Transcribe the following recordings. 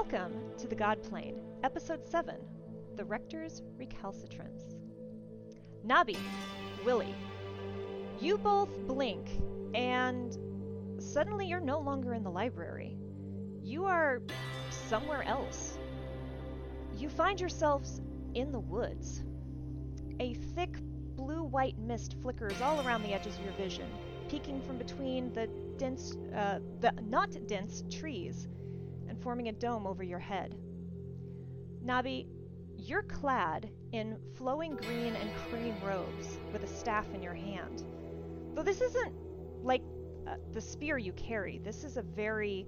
Welcome to the God Plane, Episode 7 The Rector's Recalcitrance. Nabi, Willie, you both blink, and suddenly you're no longer in the library. You are somewhere else. You find yourselves in the woods. A thick blue white mist flickers all around the edges of your vision, peeking from between the dense, uh, the not dense trees forming a dome over your head. Nabi, you're clad in flowing green and cream robes with a staff in your hand. Though this isn't like uh, the spear you carry, this is a very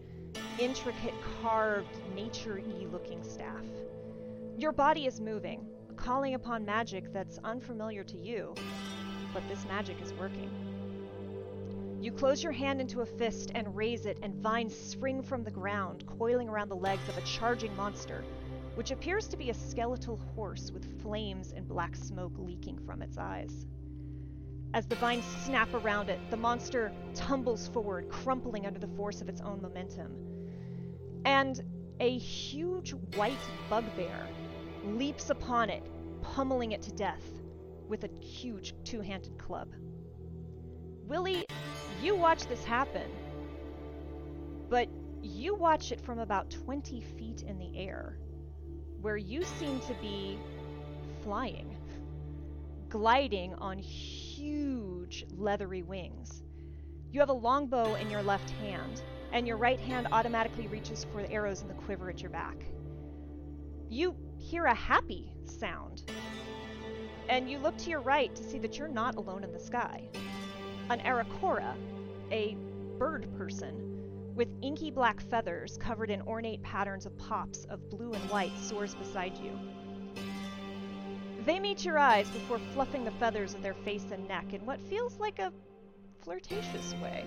intricate, carved, nature y looking staff. Your body is moving, calling upon magic that's unfamiliar to you, but this magic is working. You close your hand into a fist and raise it, and vines spring from the ground, coiling around the legs of a charging monster, which appears to be a skeletal horse with flames and black smoke leaking from its eyes. As the vines snap around it, the monster tumbles forward, crumpling under the force of its own momentum. And a huge white bugbear leaps upon it, pummeling it to death with a huge two handed club. Willie, you watch this happen, but you watch it from about 20 feet in the air, where you seem to be flying, gliding on huge leathery wings. You have a longbow in your left hand, and your right hand automatically reaches for the arrows in the quiver at your back. You hear a happy sound, and you look to your right to see that you're not alone in the sky. An Aarakocra, a bird person, with inky black feathers covered in ornate patterns of pops of blue and white, soars beside you. They meet your eyes before fluffing the feathers of their face and neck in what feels like a flirtatious way.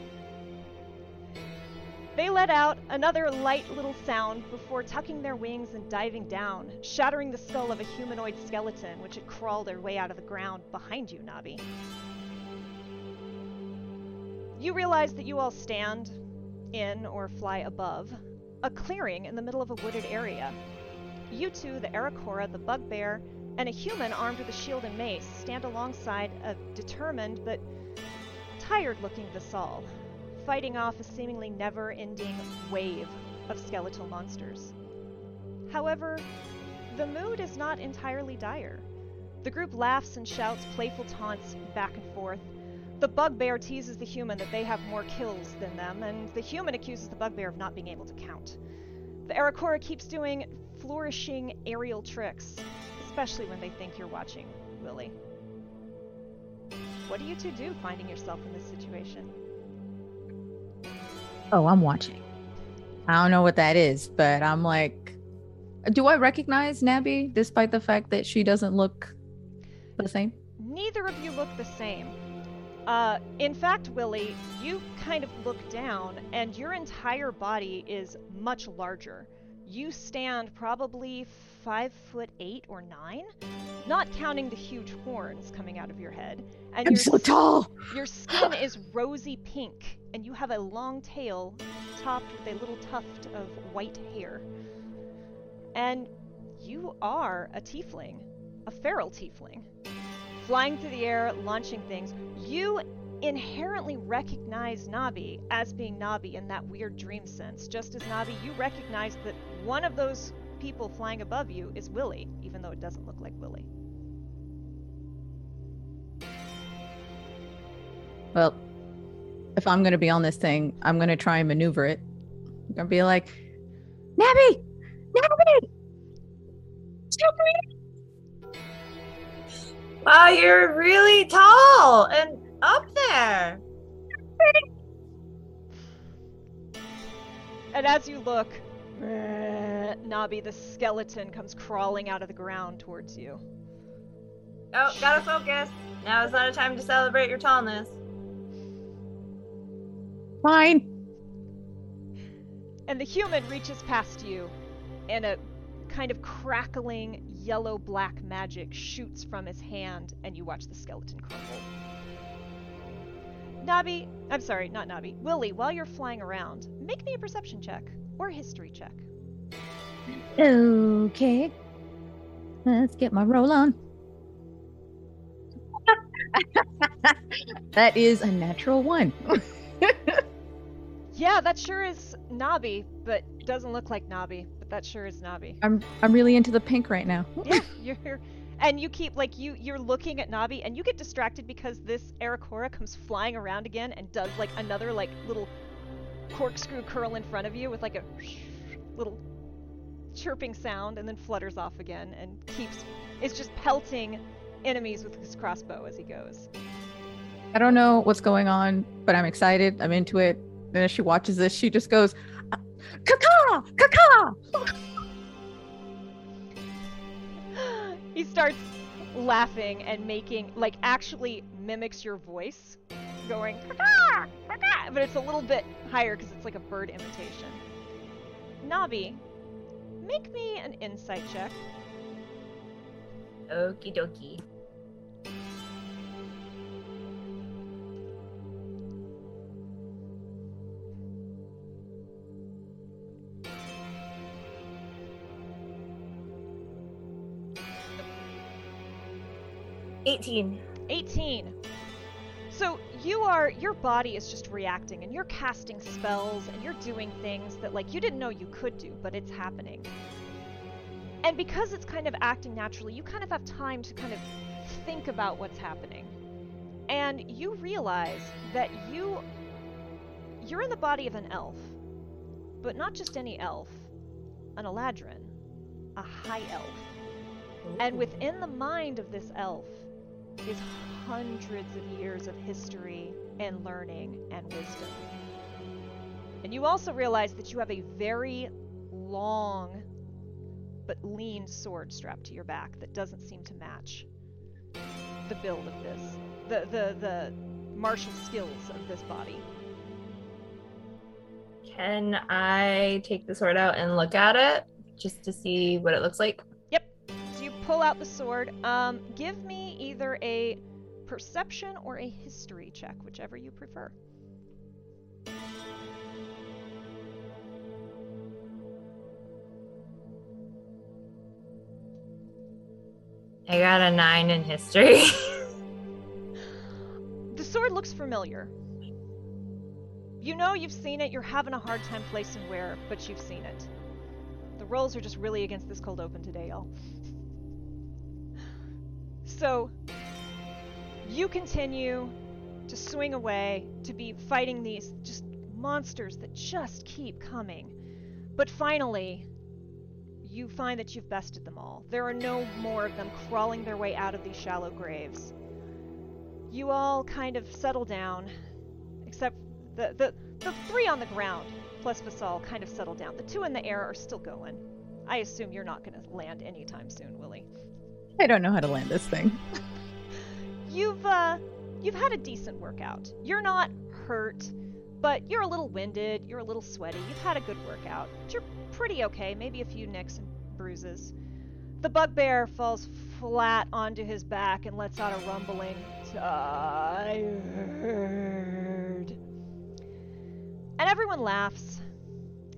They let out another light little sound before tucking their wings and diving down, shattering the skull of a humanoid skeleton which had crawled their way out of the ground behind you, Nabi. You realize that you all stand in or fly above a clearing in the middle of a wooded area. You two, the Aarakocra, the bugbear, and a human armed with a shield and mace stand alongside a determined but tired looking Vassal, fighting off a seemingly never ending wave of skeletal monsters. However, the mood is not entirely dire. The group laughs and shouts playful taunts back and forth. The bugbear teases the human that they have more kills than them, and the human accuses the bugbear of not being able to count. The Aarakocra keeps doing flourishing aerial tricks, especially when they think you're watching, Willie. What do you two do finding yourself in this situation? Oh, I'm watching. I don't know what that is, but I'm like, do I recognize Nabi despite the fact that she doesn't look the same? Neither of you look the same. Uh, in fact, Willie, you kind of look down, and your entire body is much larger. You stand probably five foot eight or nine, not counting the huge horns coming out of your head. And I'm so tall. Your skin is rosy pink, and you have a long tail topped with a little tuft of white hair. And you are a tiefling, a feral tiefling, flying through the air, launching things. You inherently recognize Nabi as being Nabi in that weird dream sense. Just as Nabi, you recognize that one of those people flying above you is Willie, even though it doesn't look like Willie. Well, if I'm gonna be on this thing, I'm gonna try and maneuver it. I'm gonna be like, Nabi, Nabi, Nabi. Wow, you're really tall and up there. And as you look, Nabi, the skeleton, comes crawling out of the ground towards you. Oh, gotta focus. Now is not a time to celebrate your tallness. Fine. And the human reaches past you, and a kind of crackling yellow black magic shoots from his hand, and you watch the skeleton crumble. Nobby, I'm sorry, not Nobby. Willie, while you're flying around, make me a perception check or history check. Okay. Let's get my roll on. that is a natural one. Yeah, that sure is Nobby, but doesn't look like Nabi. That sure is Nabi. I'm I'm really into the pink right now. yeah, you're and you keep like you you're looking at Nabi and you get distracted because this Aarakocra comes flying around again and does like another like little corkscrew curl in front of you with like a little chirping sound and then flutters off again and keeps is just pelting enemies with his crossbow as he goes. I don't know what's going on, but I'm excited. I'm into it. And as she watches this, she just goes, "Kaka, kaka!" he starts laughing and making like actually mimics your voice going "Caw-caw, caw-caw," but it's a little bit higher because it's like a bird imitation. Nabi make me an insight check. Okie dokie. Eighteen. 18 so you are your body is just reacting and you're casting spells and you're doing things that like you didn't know you could do but it's happening. And because it's kind of acting naturally you kind of have time to kind of think about what's happening. And you realize that you you're in the body of an elf but not just any elf an eladrin a high elf. And within the mind of this elf is hundreds of years of history and learning and wisdom. And you also realize that you have a very long but lean sword strapped to your back that doesn't seem to match the build of this, the the the martial skills of this body. Can I take the sword out and look at it just to see what it looks like? Pull out the sword. Um, give me either a perception or a history check, whichever you prefer. I got a nine in history. The sword looks familiar. You know you've seen it, you're having a hard time placing where, but you've seen it. The rolls are just really against this cold open today, y'all. So, you continue to swing away, to be fighting these just monsters that just keep coming. But finally, you find that you've bested them all. There are no more of them crawling their way out of these shallow graves. You all kind of settle down, except the, the, the three on the ground, plus Vasal, kind of settle down. The two in the air are still going. I assume you're not going to land anytime soon, Willie. I don't know how to land this thing. You've uh you've had a decent workout. You're not hurt, but you're a little winded, you're a little sweaty. You've had a good workout. You're pretty okay, maybe a few nicks and bruises. The bugbear falls flat onto his back and lets out a rumbling tired. And everyone laughs.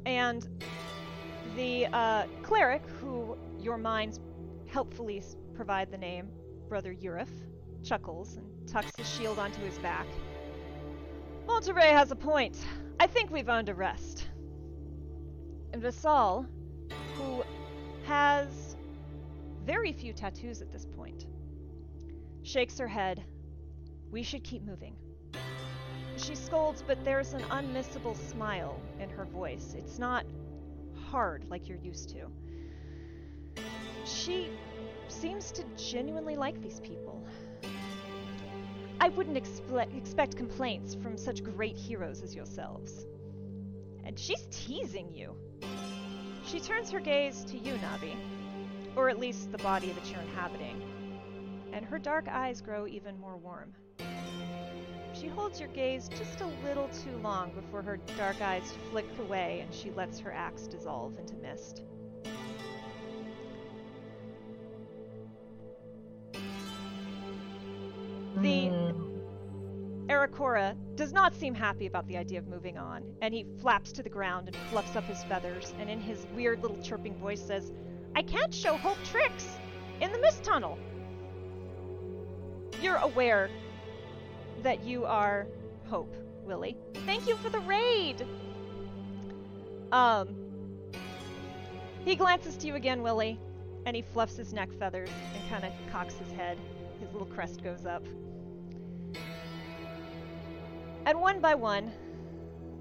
And the uh, cleric, who your minds helpfully provide the name, Brother Urif, chuckles and tucks his shield onto his back. Monterey has a point. I think we've earned a rest. And Vasal, who has very few tattoos at this point, shakes her head. We should keep moving. She scolds, but there's an unmissable smile in her voice. It's not hard like you're used to. She seems to genuinely like these people. I wouldn't expect complaints from such great heroes as yourselves. And she's teasing you. She turns her gaze to you, Nabi, or at least the body that you're inhabiting, and her dark eyes grow even more warm. She holds your gaze just a little too long before her dark eyes flick away and she lets her axe dissolve into mist. The Hmm. Aarakocra does not seem happy about the idea of moving on, and he flaps to the ground and fluffs up his feathers, and in his weird little chirping voice says, I can't show Hope tricks in the mist tunnel. You're aware that you are Hope, Willie. Thank you for the raid! Um, he glances to you again, Willie, and he fluffs his neck feathers and kind of cocks his head. His little crest goes up. And one by one,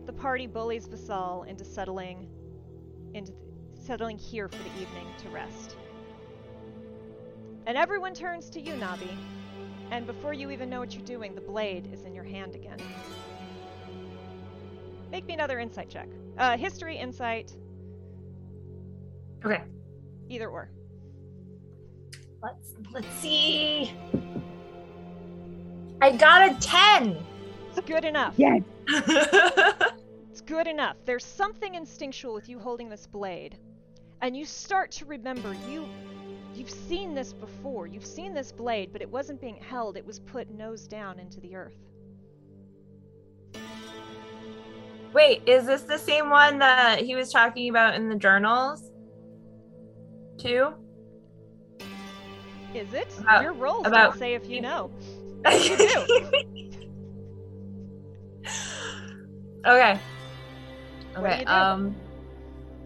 the party bullies Vasal into settling into settling here for the evening to rest. And everyone turns to you, Nabi. And before you even know what you're doing, the blade is in your hand again. Make me another insight check. Uh, history, insight, Okay. either or. Let's let's see. I got a ten. It's good enough. Yeah. It's good enough. There's something instinctual with you holding this blade, and you start to remember you you've seen this before. You've seen this blade, but it wasn't being held. It was put nose down into the earth. Wait, is this the same one that he was talking about in the journals? Too? Is it? About- Your rolls about- don't say if you know. You do. okay. What do Okay. do? Um.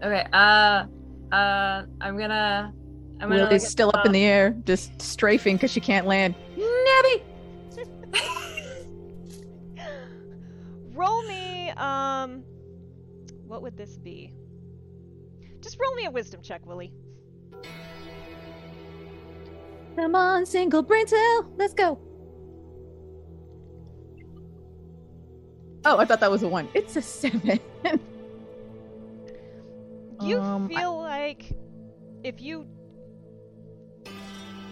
Okay. Uh. Uh. I'm gonna. I'm gonna. Willie's still up in the air, just strafing because she can't land. Nabi! roll me um what would this be? Just roll me a wisdom check, Willie. Come on, single brain cell. Let's go. Oh, I thought that was a one. It's a seven. You Um, I- feel like if you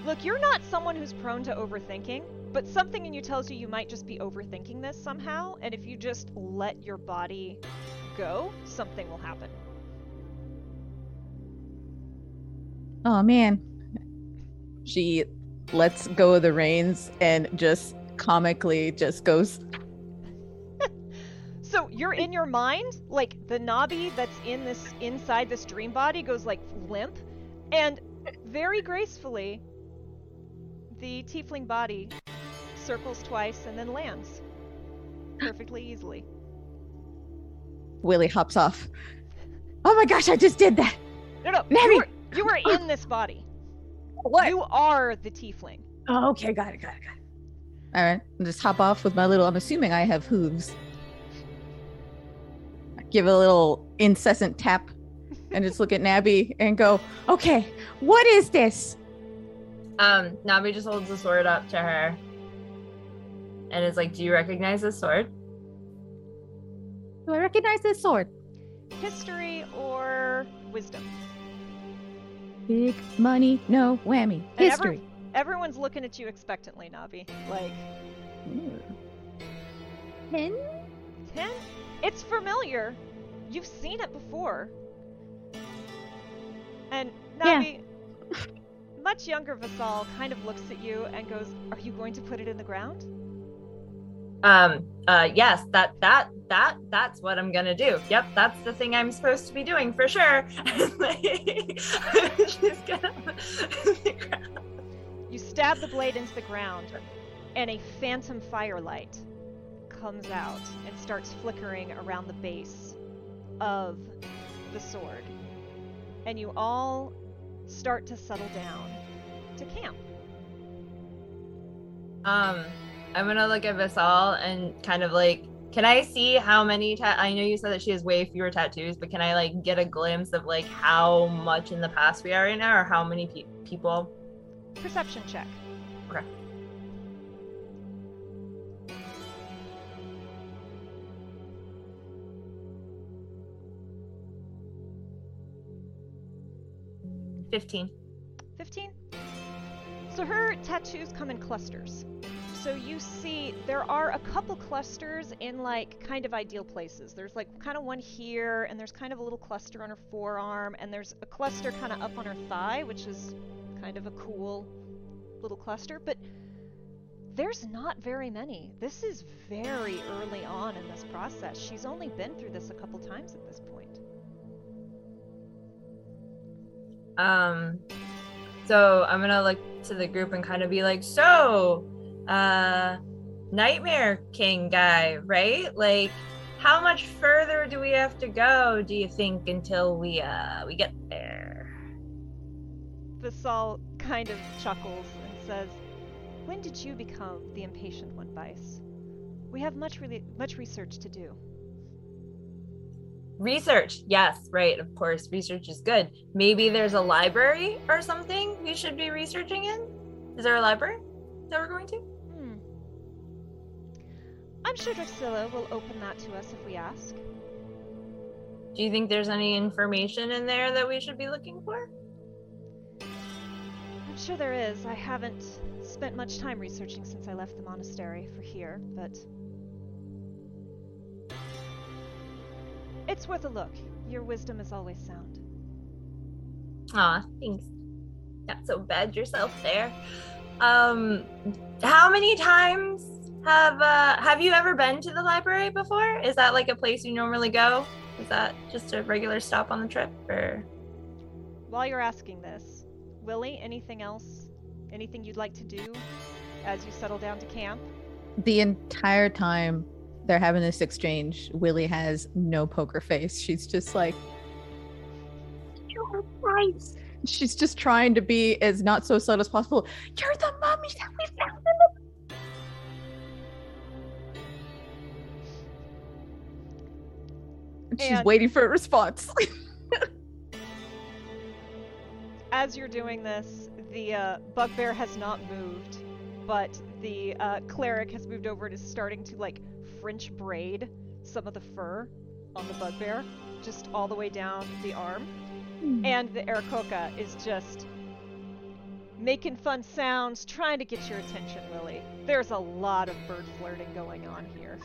Look, you're not someone who's prone to overthinking, but something in you tells you you might just be overthinking this somehow, and if you just let your body go, something will happen. oh man. She lets go of the reins and just comically just goes, So you're in your mind, like the knobby that's in this inside this dream body goes like limp, and very gracefully, the tiefling body circles twice and then lands perfectly easily. Willie hops off. Oh my gosh, I just did that. No, no, Nabi! you were, you were in this body. What? You are the tiefling. Oh, okay, got it, got it, got it. All right, I'll just hop off with my little. I'm assuming I have hooves. I give a little incessant tap, and just look at Nabi and go, "Okay, what is this?" Um. Nabi just holds the sword up to her, and is like, "Do you recognize this sword?" Do I recognize this sword? History or wisdom? Big money, no whammy. And History. Everyone's looking at you expectantly, Navi. Like, Ooh. Ten? 10? It's familiar. You've seen it before. And Yeah. Navi, much younger Vasal, kind of looks at you and goes, Are you going to put it in the ground? Um. Uh. Yes. That. That. That. That's what I'm gonna do. Yep. That's the thing I'm supposed to be doing for sure. She's gonna. You stab the blade into the ground, and a phantom firelight comes out and starts flickering around the base of the sword. And you all start to settle down to camp. Um, I'm gonna look at Visal and kind of like, can I see how many? Ta- I know you said that she has way fewer tattoos, but can I like get a glimpse of like how much in the past we are right now, or how many pe- people? Perception check. 15. 15? So her tattoos come in clusters. So you see, there are a couple clusters in like kind of ideal places. There's like kind of one here, and there's kind of a little cluster on her forearm, and there's a cluster kind of up on her thigh, which is kind of a cool little cluster. But there's not very many. This is very early on in this process. She's only been through this a couple times at this point. Um, so I'm gonna look to the group and kind of be like, so, uh, Nightmare King guy, right? Like, how much further do we have to go? Do you think until we uh we get there? Visal kind of chuckles and says, "When did you become the impatient one, Vice? We have much really much research to do." Research, yes, right, of course. Research is good. Maybe there's a library or something we should be researching in? Is there a library that we're going to? Hmm. I'm sure Drexilla will open that to us if we ask. Do you think there's any information in there that we should be looking for? I'm sure there is. I haven't spent much time researching since I left the monastery for here, but it's worth a look. Your wisdom is always sound. Aw, thanks. Not so bad yourself there. Um, how many times have uh have you ever been to the library before? Is that like a place you normally go? Is that just a regular stop on the trip, or While you're asking this, Willie, anything else? Anything you'd like to do as you settle down to camp? The entire time they're having this exchange, Willie has no poker face. She's just like, You're right. She's just trying to be as not so subtle as possible. You're the mummy that we found in the And She's waiting for a response. As you're doing this, the uh, bugbear has not moved, but the uh, cleric has moved over and is starting to like French braid some of the fur on the bugbear, just all the way down the arm. Hmm. And the Aarakocra is just making fun sounds, trying to get your attention, Lily. There's a lot of bird flirting going on here.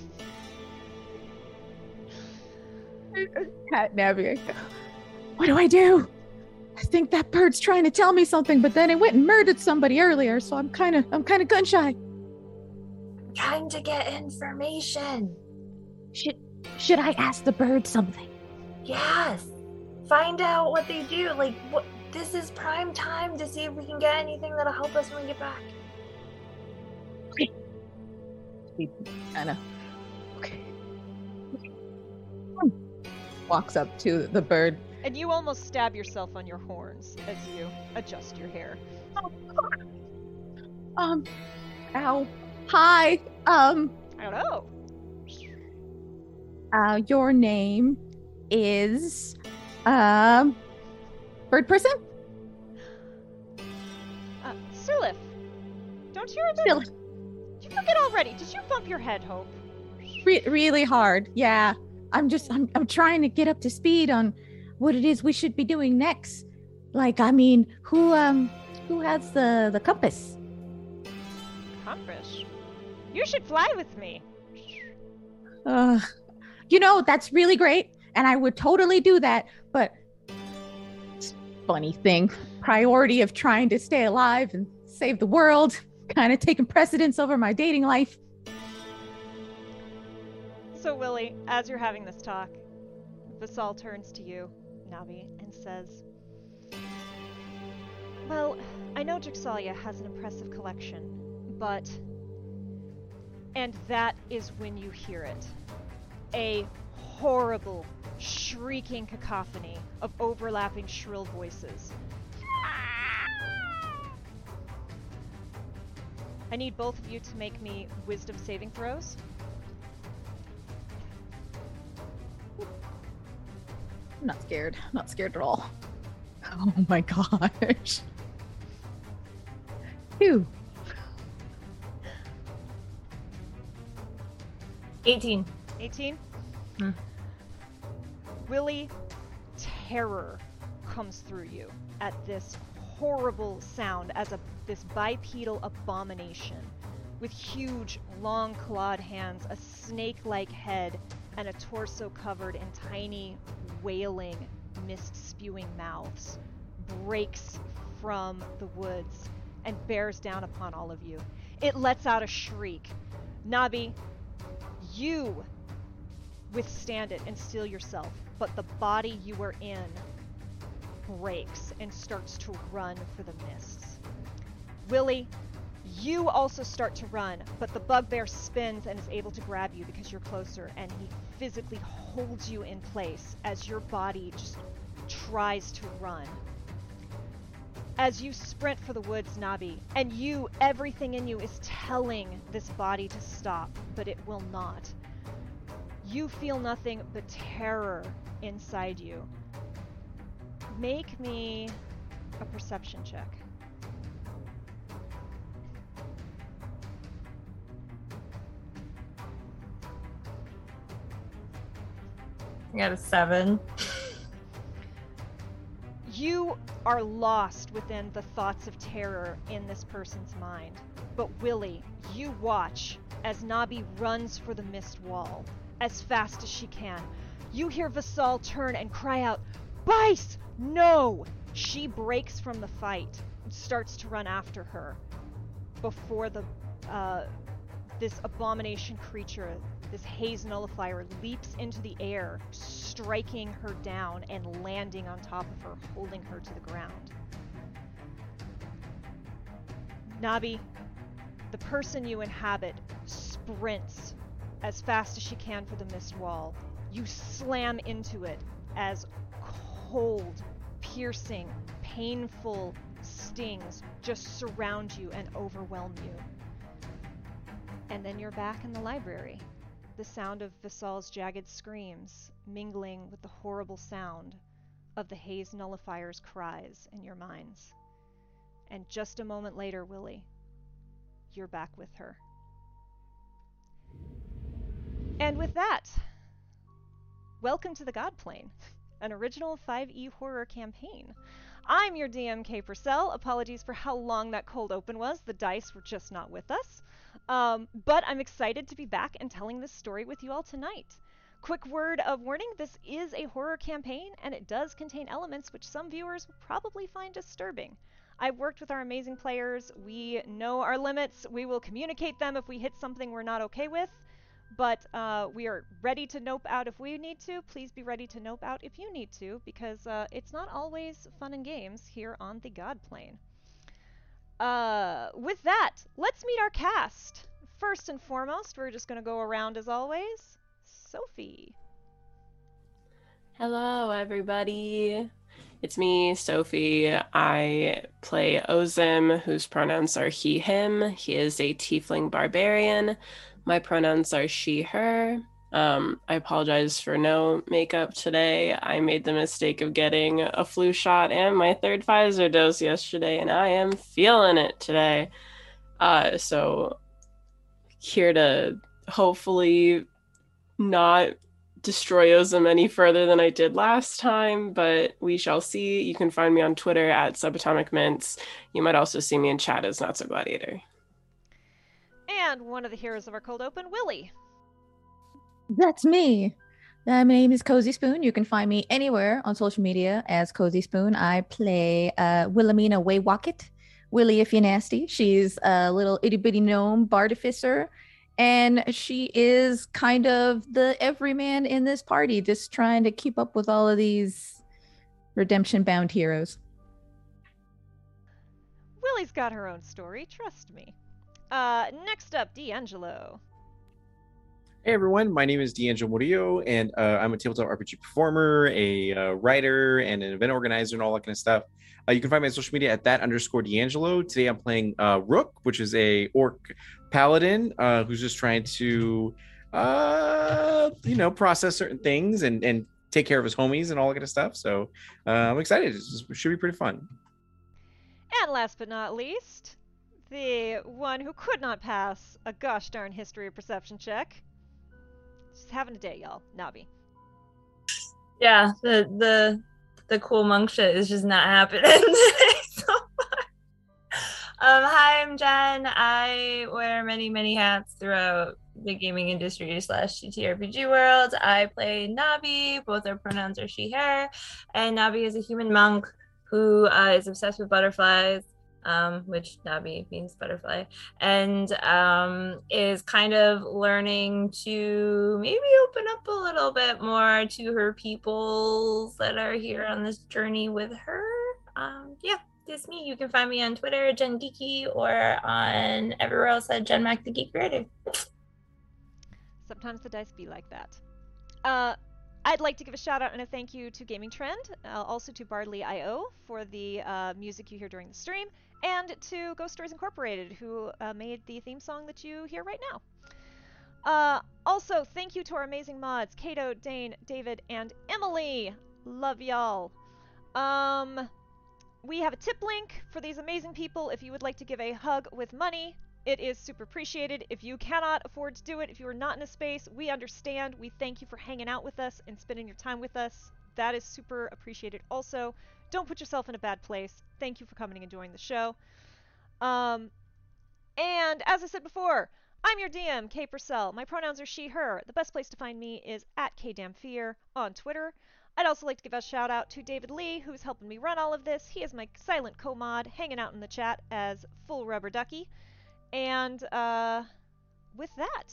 Cat Nabi. What do I do? I think that bird's trying to tell me something, but then it went and murdered somebody earlier, so I'm kind of I'm kind of gun shy. Trying to get information? Should should I ask the bird something? Yes. Find out what they do. Like, what? This is prime time to see if we can get anything that'll help us when we get back. Kind of. Okay. Walks up to the bird. And you almost stab yourself on your horns as you adjust your hair. Um. Ow. Hi. Um. I don't know. Uh. Your name is. Um. Bird person. Uh, Sirlif, don't you remember? Still You forget already. Did you bump your head, Hope? re- really hard. Yeah. I'm just. I'm. I'm trying to get up to speed on what it is we should be doing next. Like, I mean, who um. Who has the the compass? Compass. You should fly with me. Uh, you know, that's really great. And I would totally do that. But funny thing, priority of trying to stay alive and save the world, kind of taking precedence over my dating life. So, Willie, as you're having this talk, Vasal turns to you, Navi, and says, Well, I know Drixalia has an impressive collection, but. And that is when you hear it. A horrible, shrieking cacophony of overlapping shrill voices. I need both of you to make me wisdom saving throws. I'm not scared. I'm not scared at all. Oh my gosh. Two. 18. 18? Hmm. Willie, terror comes through you at this horrible sound as a this bipedal abomination with huge, long clawed hands, a snake-like head, and a torso covered in tiny, wailing, mist-spewing mouths, breaks from the woods and bears down upon all of you. It lets out a shriek. Nabi, you withstand it and steel yourself, but the body you are in breaks and starts to run for the mists. Willie, you also start to run, but the bugbear spins and is able to grab you because you're closer, and he physically holds you in place as your body just tries to run. As you sprint for the woods, Nabi, and you, everything in you is telling this body to stop, but it will not. You feel nothing but terror inside you. Make me a perception check. I got a seven. You are lost within the thoughts of terror in this person's mind. But Willie, you watch as Nabi runs for the mist wall as fast as she can. You hear Vassal turn and cry out, Bice! No! She breaks from the fight and starts to run after her before the uh, this abomination creature, this haze nullifier, leaps into the air, striking her down and landing on top of her, holding her to the ground. Nabi, the person you inhabit, sprints as fast as she can for the mist wall. You slam into it as cold, piercing, painful stings just surround you and overwhelm you. And then you're back in the library. The sound of Visal's jagged screams mingling with the horrible sound of the haze nullifier's cries in your minds. And just a moment later, Willie, you're back with her. And with that, welcome to the God Plane, an original 5e horror campaign. I'm your DM, Kay Purcell. Apologies for how long that cold open was. The dice were just not with us. Um, but I'm excited to be back and telling this story with you all tonight. Quick word of warning this is a horror campaign, and it does contain elements which some viewers will probably find disturbing. I've worked with our amazing players. We know our limits. We will communicate them if we hit something we're not okay with. But uh, we are ready to nope out if we need to. Please be ready to nope out if you need to, because uh, it's not always fun and games here on the God Plane. Uh, with that, let's meet our cast. First and foremost, we're just going to go around as always. Sophie. Hello, everybody. It's me, Sophie. I play Ozim, whose pronouns are he, him. He is a tiefling barbarian. My pronouns are she, her. Um, I apologize for no makeup today. I made the mistake of getting a flu shot and my third Pfizer dose yesterday, and I am feeling it today. Uh, so, here to hopefully not destroy Ozim any further than I did last time, but we shall see. You can find me on Twitter at Subatomic Mints. You might also see me in chat as Not So Gladiator. And one of the heroes of our cold open, Willie. That's me. Uh, my name is Cozy Spoon. You can find me anywhere on social media as Cozy Spoon. I play uh, Wilhelmina Waywocket. Willie, if you're nasty. She's a little itty bitty gnome bardificer, And she is kind of the everyman in this party, just trying to keep up with all of these redemption bound heroes. Willie's got her own story, trust me. Uh, next up, D'Angelo. Hey everyone, my name is D'Angelo Murillo, and uh, I'm a tabletop RPG performer, a uh, writer, and an event organizer, and all that kind of stuff. Uh, you can find on social media at that underscore D'Angelo. Today I'm playing uh, Rook, which is a orc paladin uh, who's just trying to, uh, you know, process certain things and and take care of his homies and all that kind of stuff. So I'm excited. It should be pretty fun. And last but not least, the one who could not pass a gosh darn history of perception check. Just having a day, y'all. Nabi. Yeah, the the the cool monk shit is just not happening today so. Um, hi, I'm Jenn. I wear many, many hats throughout the gaming industry slash TTRPG world. I play Nabi. Both our pronouns are she, her. And Nabi is a human monk who uh, is obsessed with butterflies um, which Nabi means butterfly, and um, is kind of learning to maybe open up a little bit more to her peoples that are here on this journey with her. Um, yeah, it's me. You can find me on Twitter, Jen Geeky, or on everywhere else at Jenn Mac the Geek Creative. Sometimes the dice be like that. Uh, I'd like to give a shout out and a thank you to Gaming Trend, uh, also to Bardly.io for the uh, music you hear during the stream, and to Ghost Stories Incorporated, who uh, made the theme song that you hear right now. Uh, also, thank you to our amazing mods, Kato, Dane, David, and Emily. Love y'all. Um, we have a tip link for these amazing people if you would like to give a hug with money. It is super appreciated. If you cannot afford to do it, if you are not in a space, we understand. We thank you for hanging out with us and spending your time with us. That is super appreciated also. Don't put yourself in a bad place. Thank you for coming and joining the show. Um, and as I said before, I'm your DM, Kay Purcell. My pronouns are she, her. The best place to find me is at KDamnFear on Twitter. I'd also like to give a shout out to David Lee, who's helping me run all of this. He is my silent co-mod, hanging out in the chat as Full Rubber Ducky. And uh, with that,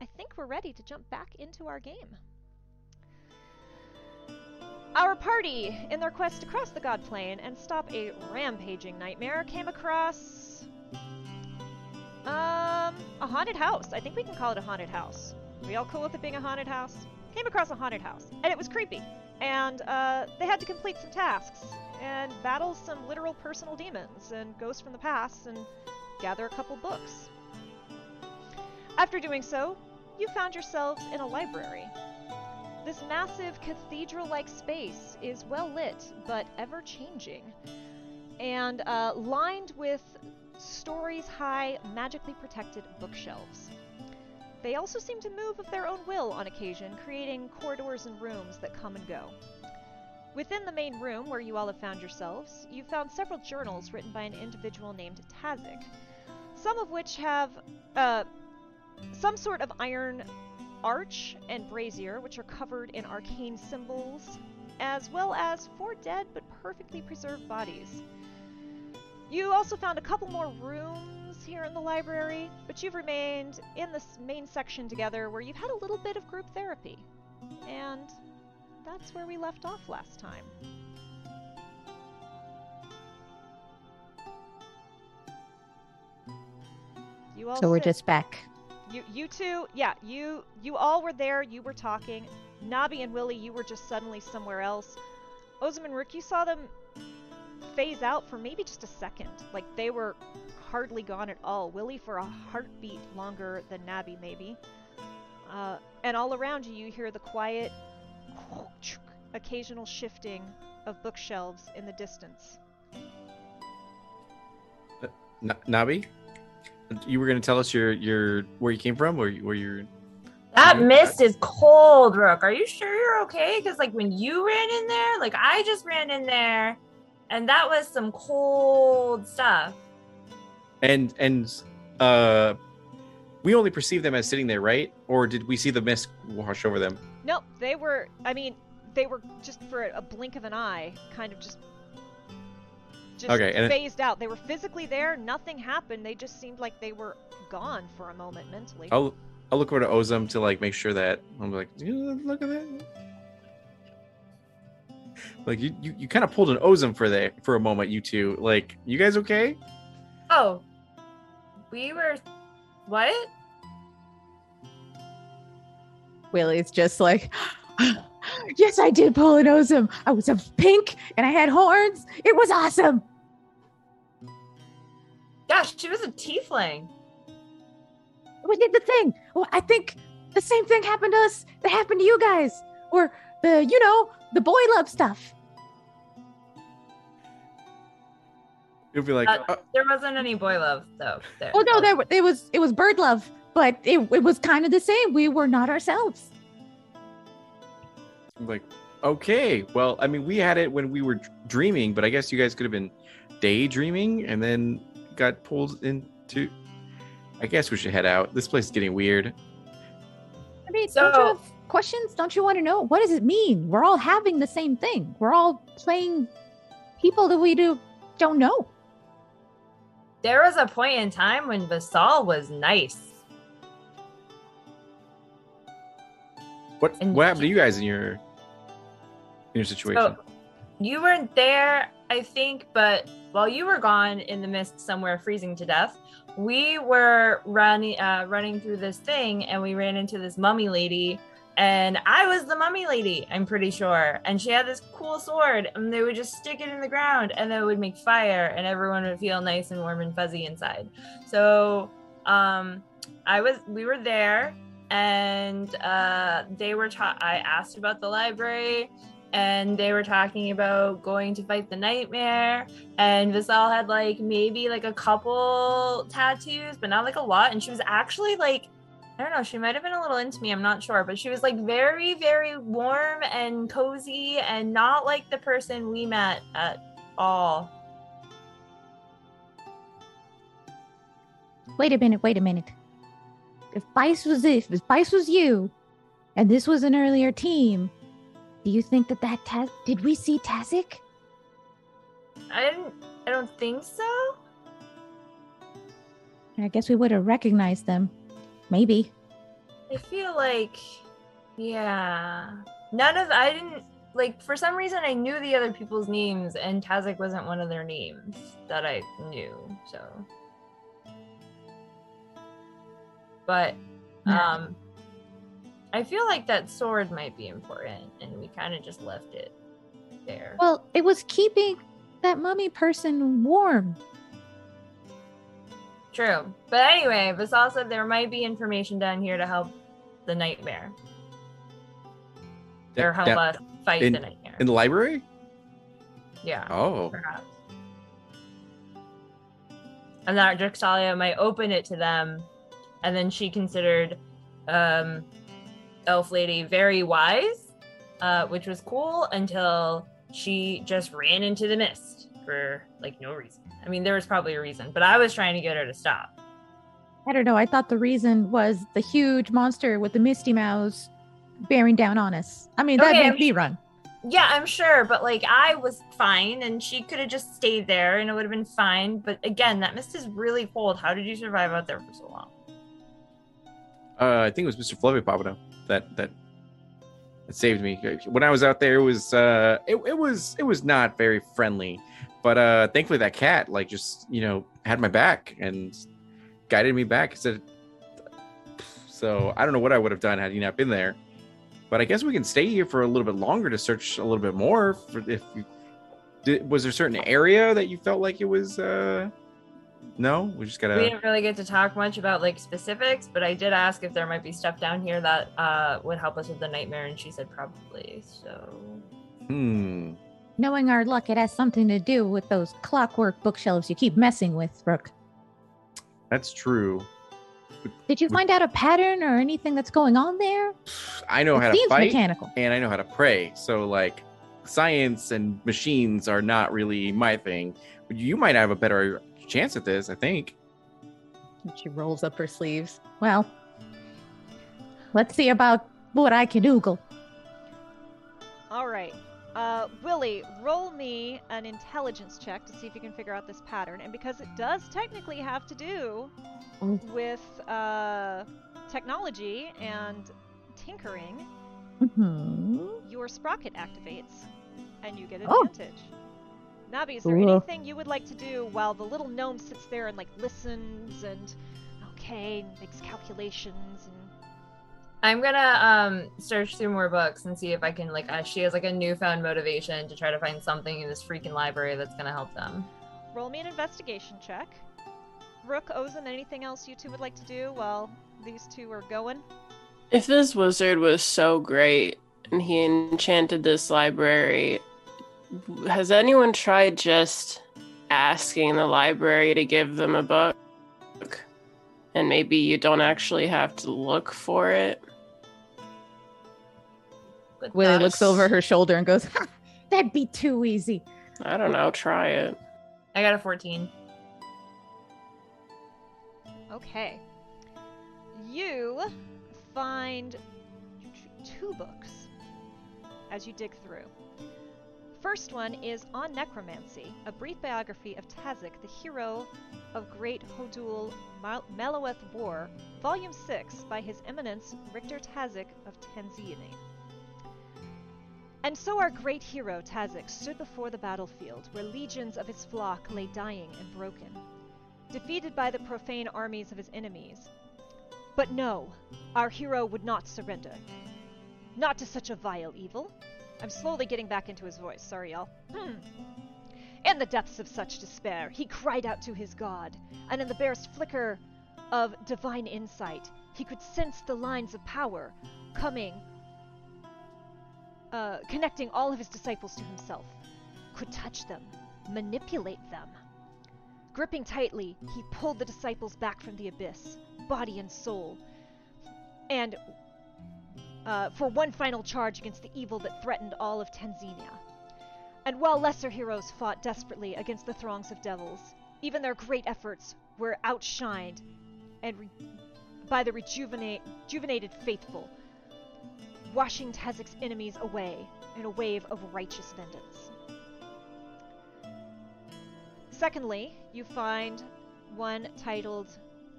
I think we're ready to jump back into our game. Our party, in their quest to cross the God Plane and stop a rampaging nightmare, came across um a haunted house. I think we can call it a haunted house. We all cool with it being a haunted house? Came across a haunted house, and it was creepy. And uh, they had to complete some tasks and battle some literal personal demons and ghosts from the past and gather a couple books. After doing so, you found yourselves in a library. This massive cathedral like space is well lit, but ever changing, and uh, lined with stories high, magically protected bookshelves. They also seem to move of their own will on occasion, creating corridors and rooms that come and go. Within the main room where you all have found yourselves, you found several journals written by an individual named Tazik, some of which have uh, some sort of iron arch and brazier, which are covered in arcane symbols, as well as four dead but perfectly preserved bodies. You also found a couple more rooms here in the library, but you've remained in this main section together where you've had a little bit of group therapy. And that's where we left off last time. You all So we're just back. you you two yeah you you all were there. You were talking. Nabi and Willie you were just suddenly somewhere else. Ozim and Rook you saw them phase out for maybe just a second. Like they were hardly gone at all. Willie for a heartbeat longer than Nabi maybe. Uh, and all around you you hear the quiet occasional shifting of bookshelves in the distance. N- Nabi, you were going to tell us your your where you came from, where you, where you're. That mist is cold, Rook. Are you sure you're okay? Because like when you ran in there, like I just ran in there, and that was some cold stuff. And and uh, we only perceived them as sitting there, right? Or did we see the mist wash over them? No, they were. I mean, they were just for a blink of an eye, kind of just, just Okay, and it- phased out. They were physically there. Nothing happened. They just seemed like they were gone for a moment mentally. I'll I'll look over to Ozim to like make sure that I'm like, look at that. Like you, you, you kind of pulled an Ozim for the for a moment, you two. Like, you guys okay? Oh, we were what? Willie's just like, yes, I did pull an Ozim. I was of pink and I had horns. It was awesome. Gosh, she was a tiefling. We did the thing. Well, I think the same thing happened to us that happened to you guys. Or the, you know, the boy love stuff. You'll be like, Uh, "Uh, There wasn't any boy love though. There. Well, no, there it was it was bird love, but it, it was kind of the same. We were not ourselves. I'm like, okay. Well, I mean, we had it when we were dreaming, but I guess you guys could have been daydreaming and then got pulled into. I guess we should head out. This place is getting weird. I mean, don't you have questions? Don't you want to know what does it mean? We're all having the same thing. We're all playing people that we do don't know. there was a point in time when Vasal was nice. What And- what happened to you guys in your in your situation? So you weren't there, I think, but while you were gone in the mist somewhere freezing to death, we were running uh, running through this thing and we ran into this mummy lady and I was the mummy lady, I'm pretty sure. And she had this cool sword and they would just stick it in the ground and then it would make fire and everyone would feel nice and warm and fuzzy inside. So um I was we were there and uh they were taught. I asked about the library and they were talking about going to fight the nightmare. And Visal had like maybe like a couple tattoos but not like a lot. And she was actually like I don't know she might have been a little into me I'm not sure. But she was like very very warm and cozy and not like the person we met at all. Wait a minute, wait a minute. If Bice was if, if Bice was you, and this was an earlier team, do you think that that Taz? did we see Tazik? I didn't I don't think so I guess we would have recognized them. Maybe. I feel like, yeah, none of I didn't like for some reason I knew the other people's names and Tazik wasn't one of their names that I knew. So, but um, I feel like that sword might be important, and we kind of just left it there. Well, it was keeping that mummy person warm. True, but anyway, Vasal said there might be information down here to help the nightmare or help that- us fight in- the nightmare. in the library? yeah. Oh. perhaps. And that Drixalia might open it to them, and then she considered um, Elf Lady very wise, uh, which was cool until she just ran into the mist for like no reason. I mean, there was probably a reason, but I was trying to get her to stop. I don't know. I thought the reason was the huge monster with the misty Mouse bearing down on us. I mean, that Okay, made I'm- me run. Yeah, I'm sure, but like I was fine, and she could have just stayed there, and it would have been fine. But again, that mist is really cold. How did you survive out there for so long? Uh, I think it was Mr. Flavio Papano that that that saved me. When I was out there, it was uh, it, it was it was not very friendly, but uh, thankfully that cat like just you know had my back and guided me back. Said, so I don't know what I would have done had he not been there, but I guess we can stay here for a little bit longer to search a little bit more. For if you did, was there a certain area that you felt like it was uh, no, we just gotta. we didn't really get to talk much about like specifics, but I did ask if there might be stuff down here that uh, would help us with the nightmare, and she said probably. So Hmm. Knowing our luck, it has something to do with those clockwork bookshelves you keep messing with, Rook. That's true. Did you find out a pattern or anything that's going on there? I know it how to seems fight mechanical. and I know how to pray. So like science and machines are not really my thing. But you might have a better chance at this, I think. She rolls up her sleeves. Well, let's see about what I can oogle. All right. Uh, Willie, roll me an intelligence check to see if you can figure out this pattern. And because it does technically have to do Mm. with uh, technology and tinkering, hmm your sprocket activates and you get Oh. Advantage. Nabi, is there Cool. anything you would like to do while the little gnome sits there and like listens and okay makes calculations and I'm gonna um search through more books and see if I can like uh, she has like a newfound motivation to try to find something in this freaking library that's gonna help them. roll me an investigation check? Rook, Ozim, anything else you two would like to do while these two are going? If this wizard was so great and he enchanted this library, has anyone tried just asking the library to give them a book? And maybe you don't actually have to look for it. Good Willie thought. looks over her shoulder and goes, That'd be too easy. I don't know, try it. I got a 14. Okay. You find two books as you dig through. First one is On Necromancy, a brief biography of Tazik, the hero of Great Hodul Maloweth War, Volume 6, by His Eminence Richter Tazik of Tanzania. And so our great hero Tazik stood before the battlefield, where legions of his flock lay dying and broken, defeated by the profane armies of his enemies. But no, our hero would not surrender. Not to such a vile evil. I'm slowly getting back into his voice, sorry y'all. Hmm. In the depths of such despair, he cried out to his god, and in the barest flicker of divine insight, he could sense the lines of power coming, uh, connecting all of his disciples to himself, could touch them, manipulate them. Gripping tightly, he pulled the disciples back from the abyss, body and soul, and uh, for one final charge against the evil that threatened all of Tanzania. And while lesser heroes fought desperately against the throngs of devils, even their great efforts were outshined and re- by the rejuvenated faithful, washing Tazik's enemies away in a wave of righteous vengeance. Secondly, you find one titled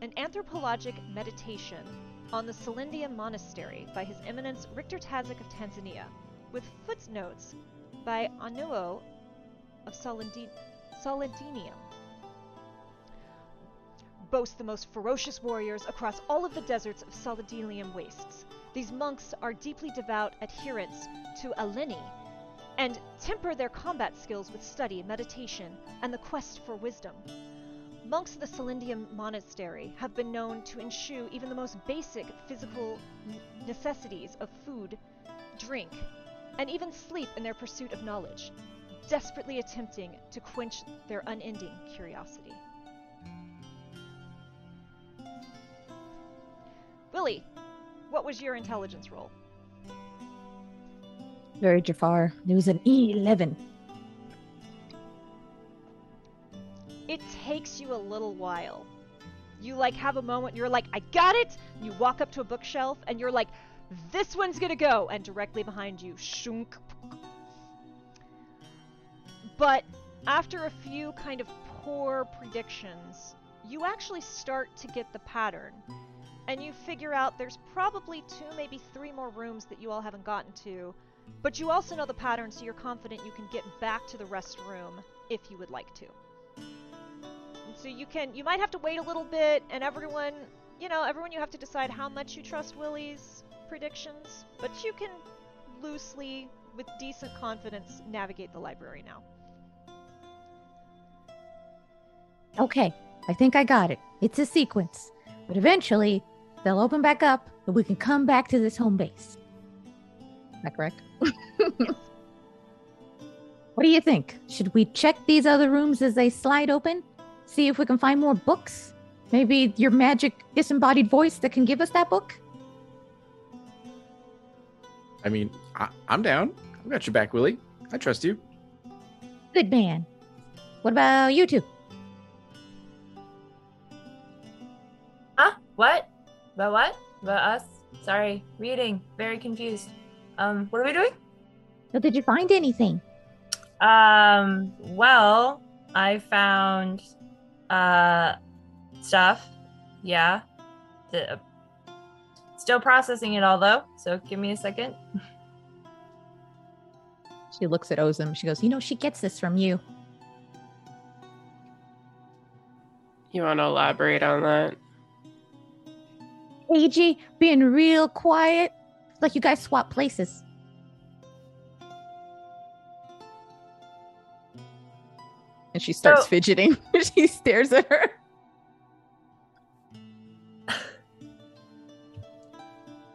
An Anthropologic Meditation on the Salindium Monastery by His Eminence Richter Tazik of Tanzania, with footnotes by Anuo of Solidinium. Boast the most ferocious warriors across all of the deserts of Solidinium wastes. These monks are deeply devout adherents to Alini and temper their combat skills with study, meditation, and the quest for wisdom. Monks of the Salindium Monastery have been known to eschew even the most basic physical necessities of food, drink, and even sleep in their pursuit of knowledge, desperately attempting to quench their unending curiosity. Willie, what was your intelligence roll? Very Jafar. It was an E E11. It takes you a little while. You like have a moment, you're like, I got it! You walk up to a bookshelf and you're like, this one's gonna go! And directly behind you, shunk. But after a few kind of poor predictions, you actually start to get the pattern. And you figure out there's probably two, maybe three more rooms that you all haven't gotten to. But you also know the pattern, so you're confident you can get back to the rest room if you would like to. And so you can, you might have to wait a little bit, and everyone, you know, everyone you have to decide how much you trust Willie's predictions, but you can loosely, with decent confidence, navigate the library now. Okay, I think I got it. It's a sequence. But eventually, they'll open back up and we can come back to this home base. Is that correct? What do you think? Should we check these other rooms as they slide open? See if we can find more books? Maybe your magic disembodied voice that can give us that book? I mean, I, I'm down. I've got your back, Willie. I trust you. Good man. What about you two? Huh? What? About what? About us? Sorry, reading. Very confused. Um, what are we doing? So did you find anything? Um, well, I found uh stuff. Yeah. The, still processing it all though, so give me a second. She looks at Ozim. She goes, You know, she gets this from you. You want to elaborate on that? AG being real quiet. Like you guys swap places. And she starts So- fidgeting. she stares at her.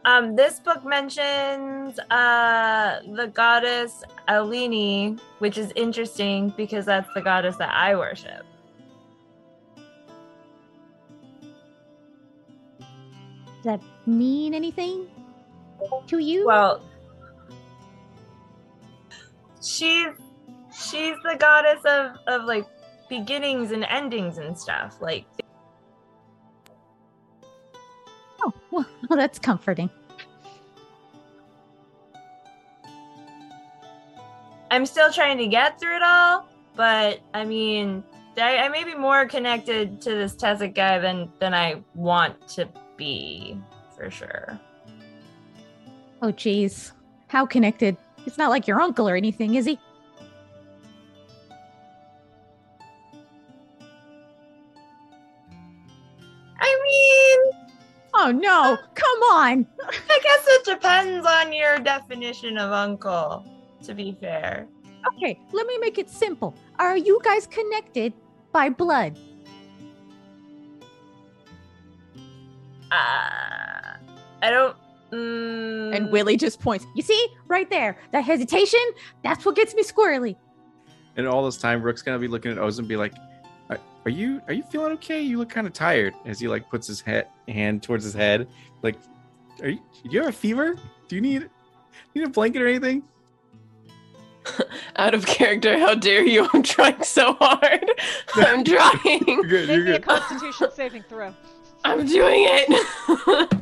Um, this book mentions uh the goddess Alini, which is interesting because that's the goddess that I worship. Does that mean anything to you? Well, she's she's the goddess of of like beginnings and endings and stuff. Like oh, well, well, that's comforting. I'm still trying to get through it all, but I mean, I, I may be more connected to this Tazik guy than than I want to be, for sure. Oh, jeez. How connected? It's not like your uncle or anything, is he? Oh, no. Come on. I guess it depends on your definition of uncle. To be fair, Okay, let me make it simple. Are you guys connected by blood? uh, I don't. Mm, And Willie just points. You see, right there, that hesitation, that's what gets me squirrely. And all this time, Rook's gonna be looking at Oz and be like, "Are, are you are you feeling okay? You look kind of tired." As he like puts his head hand towards his head, like, "Are you? Do you have a fever? Do you need need a blanket or anything?" Out of character, how dare you? I'm trying so hard. I'm trying. You're good. You're Make me a good. Constitution saving throw. I'm doing it.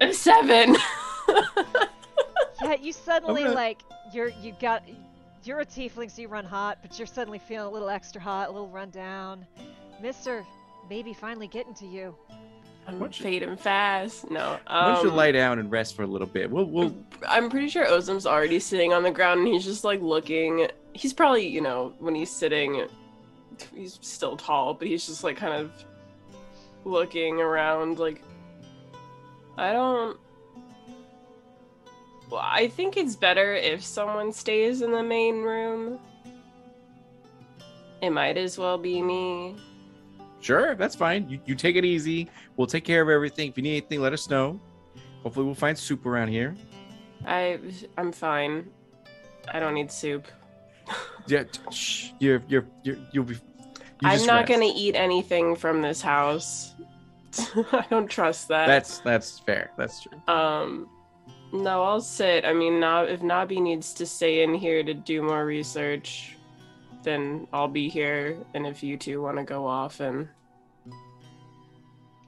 A seven. Yeah, you suddenly gonna- like you're you got you're a tiefling, so you run hot, but you're suddenly feeling a little extra hot, a little run down. Mister, maybe finally getting to you. I'm Why don't you- fading fast. No. Why don't you um, lie down and rest for a little bit? We'll we'll I'm pretty sure Ozim's already sitting on the ground and he's just like looking. He's probably, you know, when he's sitting, he's still tall, but he's just like kind of looking around. Like, I don't. Well, I think it's better if someone stays in the main room. It might as well be me. sure. That's fine. You you take it easy. We'll take care of everything. If you need anything, let us know. Hopefully, we'll find soup around here. I I'm fine. I don't need soup. Yeah, t- shh. You're you're you're you'll be. you I'm not rest. gonna eat anything from this house. I don't trust that. That's that's fair. That's true. um no, I'll sit. I mean, if Nabi needs to stay in here to do more research, then I'll be here. And if you two want to go off and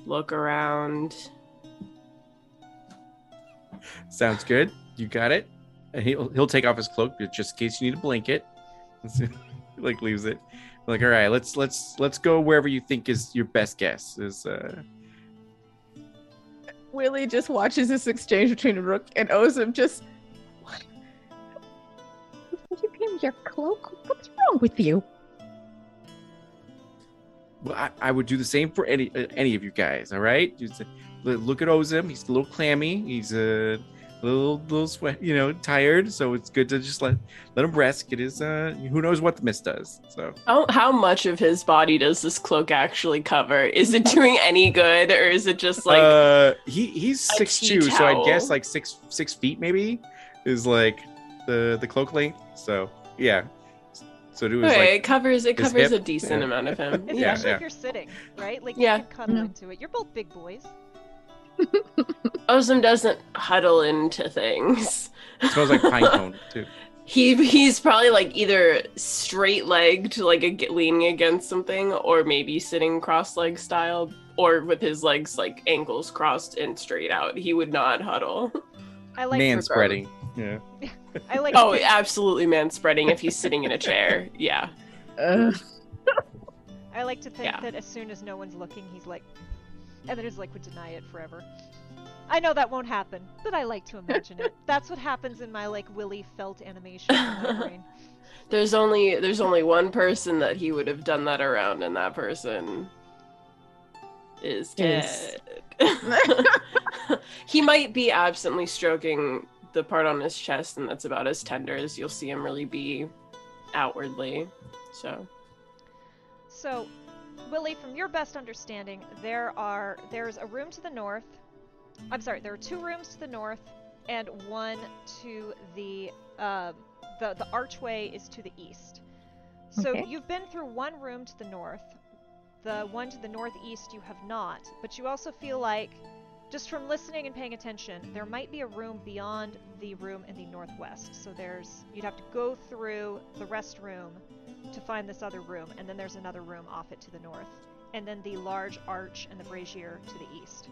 look around, Sounds good. You got it. And he'll he'll take off his cloak just in case you need a blanket. like leaves it. Like all right, let's let's let's go wherever you think is your best guess. Is uh Willie just watches this exchange between Rook and Ozim. Just what? You gave your cloak. What's wrong with you? well, I, I would do the same for any uh, any of you guys. All right, just uh, look at Ozim. He's a little clammy. He's a little little sweat. You know, tired. So it's good to just let let him rest. Get his uh. Who knows what the mist does? So how how much of his body does this cloak actually cover? Is it doing any good, or is it just like uh, he he's six tea two, so I guess like six six feet maybe is like the the cloak length. So yeah, so it was okay, like it covers it covers hip? a decent Yeah. amount of him. Especially Yeah, if you're sitting, right? Like Yeah. you can cuddle Mhm. into it. You're both big boys. Ozim doesn't huddle into things. it smells like pine cone too. He he's probably like either straight legged, like ag- leaning against something, or maybe sitting cross leg style, or with his legs like ankles crossed and straight out. He would not huddle. I like Man spreading. Yeah. I like Oh, absolutely man spreading if he's sitting in a chair. Yeah. I like to think Yeah. that as soon as no one's looking, he's like, and then his like would deny it forever. I know that won't happen, but I like to imagine it. That's what happens in my like Willy felt animation brain. There's only there's only one person that he would have done that around, and that person is Is- dead. he might be absently stroking the part on his chest, and that's about as tender as you'll see him really be outwardly. So So, Willie, from your best understanding, there are there's a room to the north. I'm sorry, there are two rooms to the north and one to the um, the the archway is to the east. So Okay. you've been through one room to the north. The one to the northeast you have not, but you also feel like just from listening and paying attention, there might be a room beyond the room in the northwest. So there's you'd have to go through the rest room to find this other room, and then there's another room off it to the north, and then the large arch and the brazier to the east.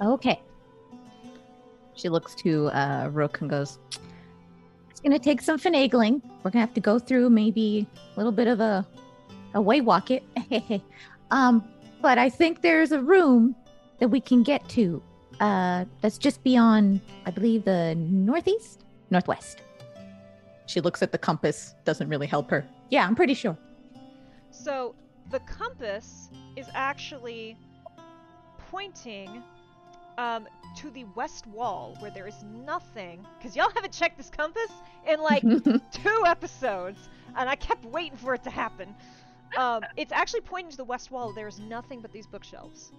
Okay. She looks to uh, Rook and goes, It's gonna take some finagling. We're gonna have to go through maybe a little bit of a a way walk it. um, but I think there's a room that we can get to. Uh, that's just beyond, I believe, the northeast, northwest. She looks at the compass. Doesn't really help her. Yeah, I'm pretty sure. So the compass is actually pointing um, to the west wall where there is nothing. Because y'all haven't checked this compass in like two episodes, and I kept waiting for it to happen. Um, it's actually pointing to the west wall. There's nothing but these bookshelves,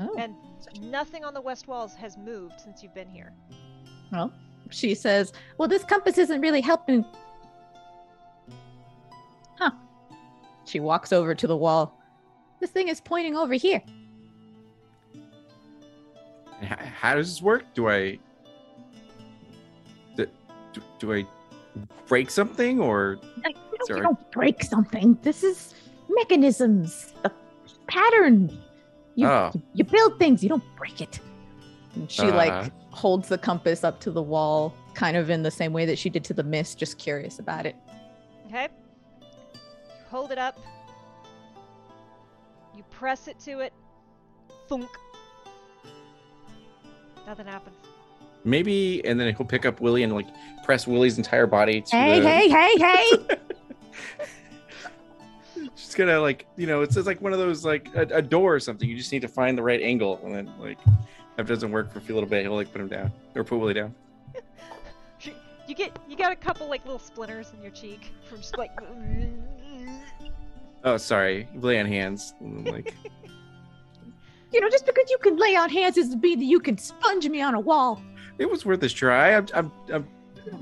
oh. and nothing on the west walls has moved since you've been here. Well, she says, Well, this compass isn't really helping. Huh. She walks over to the wall. This thing is pointing over here. How, does this work? Do I do, do, I break something or don't, Sorry. you don't break something. This is mechanisms, the pattern. You, Oh. you, you build things, you don't break it. And she Uh. like holds the compass up to the wall, kind of in the same way that she did to the mist, just curious about it. Okay? You hold it up. You press it to it. Thunk. Nothing happens. maybe? And then he'll pick up Willie and like press Willie's entire body to Hey, the. hey, hey, hey! Just gonna like you know it's, it's like one of those like a, a door or something. You just need to find the right angle, and then like if it doesn't work for a few little bit, he'll like put him down or put Willie down. You get you got a couple like little splinters in your cheek from just like Oh, sorry, lay on hands. Like you know, just because you can lay on hands doesn't mean that you can sponge me on a wall. it was worth a try. I'm I'm, I'm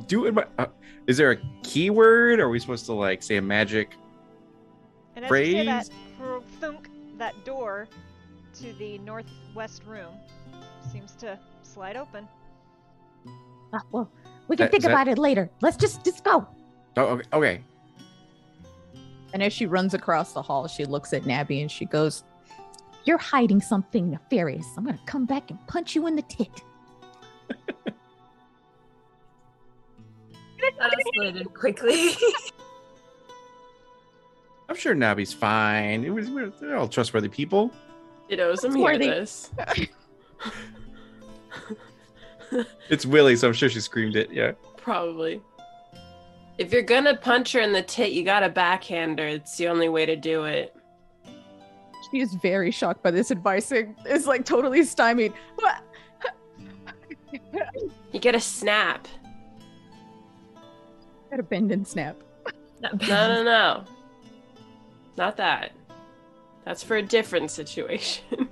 doing my. Uh, is there a keyword? Are we supposed to like say a magic? and as you say that Phrase? thunk, that door to the northwest room seems to slide open. Ah, well, we can Uh, think is that- about it later. Let's just just go. Oh, okay. okay. And as she runs across the hall, she looks at Nabi and she goes, You're hiding something nefarious. I'm going to come back and punch you in the tit. That escalated quickly. I'm sure Nabi's fine. It was we're, they're all trustworthy people. Did Ozim hear Worthy. this? It's Willie, so I'm sure she screamed it. Yeah. Probably. If you're gonna punch her in the tit, you gotta backhand her. It's the only way to do it. She is very shocked by this advice and is like totally stymied. What? You get a snap. Got a bend and snap. No, no, no. Not that. That's for a different situation.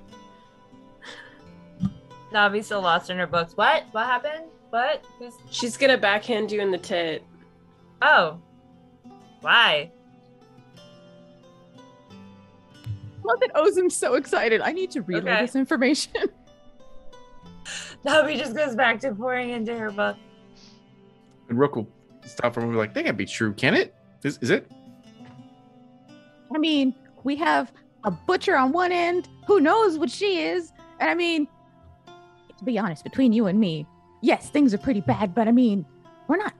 Nabi's still lost in her books. What? What happened? What? Who's? She's gonna backhand you in the tit. Oh. Why? Love that Ozim's so excited. I need to relay Okay. this information. Nabi just goes back to pouring into her book. And Rook will stop for a. Like, that can't be true, can it? Is, is it? I mean, we have a butcher on one end. Who knows what she is? And I mean, to be honest, between you and me, yes, things are pretty bad, but I mean, we're not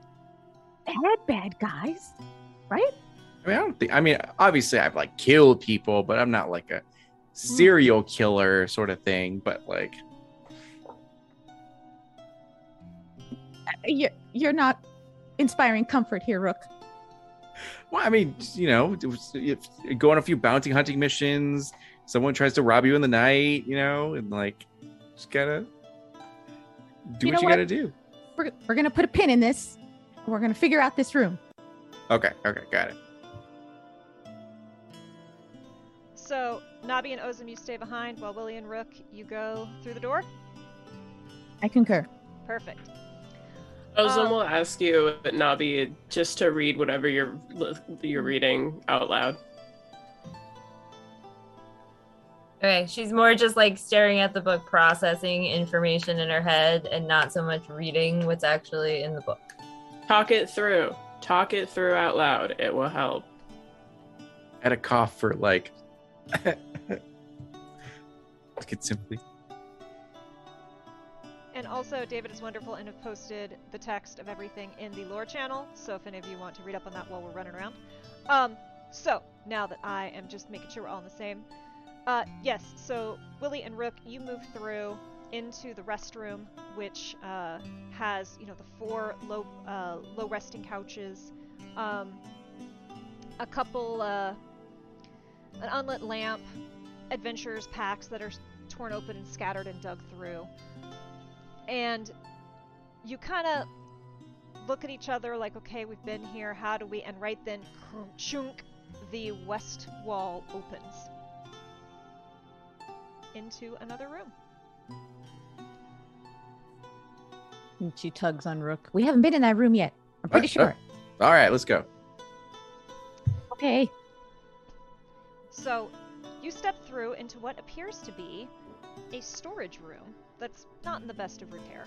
bad, bad guys, right? I mean, I don't think. I mean, obviously, I've like killed people, but I'm not like a hmm. serial killer sort of thing. But like, uh, You- You're not inspiring comfort here, Rook. Well, I mean, you know, it if you go on a few bounty hunting missions. Someone tries to rob you in the night, you know, and like, just gotta do You what you what? gotta do. We're, we're going to put a pin in this. We're going to figure out this room. Okay, okay, got it. So Nabi and Ozim, you stay behind while Willie and Rook, you go through the door. I concur. Perfect. Ozim Um, will ask you, Nabi, just to read whatever you're you're reading out loud. Okay, she's more just like staring at the book, processing information in her head, and not so much reading what's actually in the book. Talk it through. Talk it through out loud. It will help. I had a cough for like. Look at simply. And also, David is wonderful and have posted the text of everything in the lore channel. So if any of you want to read up on that while we're running around. Um, so now that I am just making sure we're all in the same. Uh, yes. So Willie and Rook, you move through into the restroom, which uh, has you know the four low uh, low resting couches, um, a couple uh, an unlit lamp, adventurers packs that are torn open and scattered and dug through, and you kind of look at each other like, okay, we've been here. How do we? And right then, chunk, the west wall opens into another room. And she tugs on Rook. We haven't been in that room yet. I'm pretty Uh, uh. sure. All right, let's go. Okay. So, you step through into what appears to be a storage room that's not in the best of repair.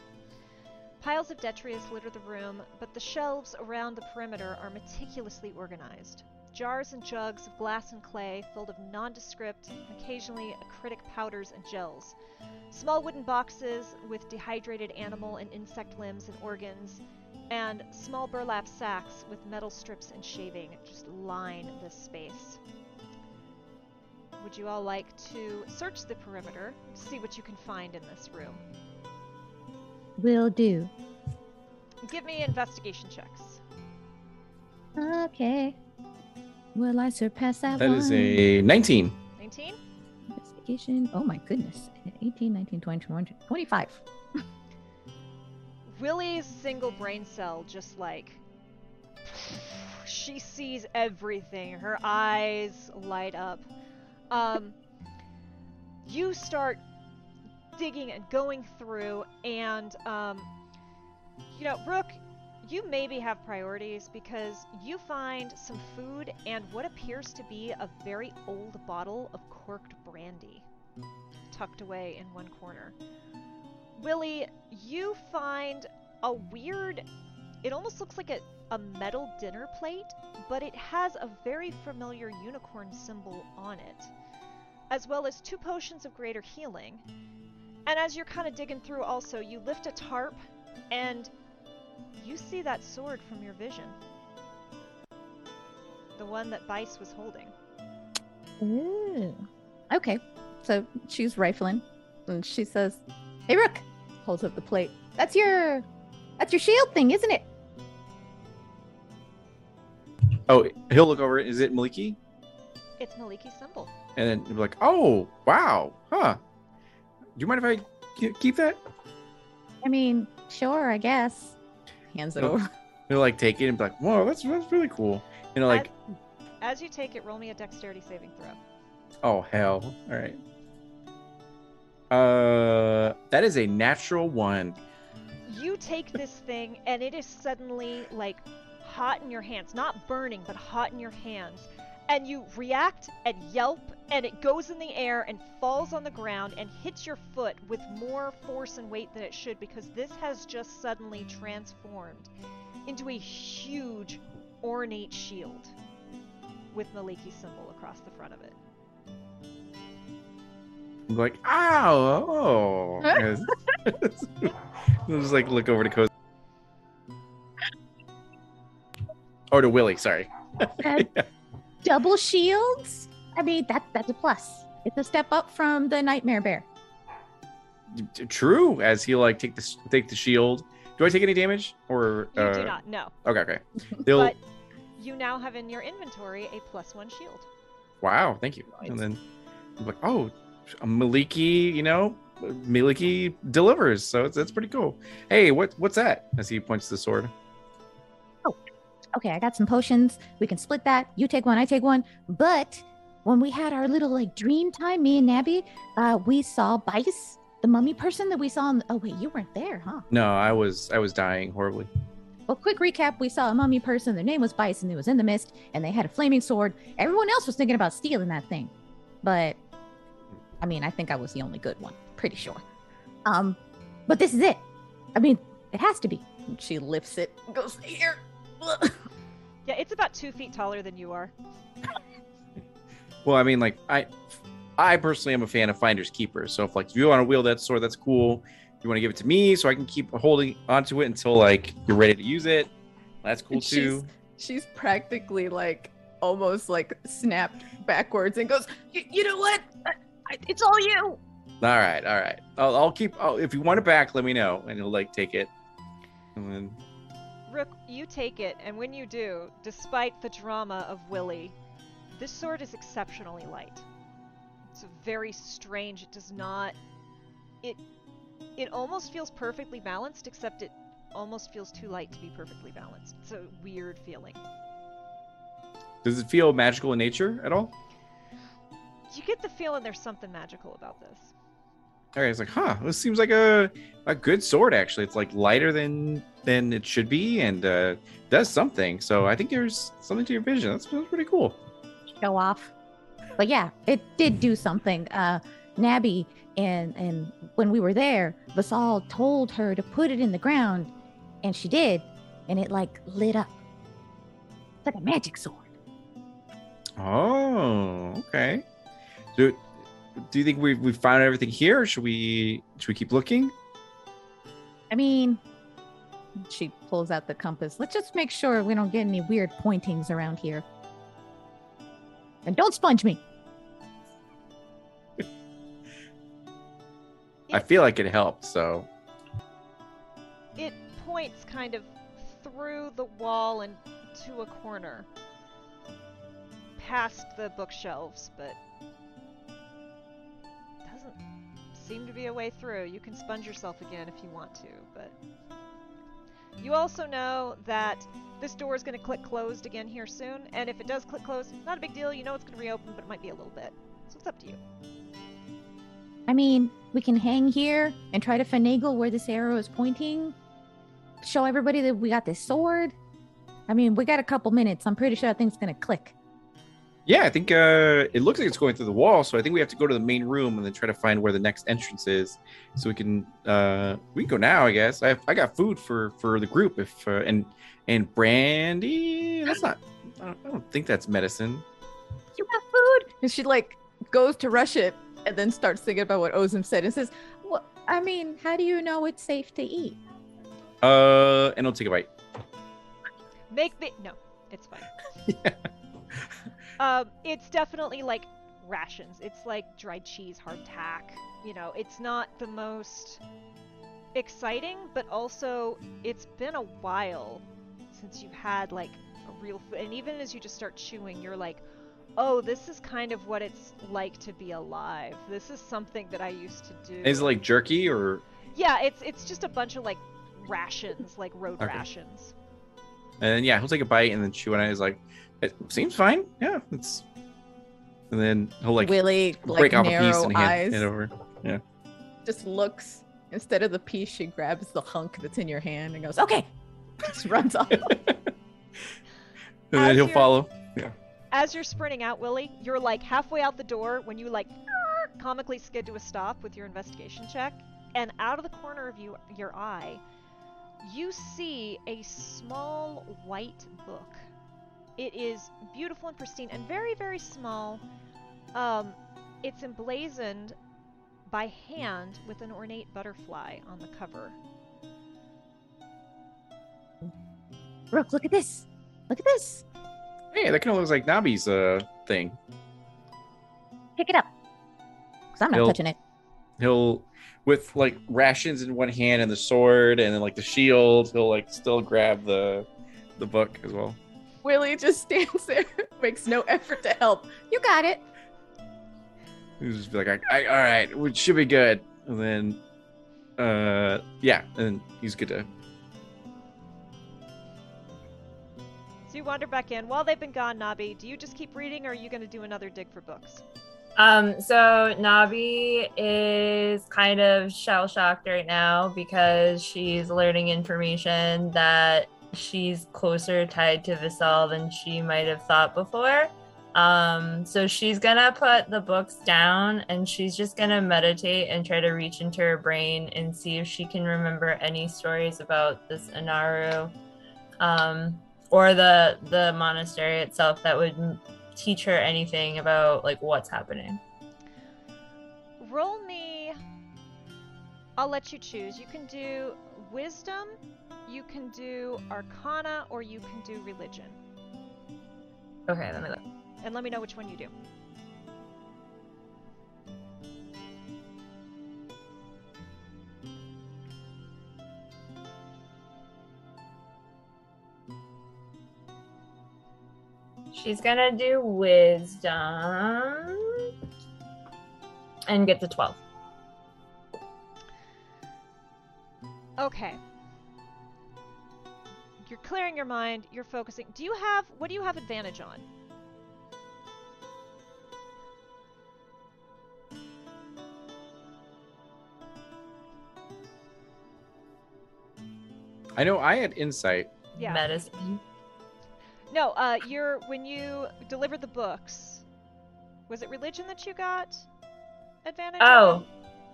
Piles of detritus litter the room, but the shelves around the perimeter are meticulously organized. Jars and jugs of glass and clay filled of nondescript, occasionally acritic powders and gels. Small wooden boxes with dehydrated animal and insect limbs and organs, and small burlap sacks with metal strips and shaving just line this space. Would you all like to search the perimeter, to see what you can find in this room? Will do. Give me investigation checks. Okay. Will I surpass that, That one? is a 19. 19? investigation. Oh my goodness. 18, 19, 20, 21, 25. Willie's single brain cell just like she sees everything. Her eyes light up. Um you start digging and going through and um you know, Rook, you maybe have priorities because you find some food and what appears to be a very old bottle of corked brandy tucked away in one corner. Willie, you find a weird. It almost looks like a, a metal dinner plate, but it has a very familiar unicorn symbol on it, as well as two potions of greater healing. And as you're kind of digging through, also, you lift a tarp and you see that sword from your vision. The one that Bice was holding. Ooh. Okay. So she's rifling and she says, Hey Rook, holds up the plate. That's your that's your shield thing, isn't it? Oh, he'll look over. it. Is it Maliki? It's Maliki's symbol. And then he'll be like, oh, wow. Huh. Do you mind if I keep that? I mean, sure, I guess. Hands it Oh. over. He'll like take it and be like, whoa, that's, that's really cool. You know, like, As you take it, roll me a dexterity saving throw. oh, hell. All right. Uh, that is a natural one. You take this thing, and it is suddenly like hot in your hands. Not burning, but hot in your hands. And you react and yelp, and it goes in the air and falls on the ground and hits your foot with more force and weight than it should because this has just suddenly transformed into a huge, ornate shield with Maliki's symbol across the front of it. I'm like, ow, oh. I'll just like look over to Cozy. Or to Willie, sorry. That double shields? I mean, that that's a plus. It's a step up from the nightmare bear. T- True, as he'll like take the take the shield. Do I take any damage? Or You uh, do not, no. Okay, okay. They'll But you now have in your inventory a plus one shield. wow, thank you. And then I'm like, oh, Maliki, you know, Maliki delivers, so it's, that's pretty cool. Hey, what what's that? As he points to the sword. Okay, I got some potions. We can split that. You take one, I take one. But when we had our little like dream time, me and Nabi, uh, we saw Bice, the mummy person that we saw. In oh wait, you weren't there, huh? No, I was I was dying horribly. Well, quick recap: we saw a mummy person. Their name was Bice, and it was in the mist, and they had a flaming sword. Everyone else was thinking about stealing that thing, but I mean, I think I was the only good one. Pretty sure. Um, but this is it. I mean, it has to be. She lifts it, and goes here. Yeah, it's about two feet taller than you are. Well, I mean, like I, I personally am a fan of finders keepers. So if like if you want to wield that sword, that's cool. you want to give it to me so I can keep holding onto it until like you're ready to use it. That's cool And too. She's practically like almost like snapped backwards and goes, "Y- "You know what? I, I, it's all you." All right, all right. I'll, I'll keep. Oh, if you want it back, let me know, and he'll like take it. And then Rook, you take it, and when you do, despite the drama of Willie, this sword is exceptionally light. It's very strange. It does not. It. It almost feels perfectly balanced, except it almost feels too light to be perfectly balanced. It's a weird feeling. does it feel magical in nature at all? You get the feeling there's something magical about this. All right, it's like, huh, this seems like a a good sword actually. It's like lighter than than it should be, and uh, does something. So I think there's something to your vision. That's, that's pretty cool. Show off. But yeah, it did do something. Uh, Nabi and and when we were there, Vasal told her to put it in the ground, and she did, and it like lit up. It's like a magic sword. Oh, okay. Do do you think we we found everything here, or should we should we keep looking? I mean, she pulls out the compass. Let's just make sure we don't get any weird pointings around here. And don't sponge me. I feel like it helped. So It points kind of through the wall and to a corner, past the bookshelves, but seem to be a way through. You can sponge yourself again if you want to, but you also know that this door is going to click closed again here soon, and if it does click closed, not a big deal. You know it's going to reopen, but it might be a little bit. So it's up to you. I mean, we can hang here and try to finagle where this arrow is pointing. Show everybody that we got this sword. I mean, we got a couple minutes. I'm pretty sure that thing's gonna click. Yeah, I think uh, it looks like it's going through the wall. So I think we have to go to the main room and then try to find where the next entrance is, so we can uh, we can go now. I guess I have, I got food for for the group. If uh, and and brandy, that's not. I don't, I don't think that's medicine. You got food? And she like goes to rush it and then starts thinking about what Ozim said and says, "Well, I mean, how do you know it's safe to eat?" Uh, and I'll take a bite. Make me no, it's fine. Yeah. Um, it's definitely like rations. It's like dried cheese, hardtack. You know, it's not the most exciting, but also it's been a while since you've had like a real food. And even as you just start chewing, you're like, oh, this is kind of what it's like to be alive. This is something that I used to do. Is it like jerky or? Yeah, it's it's just a bunch of like rations, like road Okay. rations. And then yeah, he'll take a bite and then chew on it. He's like, it seems fine. Yeah, it's. And then he'll like Willie, like break off a piece and hand eyes, it over. Yeah. Just looks instead of the piece, she grabs the hunk that's in your hand and goes, "Okay," just runs off. and then As he'll follow. Yeah. As you're sprinting out, Willie, you're like halfway out the door when you like comically skid to a stop with your investigation check, and out of the corner of you, your eye, you see a small white book. It is beautiful and pristine and very, very small. Um, it's emblazoned by hand with an ornate butterfly on the cover. Rook, look at this. Look at this. Hey, that kind of looks like Nabi's uh thing. Pick it up. Cause I'm not He'll- touching it. He'll with like rations in one hand and the sword and then like the shield. He'll like still grab the the book as well. Willie just stands there, makes no effort to help. You got it. He's just like, I, I, all right, we should be good. And then, uh, yeah, and he's good to. So you wander back in. While they've been gone, Nabi, do you just keep reading or are you going to do another dig for books? Um, so Nabi is kind of shell shocked right now because she's learning information that she's closer tied to Visal than she might have thought before. Um, so she's gonna put the books down and she's just gonna meditate and try to reach into her brain and see if she can remember any stories about this Inaru, um, or the the monastery itself that would teach her anything about like what's happening. Roll me I'll let you choose. You can do wisdom, you can do arcana, or you can do religion. Okay, let me look. And let me know which one you do. She's gonna do wisdom and get to 12. Okay. You're clearing your mind, you're focusing. Do you have what do you have advantage on? I know I had insight. Yeah. Medicine. No, uh you're when you delivered the books. Was it religion that you got advantage Oh. on?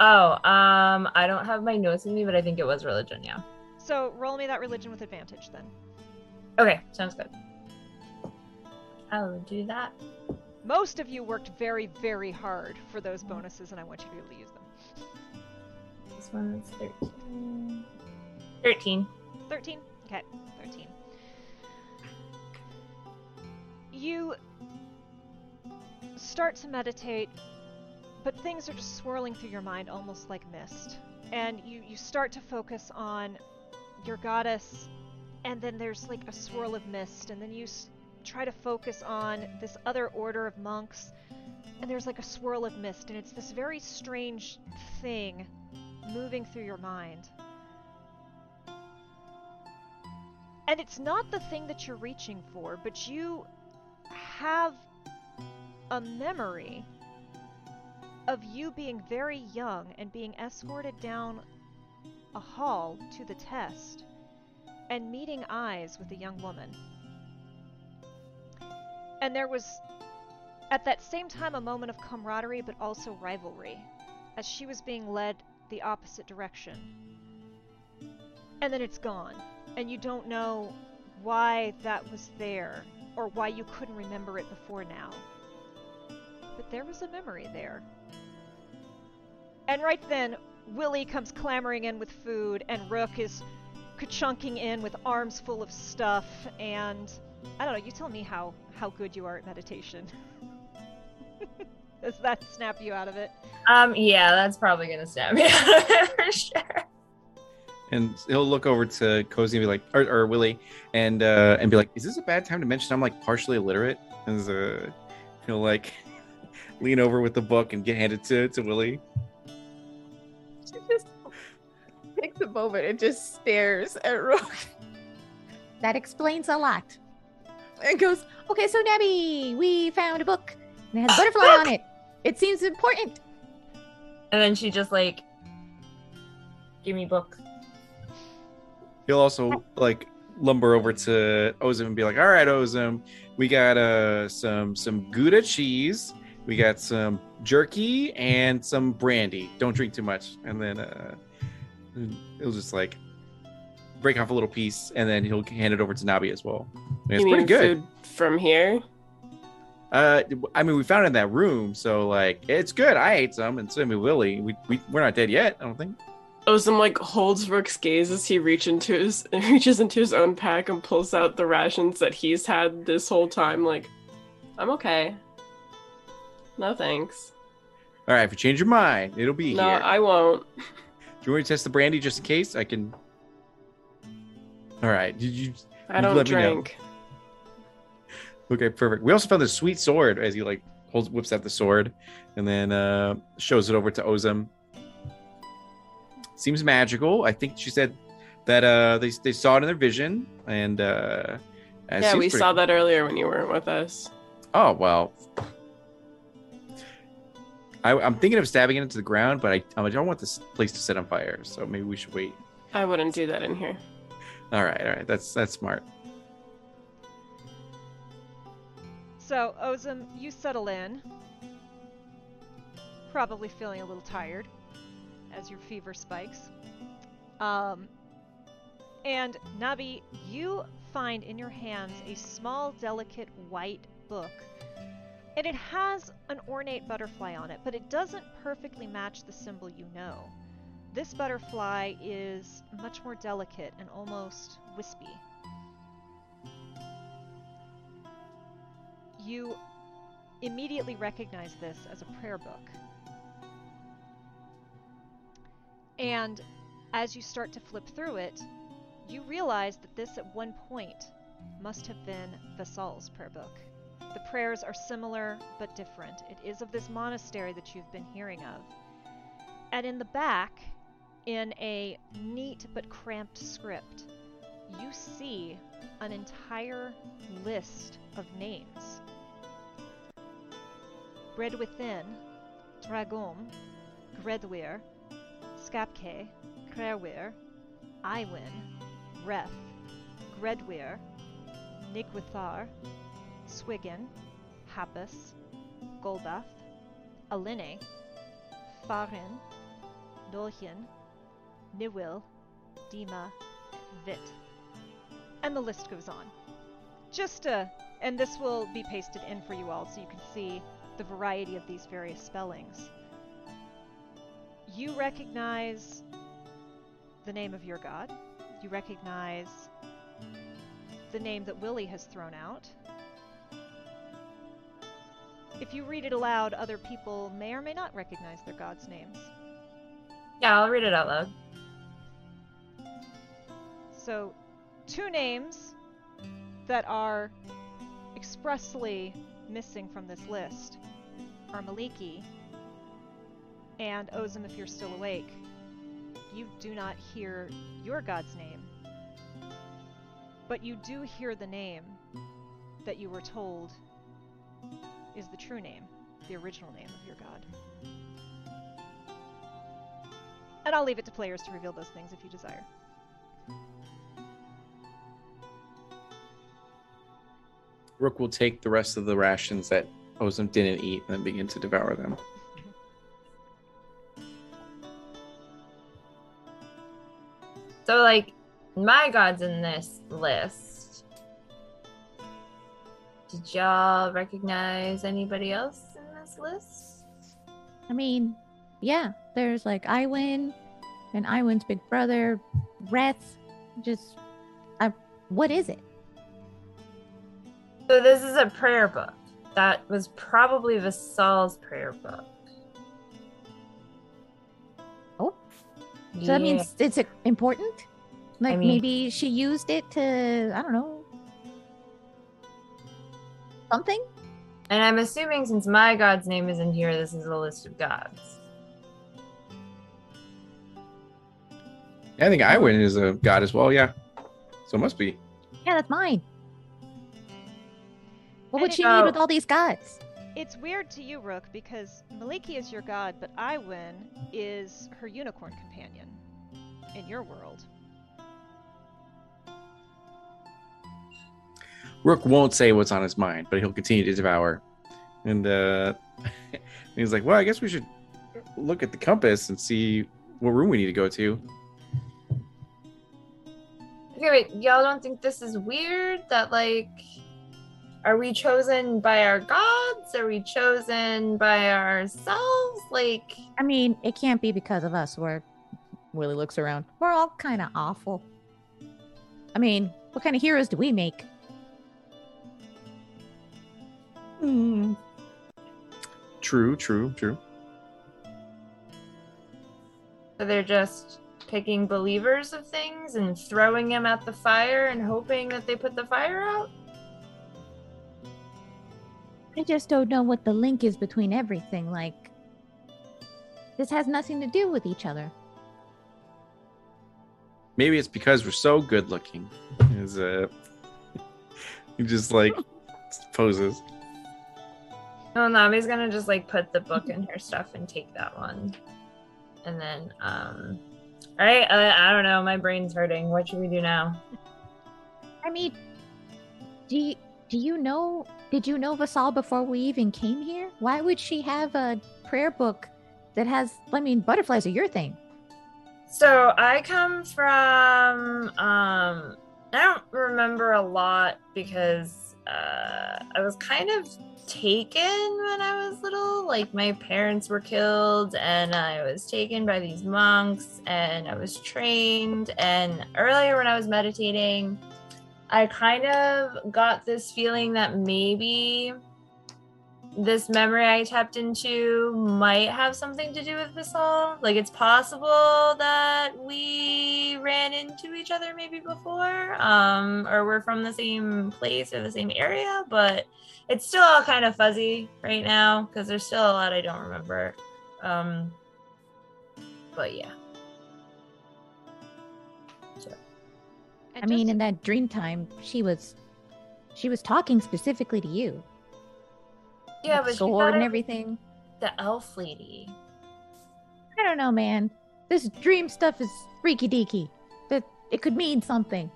Oh, um, I don't have my notes with me, but I think it was religion, yeah. So roll me that religion with advantage then. Okay, sounds good. I'll do that. Most of you worked very, very hard for those bonuses, and I want you to be able to use them. This one's 13. 13. 13? Okay, 13. You start to meditate, but things are just swirling through your mind almost like mist. And you, you start to focus on your goddess, and then there's like a swirl of mist, and then you s- try to focus on this other order of monks, and there's like a swirl of mist, and it's this very strange thing moving through your mind. And it's not the thing that you're reaching for, but you have a memory of you being very young and being escorted down a hall to the test and meeting eyes with a young woman. And there was, at that same time, a moment of camaraderie but also rivalry as she was being led the opposite direction. And then it's gone and you don't know why that was there or why you couldn't remember it before now. But there was a memory there. And right then, Willie comes clamoring in with food, and Rook is ka-chunking in with arms full of stuff, and I don't know, you tell me how, how good you are at meditation. Does that snap you out of it? Um, yeah, that's probably gonna snap me out of it for sure. And he'll look over to Cozy and be like, or, or Willie, and uh, and be like, "Is this a bad time to mention I'm like partially illiterate?" And uh, he'll like lean over with the book and get handed to to Willie. Takes a moment and just stares at Rook. That explains a lot. And goes, okay, so Nabi, we found a book and it has a butterfly on it. It seems important. And then she just like, give me book. He'll also like lumber over to Ozim and be like, "All right, Ozim, we got uh some some Gouda cheese, we got some jerky and some brandy. Don't drink too much." And then uh he'll just like break off a little piece, and then he'll hand it over to Nabi as well. And it's you pretty good. from here? Uh, I mean, we found it in that room, so like it's good. I ate some, and so did Willie. We we we're not dead yet. I don't think. Ozim like holds Rook's gaze as he reach into his reaches into his own pack and pulls out the rations that he's had this whole time. Like, I'm okay. No thanks. All right, if you change your mind, it'll be No, here. I won't. Do you want me to test the brandy just in case? I can. All right. Did you? I don't drink. Okay, perfect. We also found the sweet sword as he like holds, whips out the sword, and then uh shows it over to Ozim. Seems magical. I think she said that uh they they saw it in their vision, and uh. Yeah, we pretty- saw that earlier when you weren't with us. Oh well. I, I'm thinking of stabbing it into the ground, but I, I don't want this place to set on fire, so maybe we should wait. I wouldn't do that in here. All right, all right, that's that's smart. So, Ozim, you settle in. Probably feeling a little tired as your fever spikes. Um, and Nabi, you find in your hands a small, delicate white book. And it has an ornate butterfly on it, but it doesn't perfectly match the symbol you know. this butterfly is much more delicate and almost wispy. You immediately recognize this as a prayer book. And as you start to flip through it, you realize that this at one point must have been Vasal's prayer book. The prayers are similar but different. It is of this monastery that you've been hearing of. And in the back, in a neat but cramped script, you see an entire list of names. Read within Dragom, Gredwir, Skapke, Crerwir, Iwin, Reth, Gredwir, Nigwithar, Swigan, Happus, Golbath, Aline, Farin, Dolhian, Niwil, Dima, Vit. And the list goes on. Just uh, and this will be pasted in for you all so you can see the variety of these various spellings. You recognize the name of your god. You recognize the name that Willie has thrown out. If you read it aloud, other people may or may not recognize their god's names. Yeah, I'll read it out loud. So, two names that are expressly missing from this list are Maliki and Ozim if you're still awake. You do not hear your god's name, but you do hear the name that you were told is the true name, the original name of your god. And I'll leave it to players to reveal those things if you desire. Rook will take the rest of the rations that Ozim didn't eat and then begin to devour them. So, like, my god's in this list. Did y'all recognize anybody else in this list? I mean, yeah, there's like Iwin and Iwin's big brother, Reth. Just, I, what is it? So, this is a prayer book. That was probably Vassal's prayer book. Oh, So that means it's important? Like mean- maybe she used it to, I don't know, something? And I'm assuming since my god's name is in here, this is a list of gods. I think Iwin is a god as well, yeah. So it must be. Yeah, that's mine. What would it- she Oh. need with oh. all these gods? It's weird to you, Rook, because Maliki is your god, but Iwin is her unicorn companion in your world. Rook won't say what's on his mind, but he'll continue to devour. And uh he's like, Well, I guess we should look at the compass and see what room we need to go to. Okay, wait, y'all don't think this is weird? That, like, are we chosen by our gods? Are we chosen by ourselves? Like, I mean, it can't be because of us. We're Willie looks around. We're all kind of awful. I mean, what kind of heroes do we make? Hmm. True, true, true. so they're just picking believers of things and throwing them at the fire and hoping that they put the fire out? I just don't know what the link is between everything. Like, this has nothing to do with each other. Maybe it's because we're so good looking. Is uh he just like poses. No, Nabi's gonna just like put the book in her stuff and take that one. And then, um, all right, I, I don't know. My brain's hurting. What should we do now? I mean, do you, do you know? Did you know Vasal before we even came here? Why would she have a prayer book that has? I mean, butterflies are your thing. So I come from, um, I don't remember a lot because uh, I was kind of taken when I was little. Like my parents were killed, and I was taken by these monks, and I was trained. And earlier, when I was meditating, I kind of got this feeling that maybe this memory I tapped into might have something to do with this all. Like it's possible that we ran into each other maybe before, um, or we're from the same place or the same area, but it's still all kind of fuzzy right now because there's still a lot I don't remember. Um, but yeah. I mean, in that dream time, she was she was talking specifically to you. Yeah, but sword and everything. the elf lady. I don't know, man. This dream stuff is freaky deaky. That it could mean something.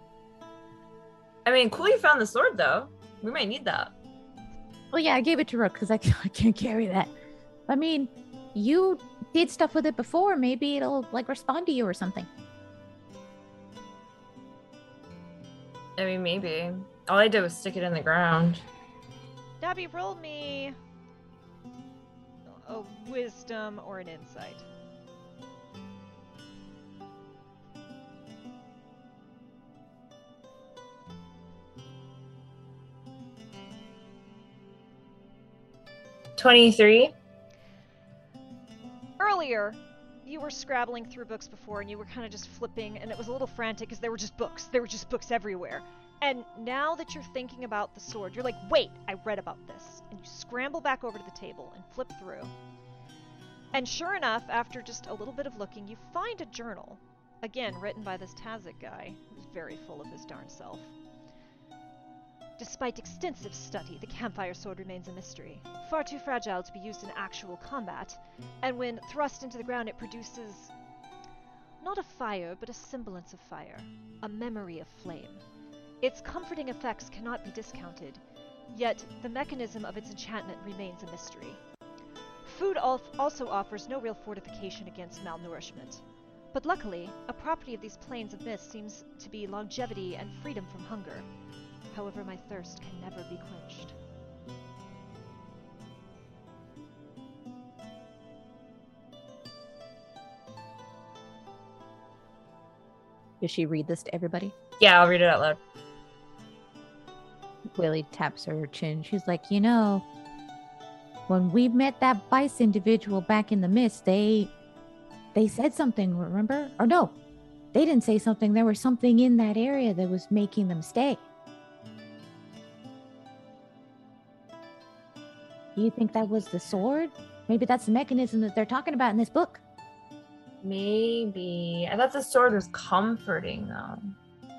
I mean, cool you found the sword though. We might need that. Well, yeah, I gave it to Rook because I, I can't carry that. I mean, you did stuff with it before. Maybe it'll like respond to you or something. I mean, maybe. All I did was stick it in the ground. Nabi, roll me a wisdom or an insight. Twenty-three. Earlier, you were scrabbling through books before and you were kind of just flipping, and it was a little frantic because there were just books. There were just books everywhere. And now that you're thinking about the sword, you're like, wait, I read about this. And you scramble back over to the table and flip through. And sure enough, after just a little bit of looking, you find a journal. Again, written by this Tazik guy, who's very full of his darn self. Despite extensive study, the campfire sword remains a mystery. Far too fragile to be used in actual combat, and when thrust into the ground, it produces not a fire, but a semblance of fire, a memory of flame. Its comforting effects cannot be discounted, yet the mechanism of its enchantment remains a mystery. Food also offers no real fortification against malnourishment. But luckily, a property of these plains of mist seems to be longevity and freedom from hunger. However, my thirst can never be quenched. Does she read this to everybody? Yeah, I'll read it out loud. Willie taps her chin. She's like, you know, when we met that Vice individual back in the mist, they they said something, remember? Or no, they didn't say something. There was something in that area that was making them stay. Do you think that was the sword? Maybe that's the mechanism that they're talking about in this book. Maybe. I thought the sword was comforting though.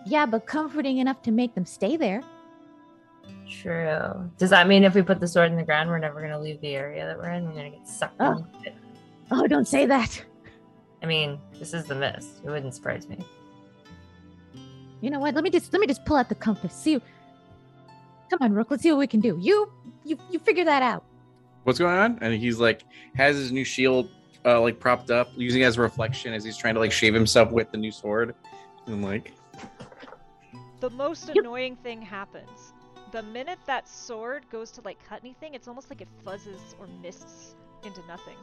Yeah, but comforting enough to make them stay there. True. Does that mean if we put the sword in the ground, we're never gonna leave the area that we're in? We're gonna get sucked Oh. into it. Oh, don't say that. I mean, this is the mist. It wouldn't surprise me. You know what? Let me just let me just pull out the compass. See, come on, Rook. Let's see what we can do. You, you, you figure that out. What's going on? And he's like has his new shield uh, like propped up, using it as a reflection as he's trying to like shave himself with the new sword. And like, The most annoying thing happens. The minute that sword goes to like cut anything, it's almost like it fuzzes or mists into nothing.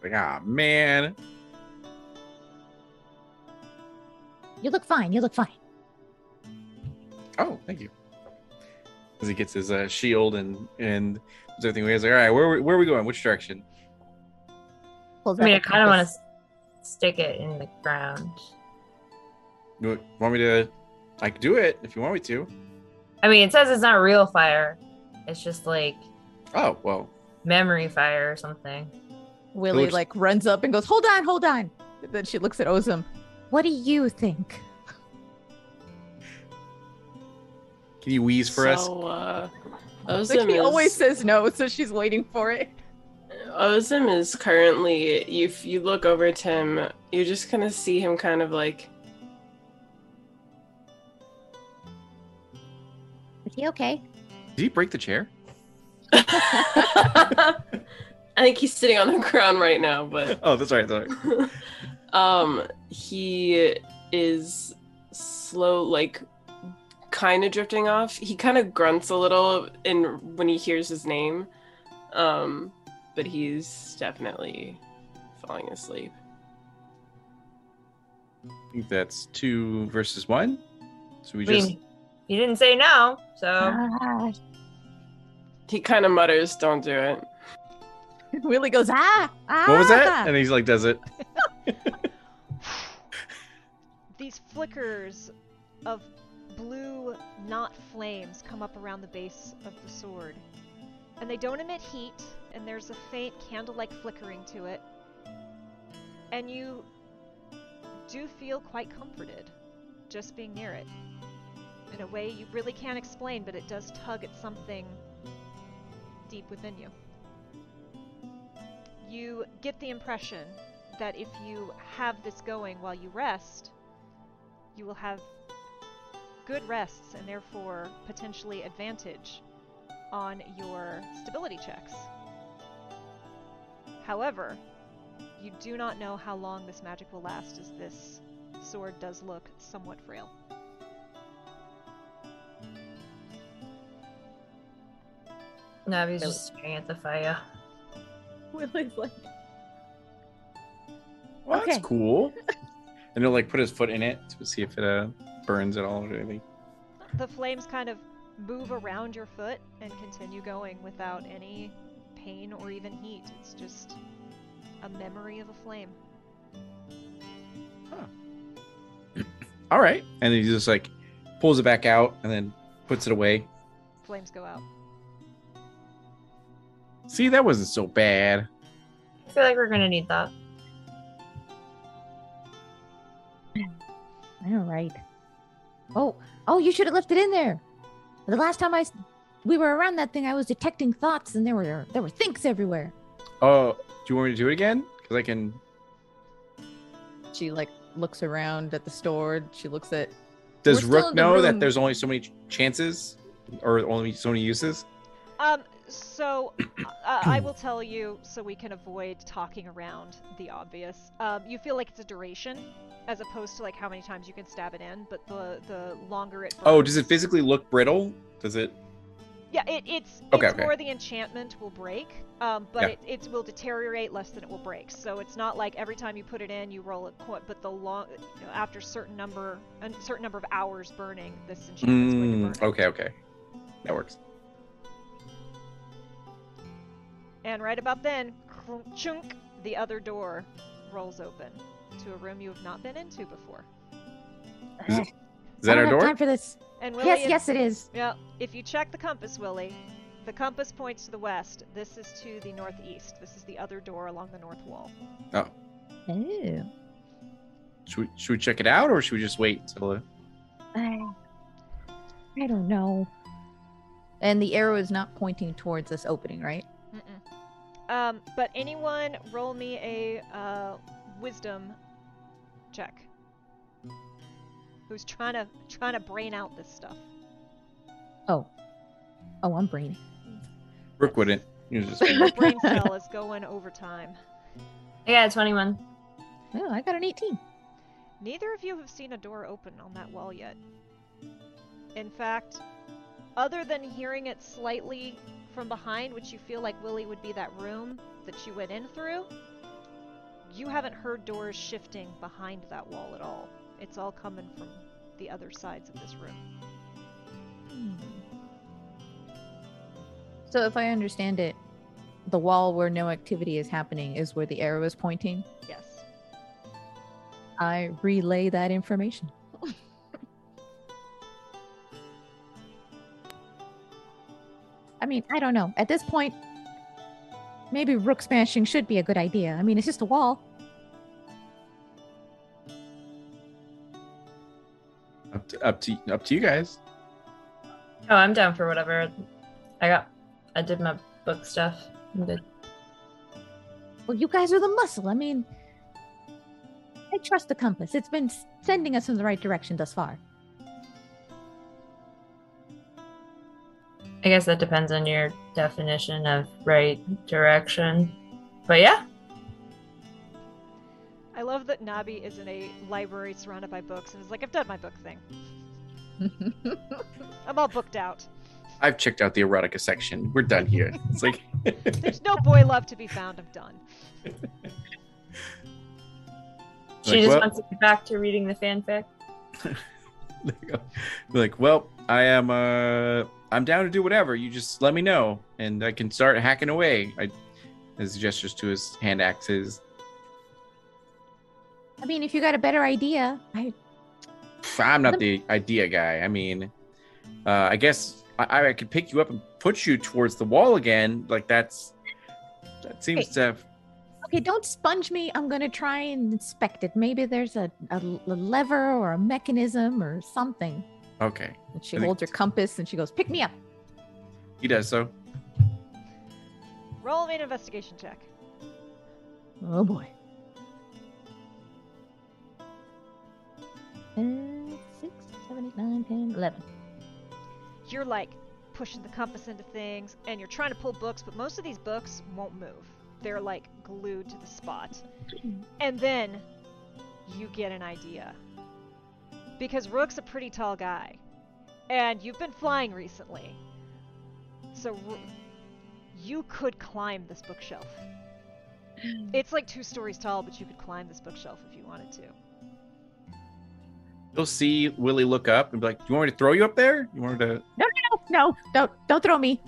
like ah man. You look fine. You look fine. Oh, thank you. As he gets his uh, shield and and everything away, he's like, all right, where are we- where are we going? Which direction? Pulls I mean, I kind of want to stick it in the ground. You want me to? I can do it if you want me to. I mean, it says it's not real fire. It's just like Oh well, memory fire or something. Willie looks- like runs up and goes, "Hold on, hold on." Then she looks at Ozim. What do you think? can you wheeze for us? so, Uh, Like he is, always says no, so she's waiting for it. Ozim is currently. If you look over to him, you just kind of see him kind of like. Is he okay? Did he break the chair? I think he's sitting on the ground right now, but Oh, that's right. That's right. um he is slow like kind of drifting off. He kind of grunts a little in when he hears his name, um, but he's definitely falling asleep. I think that's two versus one. So we I just mean, he didn't say no, so. He kind of mutters, "Don't do it." Willie goes, ah, ah. what was that? And he's like, does it? These flickers of blue not flames come up around the base of the sword. And they don't emit heat, and there's a faint candle-like flickering to it. And you do feel quite comforted just being near it. In a way you really can't explain, but it does tug at something deep within you. You get the impression that if you have this going while you rest, you will have good rests and therefore potentially advantage on your stability checks. However, you do not know how long this magic will last as this sword does look somewhat frail. Nabi's just staring at the fire. Willie's like, Well, Okay. that's cool. and he'll like put his foot in it to see if it uh, burns at all or anything. The flames kind of move around your foot and continue going without any pain or even heat. It's just a memory of a flame. All right, and he just like pulls it back out and then puts it away. Flames go out. See, that wasn't so bad. I feel like we're gonna need that. all right. Oh, oh, you should have left it in there. The last time I, s- we were around that thing, I was detecting thoughts, and there were there were thinks everywhere. Oh, do you want me to do it again? Because I can. She like looks around at the store. She looks at. Does We're still Rook in the know that room. there's only so many ch- chances, or only so many uses? Um, so uh, I will tell you so we can avoid talking around the obvious. Um, you feel like it's a duration as opposed to like how many times you can stab it in, but the the longer it. Oh, does it physically look brittle? Does it? Yeah, it, it's Okay, it's okay. more the enchantment will break, um, but Yeah. it, it will deteriorate less than it will break. So it's not like every time you put it in, you roll it. But the long you know, after certain number a certain number of hours burning, this enchantment's going to Mm, burn. okay, okay, that works. And right about then, chunk, the other door rolls open to a room you have not been into before. Is, it, is that our door? Time for this. And Willie, yes, if- yes, it is. Yeah, if you check the compass, Willie, the compass points to the west. This is to the northeast. This is the other door along the north wall. Oh. oh. Should we, should we check it out, or should we just wait until? I, I don't know. And the arrow is not pointing towards this opening, right? Mm-mm. Um, but anyone roll me a uh, wisdom check. Who's trying to trying to brain out this stuff? Oh. Oh, I'm braining. Rook wouldn't. You just Your brain cell is going overtime. I got a 21. Oh, I got an 18. Neither of you have seen a door open on that wall yet. In fact, other than hearing it slightly from behind, which you feel like Willie would be that room that you went in through, you haven't heard doors shifting behind that wall at all. It's all coming from the other sides of this room. So if I understand it, the wall where no activity is happening is where the arrow is pointing. Yes. I relay that information. Mean, I don't know. At this point, maybe rook smashing should be a good idea. I mean, it's just a wall. up to, up to up to you guys. Oh, I'm down for whatever. I got. I did my book stuff. I'm good. Well, you guys are the muscle. I mean, I trust the compass. It's been sending us in the right direction thus far. I guess that depends on your definition of right direction. But yeah, I love that Nabi is in a library surrounded by books and is like, I've done my book thing. I'm all booked out. I've checked out the erotica section. We're done here. It's like There's no boy love to be found. I'm done. She Like, just well- wants to get back to reading the fanfic. like, well, I am uh I'm down to do whatever. You just let me know and I can start hacking away. I his gestures to his hand axes. I mean, if you got a better idea, I I'm not the idea guy. I mean, uh I guess I, I could pick you up and put you towards the wall again. Like that's that seems to okay. Don't sponge me. I'm gonna try and inspect it. Maybe there's a, a, a lever or a mechanism or something. okay. And she I think- holds her compass and she goes, "Pick me up." He does so. Roll me an investigation check. Oh boy. Uh, six, seven, eight, nine, ten, eleven. You're like pushing the compass into things and you're trying to pull books, but most of these books won't move. They're like glued to the spot. Hmm. And then you get an idea. Because Rook's a pretty tall guy. And you've been flying recently. So Ro- you could climb this bookshelf. Hmm. It's like two stories tall, but you could climb this bookshelf if you wanted to. You'll see Willie look up and be like, "Do you want me to throw you up there? You want me to?" No, no, don't, don't throw me.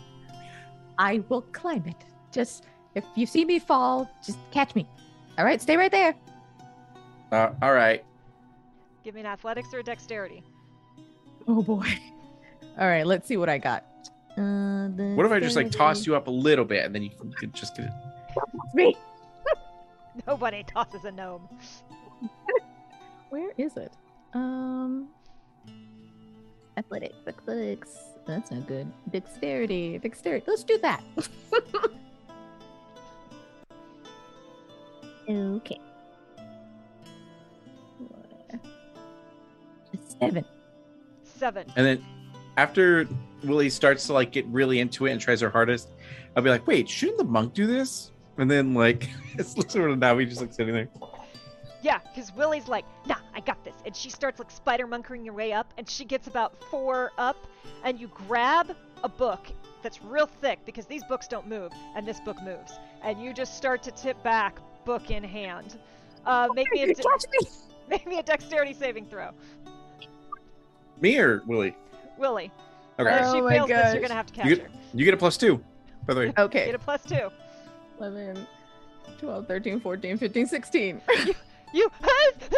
I will climb it. Just if you see me fall, just catch me. All right, stay right there. Uh, all right. Give me an athletics or a dexterity. Oh boy. All right, let's see what I got. Uh, What if I just like toss you up a little bit and then you can, you just get it? It's me? Nobody tosses a gnome. Where is it? Um, athletics, athletics. That's not good. Dexterity, dexterity. Let's do that. okay. Seven. Seven. And then after Willie starts to like get really into it and tries her hardest, I'll be like, "Wait, shouldn't the monk do this?" And then like it's sort of now we just like sitting there. Yeah, because Willie's like, nah, I got this. And she starts like spider monkering your way up, and she gets about four up, and you grab a book that's real thick because these books don't move, and this book moves. And you just start to tip back, book in hand. Uh, make me a de- me. make me a dexterity saving throw, Me or Willie? Willie. Okay, If Oh she my fails this, you're gonna have to catch You- her. you get a plus two. By the way, Okay. Get a plus two. 11, 12, 13, 14, 15, 16. You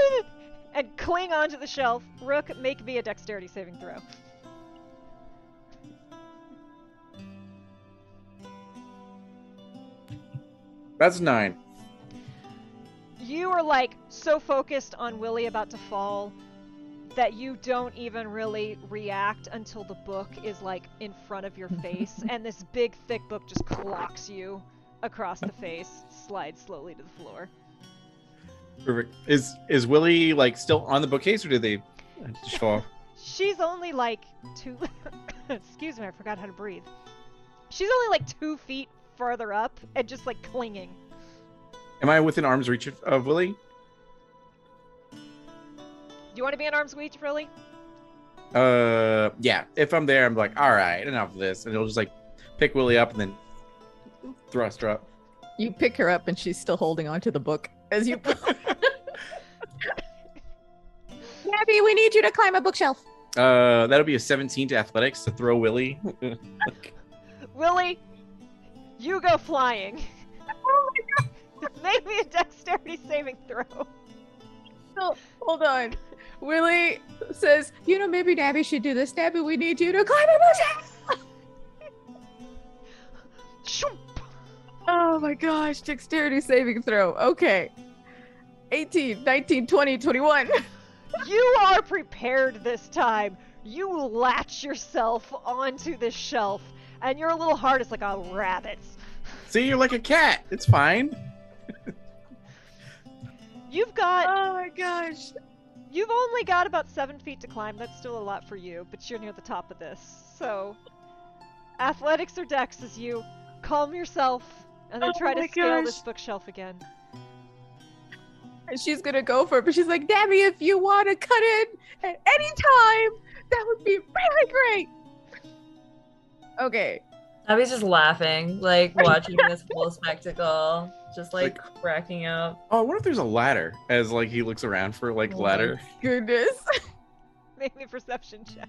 and cling onto the shelf. Rook, make me a dexterity saving throw. that's nine. You are like so focused on Willie about to fall that you don't even really react until the book is like in front of your face and this big thick book just clocks you across the face, slides slowly to the floor. Perfect. Is is Willie like still on the bookcase or did they just fall? She's only like two excuse me, I forgot how to breathe. She's only like two feet further up and just like clinging. Am I within arm's reach of, of Willie? Do you want to be in arm's reach, really? Uh, yeah. If I'm there, I'm like, all right, enough of this, and it'll just like pick Willie up and then thrust her up. You pick her up and she's still holding onto the book as you. Gabby, we need you to climb a bookshelf. Uh, that'll be a 17 to athletics to throw Willie. Willie, you go flying. Make me a dexterity saving throw. No, hold on. Willie says, you know, maybe Dabby should do this. Dabby, we need you to climb a bookshelf. Shoop. Oh my gosh, dexterity saving throw. Okay. 18, 19, 20, 21. You are prepared this time. You latch yourself onto this shelf, and you're a little hard as like a rabbit. See, you're like a cat. It's fine. You've got Oh my gosh. you've only got about seven feet to climb. That's still a lot for you, but you're near the top of this. So athletics or dex as you calm yourself and then Oh try to scale gosh. this bookshelf again. And she's gonna go for it, but she's like, Dabby, if you want to cut in at any time, That would be really great. Okay. Abby's just laughing, like watching this whole spectacle, just like, Like- cracking up. Oh, what if there's a ladder as like he looks around for like Oh my ladder. Goodness. Make me perception check.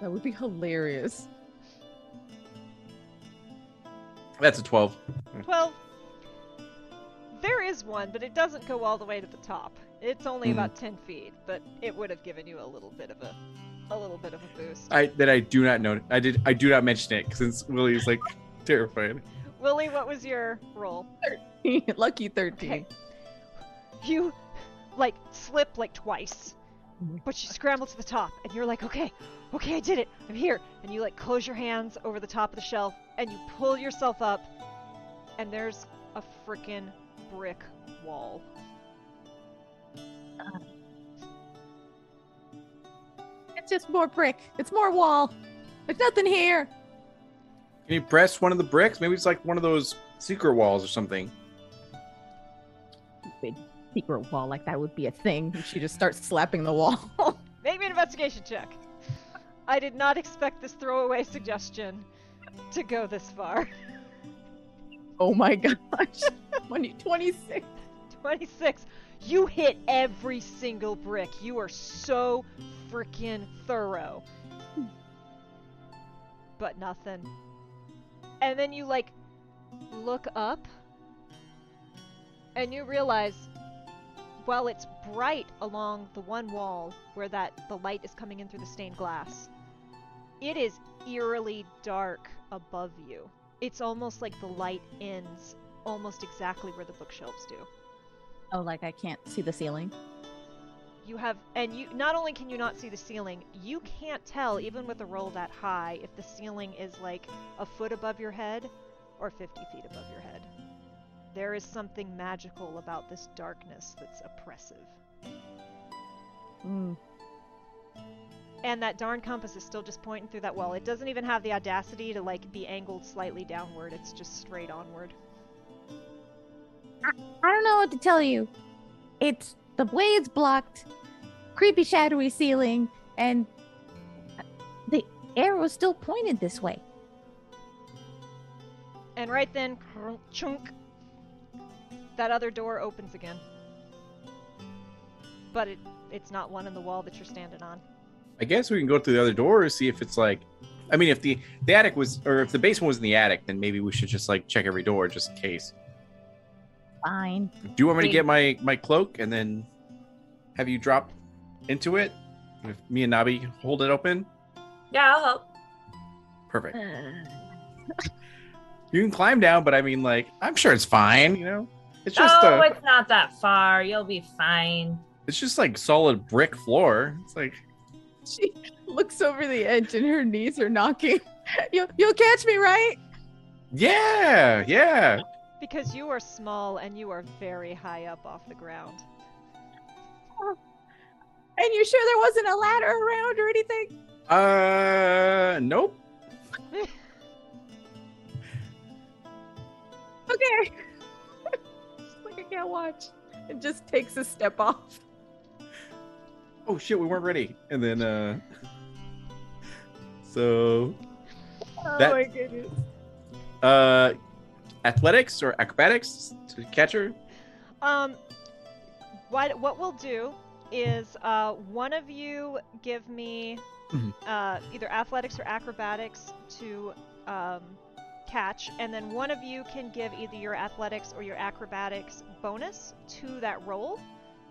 That would be hilarious. That's a 12. 12. There is one, but it doesn't go all the way to the top. It's only Mhm. about 10 feet, but it would have given you a little bit of a a little bit of a boost. I that I do not know. I did I do not mention it since Willie's like terrified. Willie, what was your roll? Lucky 13. Okay. You like slip like twice, Mhm. but you scramble to the top, and you're like, okay, okay, I did it. I'm here. And you like close your hands over the top of the shelf, and you pull yourself up, and there's a freaking brick wall. It's just more brick. It's more wall. There's nothing here. Can you press one of the bricks? Maybe it's like one of those secret walls or something. Big secret wall like that would be a thing. She just starts slapping the wall. Make me an investigation check. I did not expect this throwaway suggestion to go this far. oh my gosh. 20, 26. 26. You hit every single brick. You are so freaking thorough. But nothing. And then you like look up and you realize while it's bright along the one wall where that the light is coming in through the stained glass, it is eerily dark above you. It's almost like the light ends almost exactly where the bookshelves do. Oh, like I can't see the ceiling. You have, and you not only can you not see the ceiling, you can't tell even with a roll that high if the ceiling is like a foot above your head or 50 feet above your head. There is something magical about this darkness that's oppressive. Mm. And that darn compass is still just pointing through that wall. It doesn't even have the audacity to like be angled slightly downward. It's just straight onward. I don't know what to tell you. It's the way it's blocked, creepy, shadowy ceiling, and the arrow is still pointed this way. And right then, chunk, that other door opens again. But it it's not one in the wall that you're standing on. I guess we can go through the other door to see if it's like. I mean, if the the attic was, or if the basement was in the attic, then maybe we should just like check every door just in case. Fine. Do you want me to get my my cloak and then have you drop into it? If me and Nabi hold it open, Yeah, I'll help. perfect. You can climb down, but I mean, like, I'm sure it's fine. You know, it's just oh, uh, it's not that far. You'll be fine. it's just like solid brick floor. It's like She looks over the edge and her knees are knocking. You, you'll catch me, right? yeah, yeah. Because you are small and you are very high up off the ground. And you sure there wasn't a ladder around or anything? Uh, nope. Okay. Like, I can't watch. And just takes a step off. Oh shit, we weren't ready. And then uh, so Oh That- my goodness. uh, athletics or acrobatics to catch her. Um, what what we'll do is uh, one of you give me Mhm. uh, either athletics or acrobatics to um, catch, and then one of you can give either your athletics or your acrobatics bonus to that roll,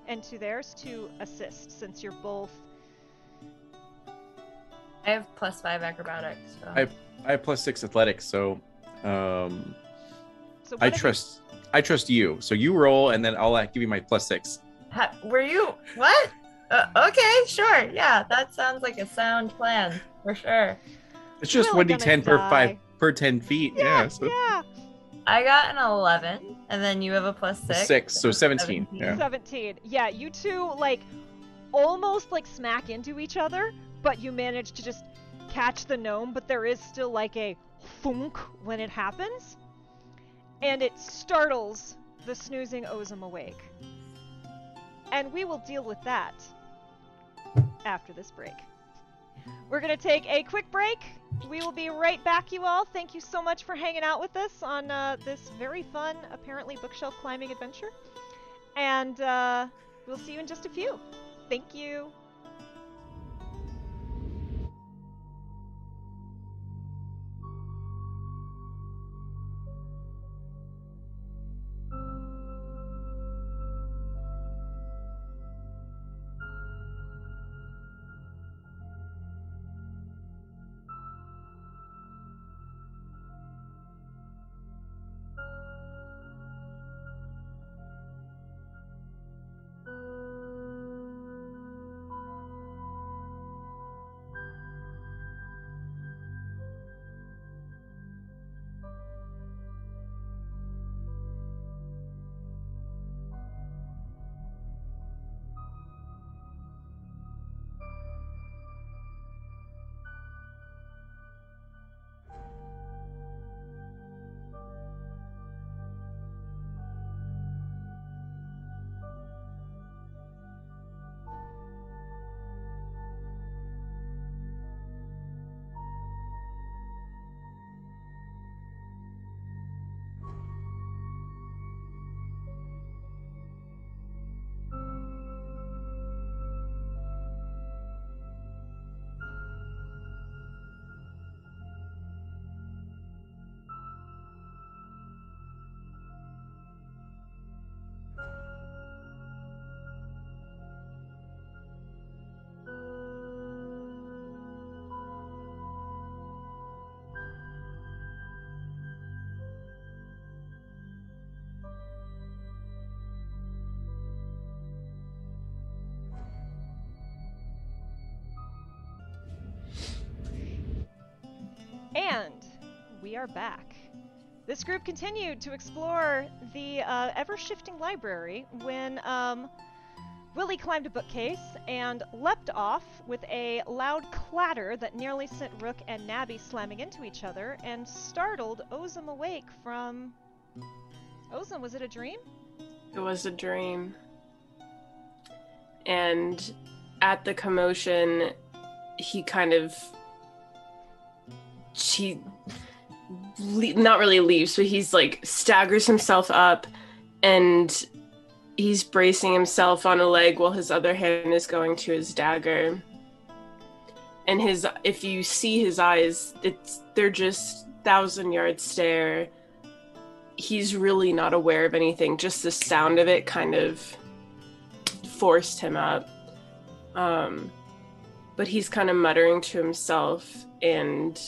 and to theirs to assist, since you're both. I have plus five acrobatics. So. I- I have plus six athletics, so um, So I one of you- trust. I trust you. So you roll, and then I'll uh, give you my plus six. Ha- were you what? Uh, okay, sure. Yeah, that sounds like a sound plan for sure. It's just We're one d ten per five per ten feet. Yeah, Yeah, so yeah. I got an eleven, and then you have a plus six. six, so seventeen. Yeah. 17. Yeah, you two like almost like smack into each other, but you manage to just catch the gnome, but there is still like a thunk when it happens. And it startles the snoozing Ozim awake. And we will deal with that after this break. We're going to take a quick break. We will be right back, you all. Thank you so much for hanging out with us on uh, this very fun, apparently, bookshelf climbing adventure. And uh, we'll see you in just a few. Thank you. We are back. This group continued to explore the uh, ever shifting library when um, Willy climbed a bookcase and leapt off with a loud clatter that nearly sent Rook and Nabi slamming into each other and startled Ozim awake from. Ozim, was it a dream? It was a dream. And at the commotion, he kind of. She. Le- not really leaves, but he's like staggers himself up and he's bracing himself on a leg while his other hand is going to his dagger. And his if you see his eyes, it's they're just thousand yard stare. He's really not aware of anything. Just the sound of it kind of forced him up. Um, but he's kind of muttering to himself and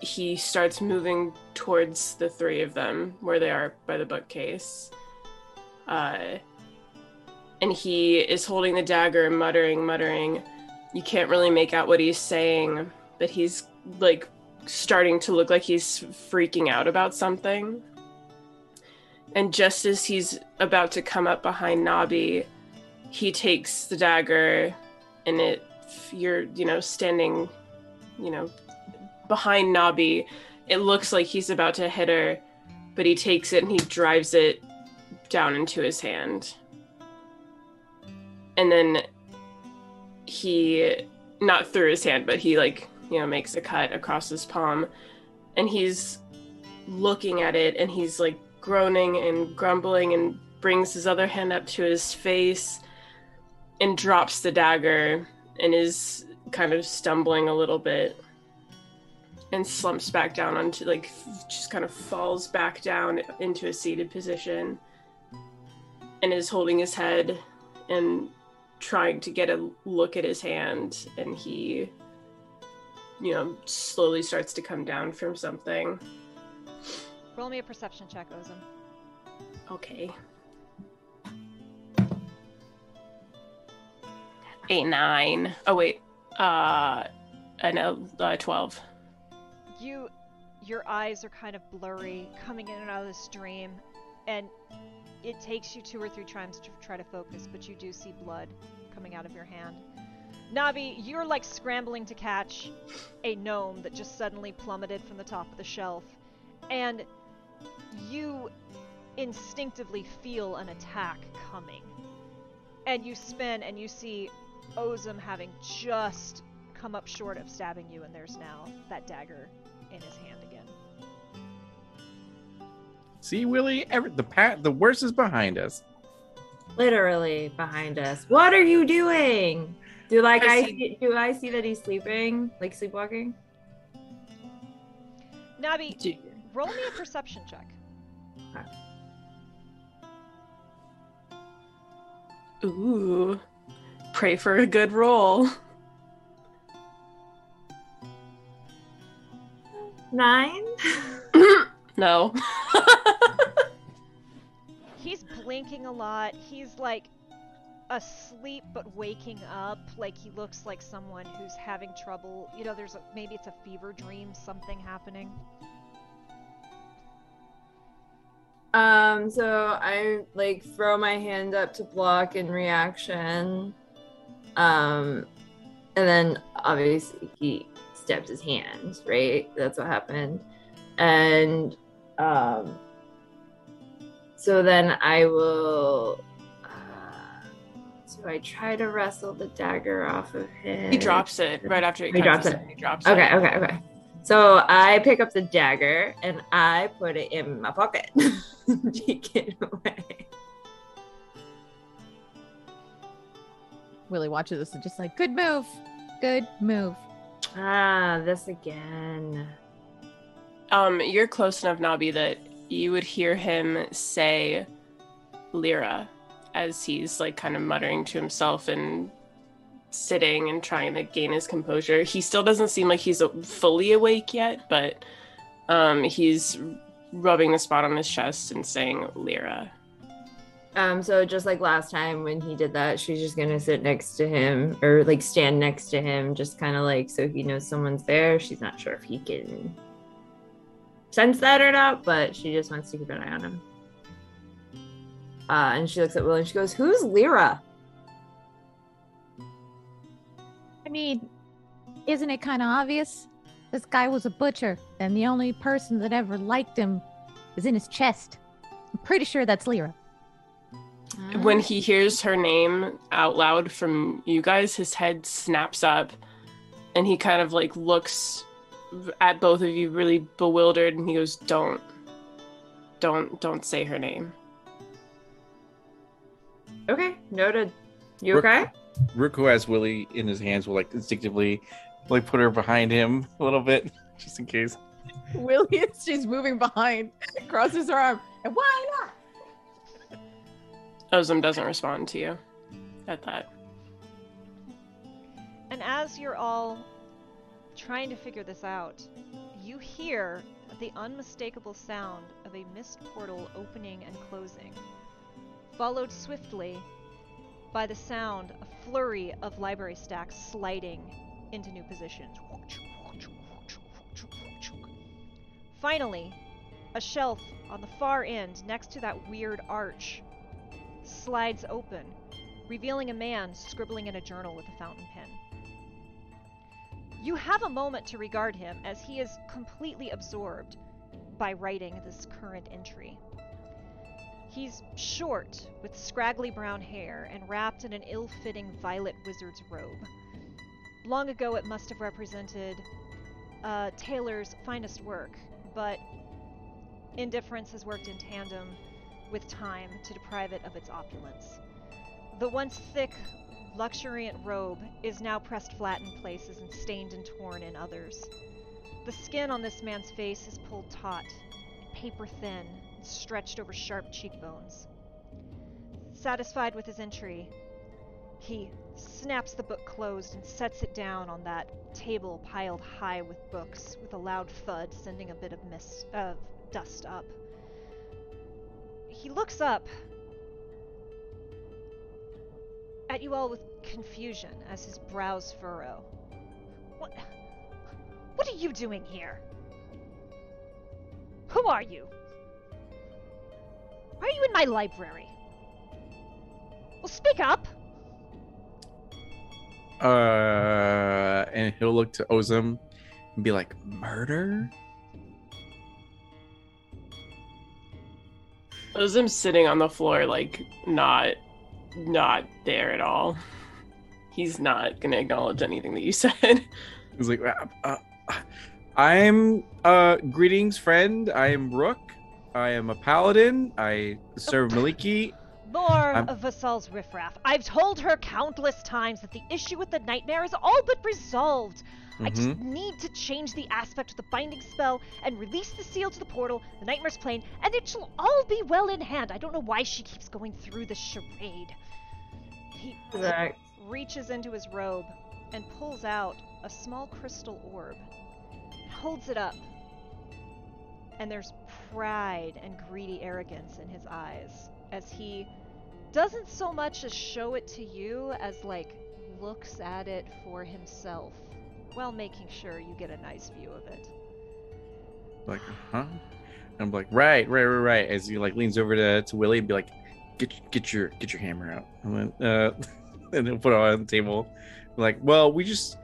he starts moving towards the three of them where they are by the bookcase. Uh, and he is holding the dagger, muttering, muttering. You can't really make out what he's saying, but he's like starting to look like he's freaking out about something. And just as he's about to come up behind Nabi, he takes the dagger and it you're, you know, standing, you know, behind Nabi. It looks like he's about to hit her, but he takes it and he drives it down into his hand. And then he not through his hand, but he like, you know, makes a cut across his palm and he's looking at it and he's like groaning and grumbling and brings his other hand up to his face and drops the dagger and is kind of stumbling a little bit and slumps back down onto like just kind of falls back down into a seated position and is holding his head and trying to get a look at his hand. And he you know slowly starts to come down from something. Roll me a perception check, Ozim. okay. Eight nine. Oh wait. Uh and know uh, 12 You, your eyes are kind of blurry, coming in and out of this dream, and it takes you two or three times to try to focus, but you do see blood coming out of your hand. Nabi, you're like scrambling to catch a gnome that just suddenly plummeted from the top of the shelf, and you instinctively feel an attack coming. And you spin and you see Ozim having just come up short of stabbing you, and there's now that dagger in his hand again. See, Willy, every, the pat, the worst is behind us. Literally behind us. What are you doing? Do like I I see- see, do I see that he's sleeping, like sleepwalking? Nabi, Do- roll me a perception check. Ooh. Pray for a good roll. Nine. no. He's blinking a lot. He's like asleep but waking up. Like he looks like someone who's having trouble. You know, there's a, maybe it's a fever dream, something happening. Um, so I like throw my hand up to block in reaction. Um, and then obviously he stabs his hand, right? That's what happened. And um, so then I will. Uh, so I try to wrestle the dagger off of him. He drops it right after he, He drops it. He drops Okay, it. okay, okay. So I pick up the dagger and I put it in my pocket. Take it away. Willy watches this and just like, good move, good move. Ah, this again. Um, you're close enough, Nabi, that you would hear him say Lyra as he's like kind of muttering to himself and sitting and trying to gain his composure. He still doesn't seem like he's fully awake yet, but um, he's rubbing the spot on his chest and saying Lyra. Um, so just like last time when he did that, she's just gonna sit next to him or like stand next to him, just kind of like so he knows someone's there. She's not sure if he can sense that or not, but she just wants to keep an eye on him. Uh, and she looks at Will and she goes, "Who's Lyra?" I mean, isn't it kind of obvious? This guy was a butcher, and the only person that ever liked him is in his chest. I'm pretty sure that's Lyra. When he hears her name out loud from you guys, his head snaps up and he kind of like looks at both of you really bewildered and he goes, Don't. Don't don't say her name. Okay, noted. You Rook- okay? Rook, who has Willy in his hands, will like instinctively like put her behind him a little bit, just in case. Willy is she's moving behind, crosses her arm, and why not? Ozim doesn't respond to you at that. And as you're all trying to figure this out, you hear the unmistakable sound of a mist portal opening and closing, followed swiftly by the sound, a flurry of library stacks sliding into new positions. Finally, a shelf on the far end next to that weird arch slides open, revealing a man scribbling in a journal with a fountain pen. You have a moment to regard him as he is completely absorbed by writing this current entry. He's short, with scraggly brown hair, and wrapped in an ill fitting violet wizard's robe. Long ago, it must have represented uh, a tailor's finest work, but indifference has worked in tandem with time to deprive it of its opulence. The once thick, luxuriant robe is now pressed flat in places and stained and torn in others. The skin on this man's face is pulled taut, paper thin, and stretched over sharp cheekbones. Satisfied with his entry, he snaps the book closed and sets it down on that table piled high with books, with a loud thud sending a bit of mist, uh, dust up. He looks up at you all with confusion as his brows furrow. What? What are you doing here? Who are you? Why are you in my library? Well, speak up. Uh, and he'll look to Ozim and be like, "Murder." Ozim's sitting on the floor, like not not there at all. he's not gonna acknowledge anything that you said. He's like, uh, uh, I'm uh greetings, friend. I am Rook. I am a paladin. I serve Maliki. More I'm- of Vasal's riffraff. I've told her countless times that the issue with the nightmare is all but resolved. I just Mhm. need to change the aspect of the binding spell and release the seal to the portal, the nightmare's plane, and it shall all be well in hand. I don't know why she keeps going through this charade. He Correct. reaches into his robe and pulls out a small crystal orb holds it up. And there's pride and greedy arrogance in his eyes as he doesn't so much as show it to you as like looks at it for himself while making sure you get a nice view of it. Like, huh? And I'm like, right, right, right, right. As he like leans over to, to Willy and be like, get get your get your hammer out. And then uh and then put it on the table. Like, well, we just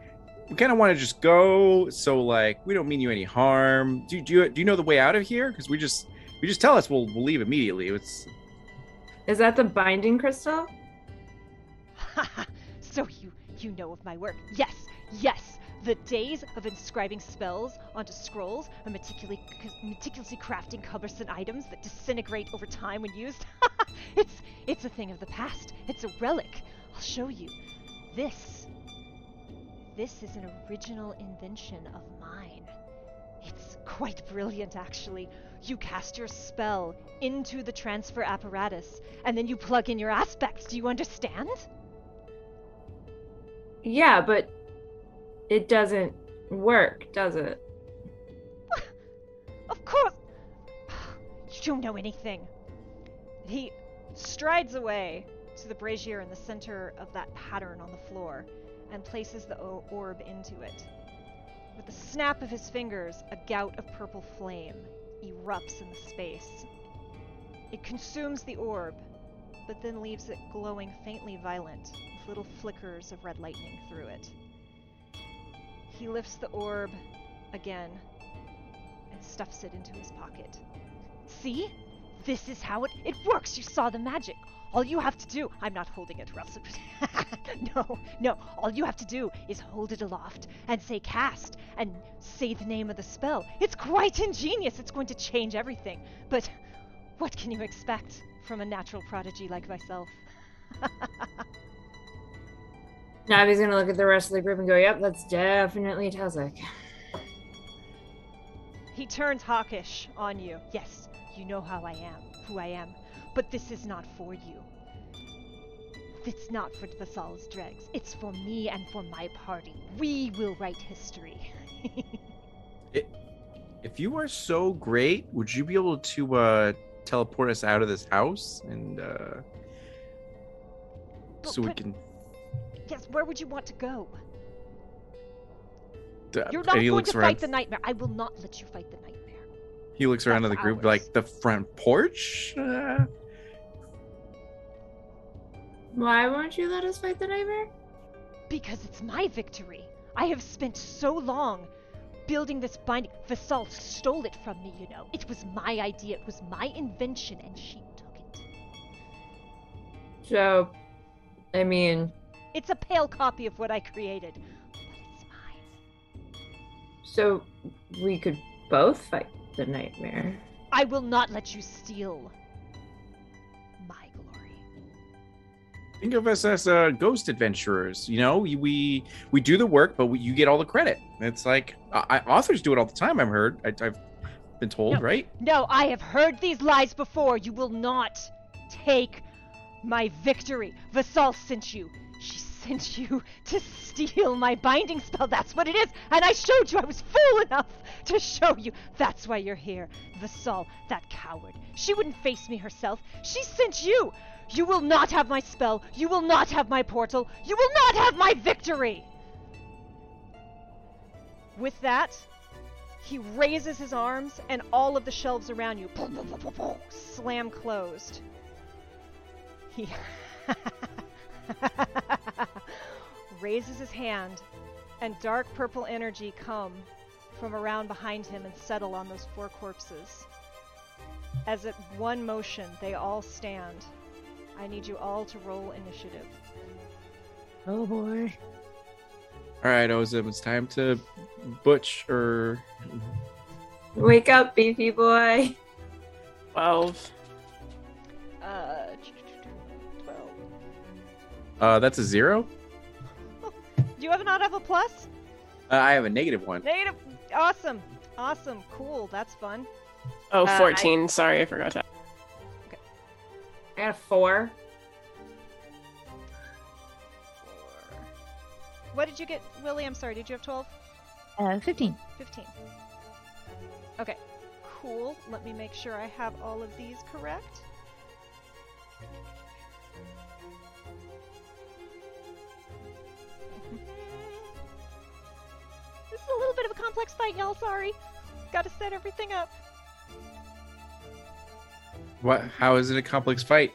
we kind of want to just go, so like we don't mean you any harm. Do, do you do you know the way out of here? Because we just we just tell us we'll we'll leave immediately. It's Is that the binding crystal? so you you know of my work. Yes, yes. The days of inscribing spells onto scrolls and meticulously, meticulously crafting cumbersome items that disintegrate over time when used. it's it's a thing of the past. It's a relic. I'll show you. This this is an original invention of mine. It's quite brilliant, actually. You cast your spell into the transfer apparatus, and then you plug in your aspects. Do you understand? Yeah, but it doesn't work, does it? Of course! You don't know anything. He strides away to the brazier in the center of that pattern on the floor and places the orb into it. With the snap of his fingers, a gout of purple flame erupts in the space. It consumes the orb, but then leaves it glowing faintly violet, with little flickers of red lightning through it. He lifts the orb again and stuffs it into his pocket. See? This is how it, it works. You saw the magic. All you have to do, I'm not holding it, or else no, no. All you have to do is hold it aloft and say cast and say the name of the spell. It's quite ingenious. It's going to change everything. But what can you expect from a natural prodigy like myself? Nabi's gonna look at the rest of the group and go, "Yep, that's definitely Tazik." He turns hawkish on you. Yes, you know how I am, who I am, but this is not for you. It's not for Vasal's dregs. It's for me and for my party. We will write history. if you are so great, would you be able to uh teleport us out of this house and uh But- so we can yes, where would you want to go? uh, You're and not he going looks to around fight the nightmare. I will not let you fight the nightmare. he looks around to the group ours. like the front porch uh, Why won't you let us fight the nightmare? Because it's my victory. I have spent so long building this binding. Vasal stole it from me, you know. It was my idea, it was my invention, and she took it. So, I mean, It's a pale copy of what I created, but it's mine. so we could both fight the nightmare. I will not let you steal my glory. think of us as uh, ghost adventurers you know we we, we do the work but we, you get all the credit it's like I, authors do it all the time i've heard I, i've been told No. right No, I have heard these lies before. You will not take my victory. Vasal sent you. Sent you to steal my binding spell. That's what it is. And I showed you. I was fool enough to show you. That's why you're here. Vasal, that coward. She wouldn't face me herself. She sent you. You will not have my spell. You will not have my portal. You will not have my victory. With that, he raises his arms, and all of the shelves around you slam closed. He raises his hand, and dark purple energy come from around behind him and settle on those four corpses. As at one motion, they all stand. I need you all to roll initiative. Oh boy. All right, Ozim, it's time to butch or Wake up, beefy boy. 12. Uh, 12. Uh, that's a zero. Do you have not have a plus? Uh, I have a negative one. Negative. Awesome. Awesome. Cool. That's fun. Oh, Uh, 14. Sorry, I forgot to. I got a four. Four. What did you get, Willy? I'm sorry. Did you have 12? Uh, 15. 15. Okay. Cool. Let me make sure I have all of these correct. Is a little bit of a complex fight, y'all. Sorry. Gotta set everything up. What? How is it a complex fight?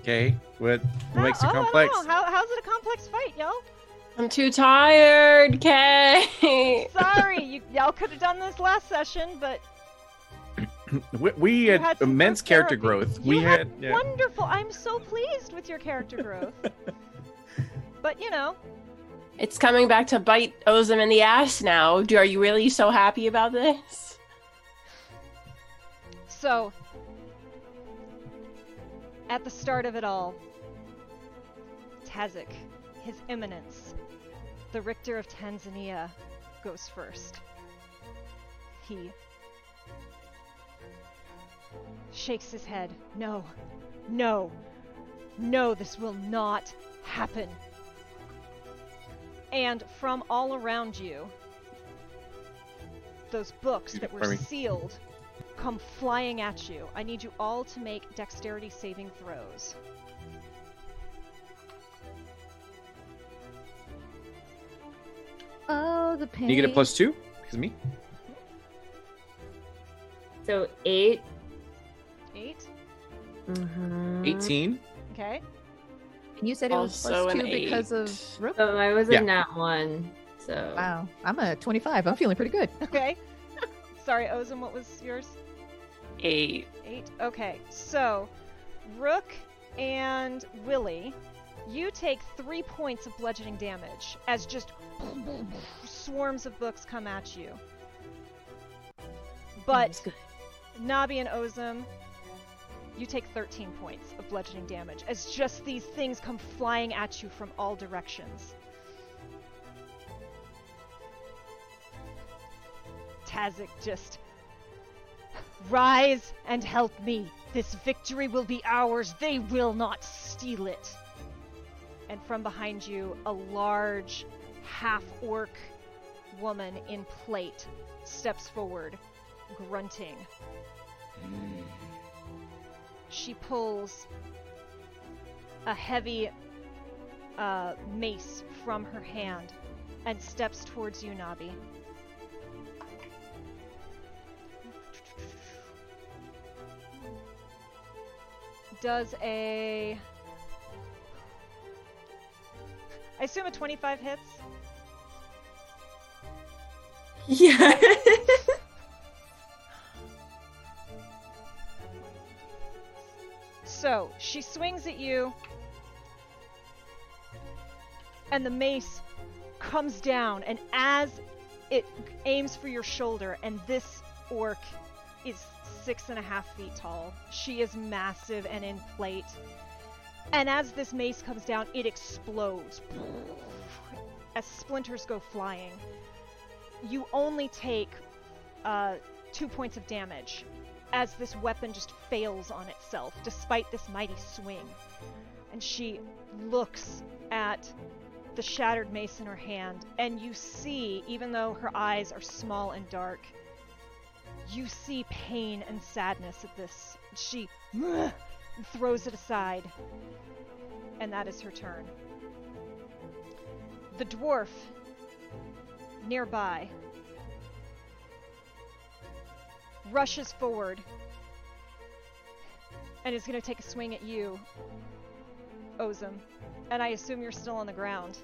Okay, what, what How- makes it oh, I don't complex? know. How, how's it a complex fight, y'all? I'm too tired, Kay. Sorry, you, y'all could have done this last session, but We, we had, had immense character therapy. growth. You we had had, yeah. wonderful. I'm so pleased with your character growth. but you know, It's coming back to bite Ozim in the ass now. Do, are you really so happy about this? so at the start of it all, Tazik, His Eminence, the Richter of Tanzania, goes first. He shakes his head. No, no, no, this will not happen. And from all around you, those books that were sealed come flying at you. I need you all to make dexterity saving throws. Oh, the pain. You get a plus two because of me. So eight. Eight. Mm-hmm. 18. Okay. And you said it was Also plus two because of. Rook? So I was Yeah. a nat one. So Wow. I'm a 25. I'm feeling pretty good. Okay. Sorry, Ozim, what was yours? Eight. Eight. Okay. So, Rook and Willie, you take three points of bludgeoning damage as just swarms of books come at you. But good. Nabi and Ozim, you take 13 points of bludgeoning damage as just these things come flying at you from all directions. Tazik just rise and help me. This victory will be ours. They will not steal it. And from behind you, a large half orc woman in plate steps forward, grunting. Hmm. She pulls a heavy uh, mace from her hand and steps towards you, Nabi. Does a. I assume a 25 hits. yeah. So she swings at you, and the mace comes down, and as it aims for your shoulder, and this orc is six and a half feet tall. She is massive and in plate. And as this mace comes down, it explodes as splinters go flying. You only take uh, two points of damage as this weapon just fails on itself despite this mighty swing. And she looks at the shattered mace in her hand, and you see, even though her eyes are small and dark, you see pain and sadness at this. She throws it aside, and that is her turn. The dwarf nearby rushes forward and is going to take a swing at you, Ozim. And I assume you're still on the ground.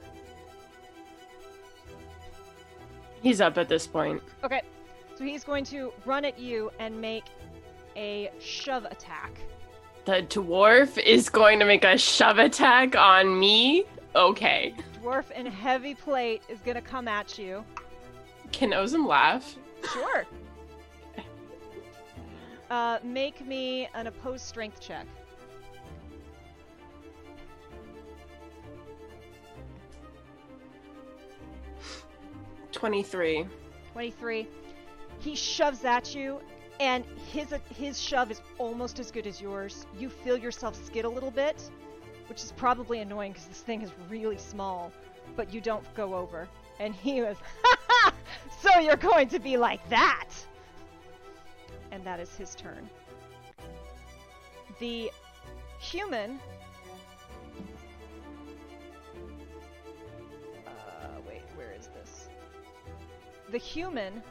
He's up at this point. Okay, so he's going to run at you and make a shove attack. The dwarf is going to make a shove attack on me. Okay. Dwarf in heavy plate is gonna come at you. Can Ozim laugh? Sure. Uh, make me an opposed strength check. Twenty-three. 23. He shoves at you, and his his shove is almost as good as yours. You feel yourself skid a little bit, which is probably annoying because this thing is really small, but you don't go over. And he was! So you're going to be like that! And that is his turn. The human. Uh, wait, where is this? The human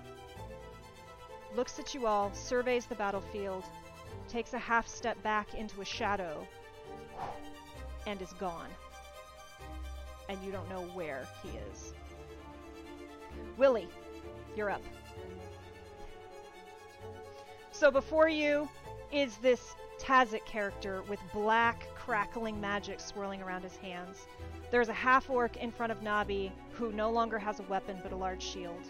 looks at you all, surveys the battlefield, takes a half step back into a shadow, and is gone. And you don't know where he is. Willie, you're up. So before you is this Tazik character with black, crackling magic swirling around his hands. There's a half orc in front of Nabi who no longer has a weapon but a large shield.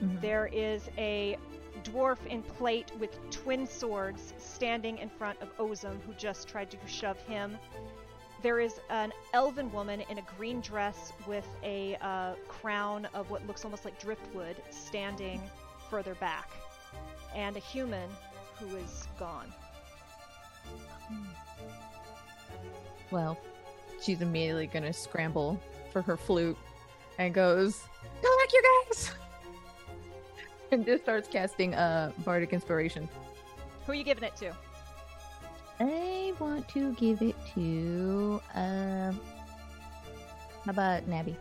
Mhm. There is a dwarf in plate with twin swords standing in front of Ozim, who just tried to shove him. There is an elven woman in a green dress with a uh, crown of what looks almost like driftwood standing further back, and a human who is gone. Well, she's immediately gonna scramble for her flute and goes, Go back, you guys! and just starts casting uh, Bardic Inspiration. Who are you giving it to? I want to give it to, um, how about Nabby?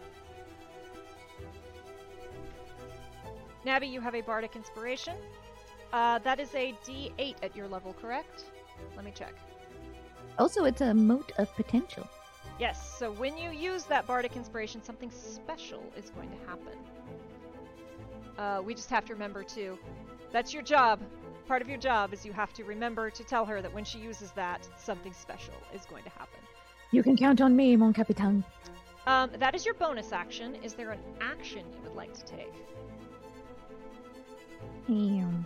Nabi, you have a bardic inspiration. Uh, that is a D8 at your level, correct? Let me check. Also, it's a mote of potential. Yes, so when you use that bardic inspiration, something special is going to happen. Uh, we just have to remember to. That's your job. Part of your job is you have to remember to tell her that when she uses that, something special is going to happen. You can count on me, mon capitaine. Um, that is your bonus action. Is there an action you would like to take? Um,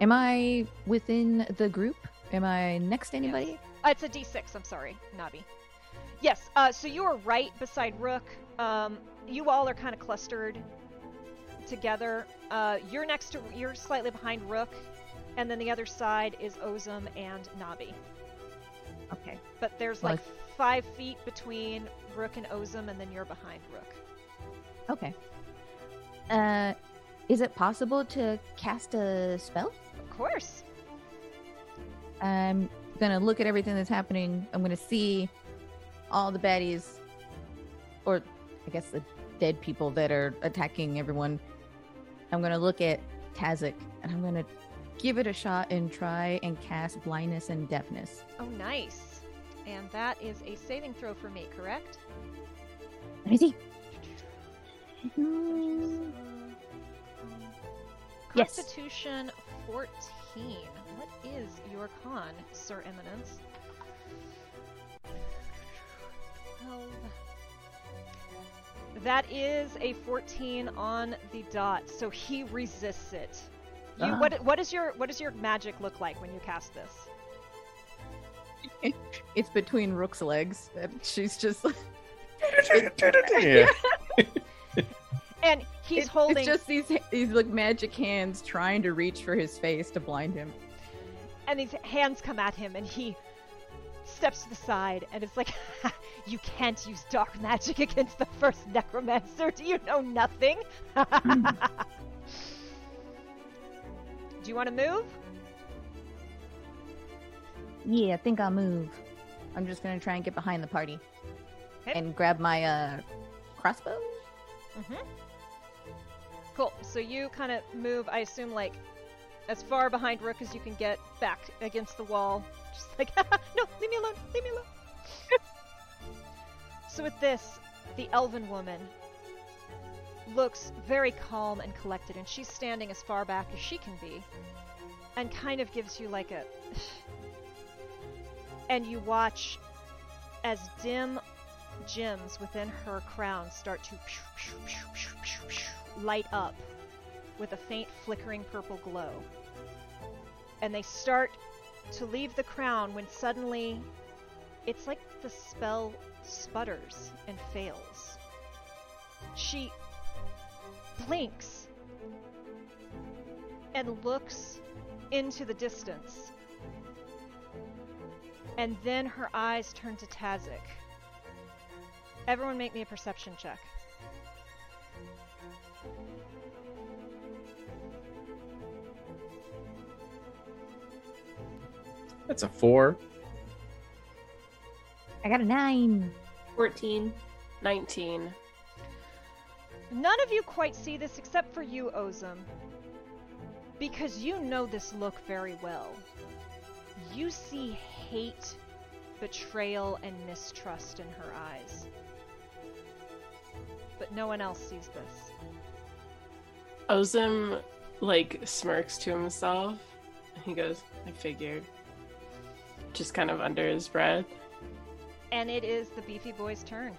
Am I within the group? Am I next to anybody? Uh, it's a D6. I'm sorry, Nabi. Yes. Uh, so you are right beside Rook. Um, you all are kind of clustered together. Uh, you're next to. You're slightly behind Rook, and then the other side is Ozim and Nabi. Okay. But there's Well, like five feet between Rook and Ozim, and then you're behind Rook. Okay. Uh, is it possible to cast a spell? Of course. I'm gonna look at everything that's happening. I'm gonna see all the baddies, or I guess the dead people that are attacking everyone. I'm gonna look at Tazik and I'm gonna give it a shot and try and cast blindness and deafness. Oh, nice. And that is a saving throw for me, correct? Let me see. Mm, Yes. Constitution 14. What is your con, Sir Eminence? 12. That is a 14 on the dot, so he resists it. You, Ah. what, what is your what does your magic look like when you cast this? It's between Rook's legs, she's just. yeah. And he's It- holding It's just these these like magic hands trying to reach for his face to blind him. and these hands come at him and he steps to the side and it's like you can't use dark magic against the first necromancer do you know nothing do you want to move Yeah, I think I'll move. I'm just gonna try and get behind the party Okay. and grab my uh crossbow. mm-hmm. Cool so you kind of move i assume like as far behind rook as you can get back against the wall just like no leave me alone leave me alone so with this the elven woman looks very calm and collected, and she's standing as far back as she can be, and kind of gives you like a. And you watch as dim, gems within her crown start to light up with a faint flickering purple glow. And they start to leave the crown when suddenly it's like the spell sputters and fails. She blinks and looks into the distance. And then her eyes turn to Tazik. Everyone make me a perception check. That's a four. I got a nine. 14. 19. None of you quite see this except for you, Ozim. Because you know this look very well. You see hate, betrayal, and mistrust in her eyes. But no one else sees this. Ozim, like, smirks to himself. He goes, I figured. Just kind of under his breath. And it is the beefy boy's turn.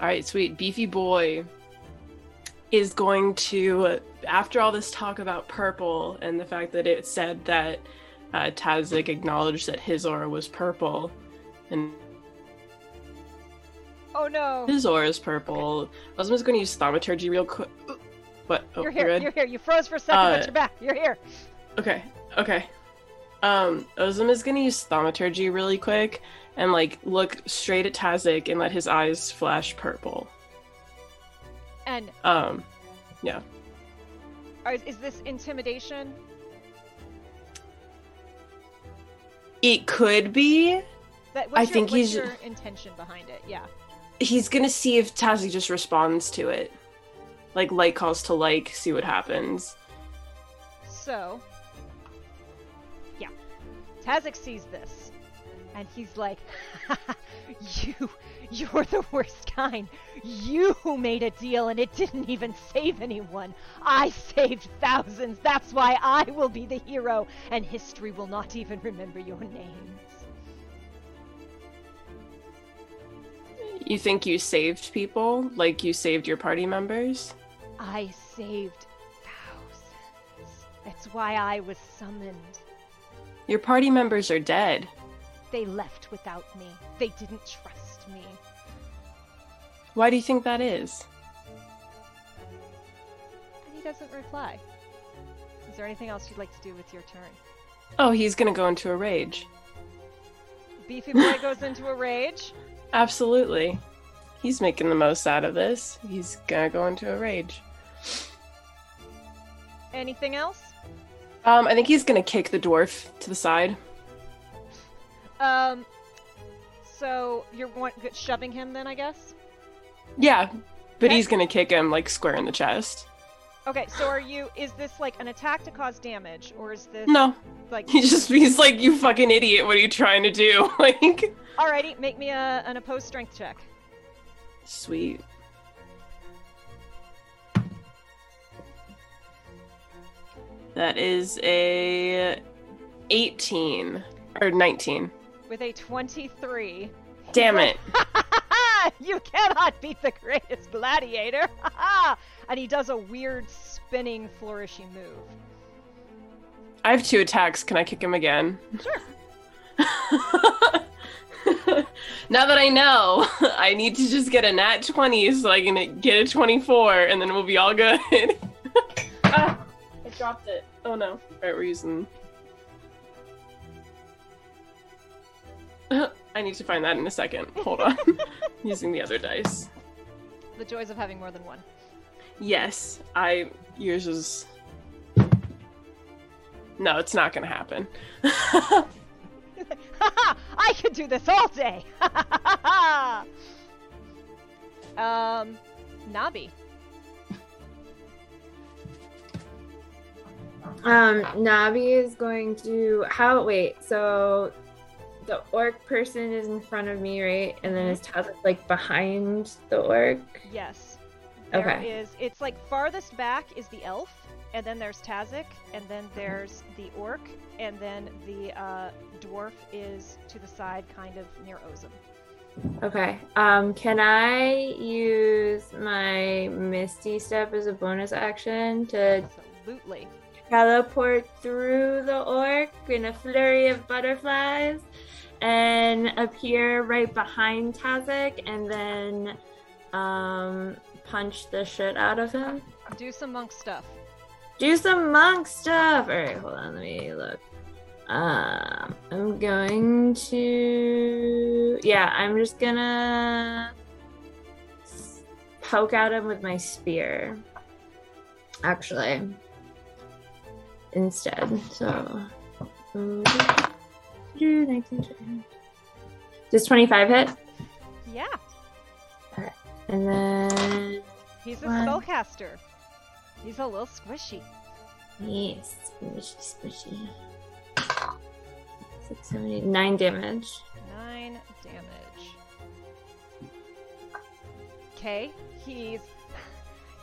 All right, sweet. Beefy Boy is going to, after all this talk about purple and the fact that it said that uh, Tazik acknowledged that his aura was purple, and Oh no! his aura is purple. Ozim's going to use thaumaturgy real quick. What? Oh, you're here. You're here. You froze for a second, Uh, but you're back. You're here. Okay, okay. Um, Ozim is gonna use thaumaturgy really quick and like look straight at Tazik and let his eyes flash purple. And Um, are, is this intimidation? it could be. That, I your, think he's- your intention behind it? Yeah. He's gonna see if Tazik just responds to it. Like like calls to like, see what happens. So, yeah, Tazik sees this, and he's like, "You, you're the worst kind. You made a deal, and it didn't even save anyone. I saved thousands. That's why I will be the hero, and history will not even remember your names." You think you saved people? Like you saved your party members? I saved thousands. That's why I was summoned. Your party members are dead. They left without me. They didn't trust me. Why do you think that is? And he doesn't reply. Is there anything else you'd like to do with your turn? Oh, he's gonna go into a rage. Beefy Boy goes into a rage. Absolutely. He's making the most out of this. He's gonna go into a rage. Anything else? Um, I think he's gonna kick the dwarf to the side. Um, so you're want, shoving him then, I guess? Yeah, but Okay. he's gonna kick him like square in the chest. Okay, so are you, is this like an attack to cause damage, or is this No, like, he just he's like, you fucking idiot! What are you trying to do? like, alrighty, make me a, an opposed strength check. sweet. That is a 18 or 19. With a 23. Damn it. you cannot beat the greatest gladiator! and he does a weird spinning flourishy move. I have two attacks. Can I kick him again? Sure. now that I know, I need to just get a nat 20 so I can get a 24 and then we'll be all good. ah, I dropped it. Oh no. Alright, we're using. I need to find that in a second. Hold on. using the other dice. The joys of having more than one. Yes, I. Yours is. No, it's not gonna happen. I could do this all day. um, Nabi. Um, Nabi is going to how wait, so the orc person is in front of me, right? And then is Tazik like behind the orc? Yes. There Okay. is- It's like farthest back is the elf, and then there's Tazik, and then there's the orc, and then the uh, dwarf is to the side, kind of near Ozim. Okay. Um, can I use my Misty Step as a bonus action to Absolutely. teleport through the orc in a flurry of butterflies and appear right behind Tazik and then um, punch the shit out of him? Do some monk stuff. Do some monk stuff. All right, hold on. Let me look. Um, I'm going to. Yeah, I'm just gonna poke at him with my spear. Actually, instead. So. um, Does 25 hit? Yeah. And then. He's a One. spellcaster. He's a little squishy. Yes, squishy, squishy. Six, seven, eight, nine damage. Nine damage. Okay, he's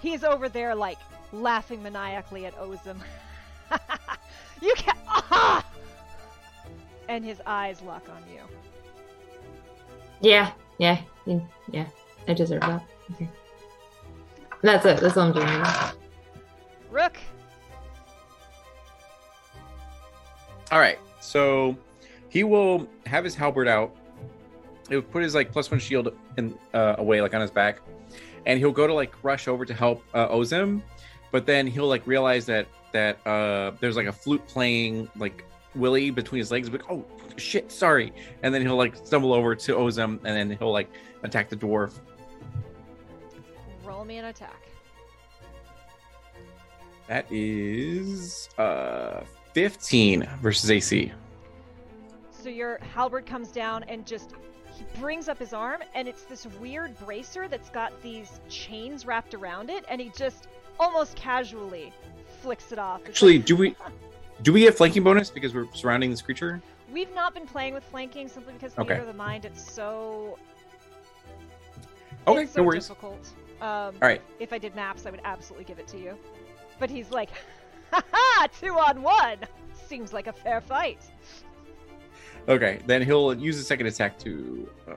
he's over there like laughing maniacally at Ozim. you can't. Ah! And his eyes lock on you. Yeah, yeah, yeah, yeah. I deserve that. Okay. That's it. That's all I'm doing. now. Rook. All right, so he will have his halberd out. He'll put his like plus one shield in uh, away, like on his back, and he'll go to like rush over to help uh, Ozim, but then he'll like realize that that uh, there's like a flute playing like Willy between his legs. Like, oh shit, sorry, and then he'll like stumble over to Ozim and then he'll like attack the dwarf. Roll me an attack. That is uh 15 versus AC. So your halberd comes down and just he brings up his arm and it's this weird bracer that's got these chains wrapped around it and he just almost casually flicks it off. It's Actually, like- do we do we have flanking bonus because we're surrounding this creature? We've not been playing with flanking simply because Okay. Of the Mind it's so Okay, it's so no worries. difficult. Um, All right. If I did maps, I would absolutely give it to you. But he's like, ha ha, two on one. Seems like a fair fight. Okay, then he'll use the second attack to. Uh,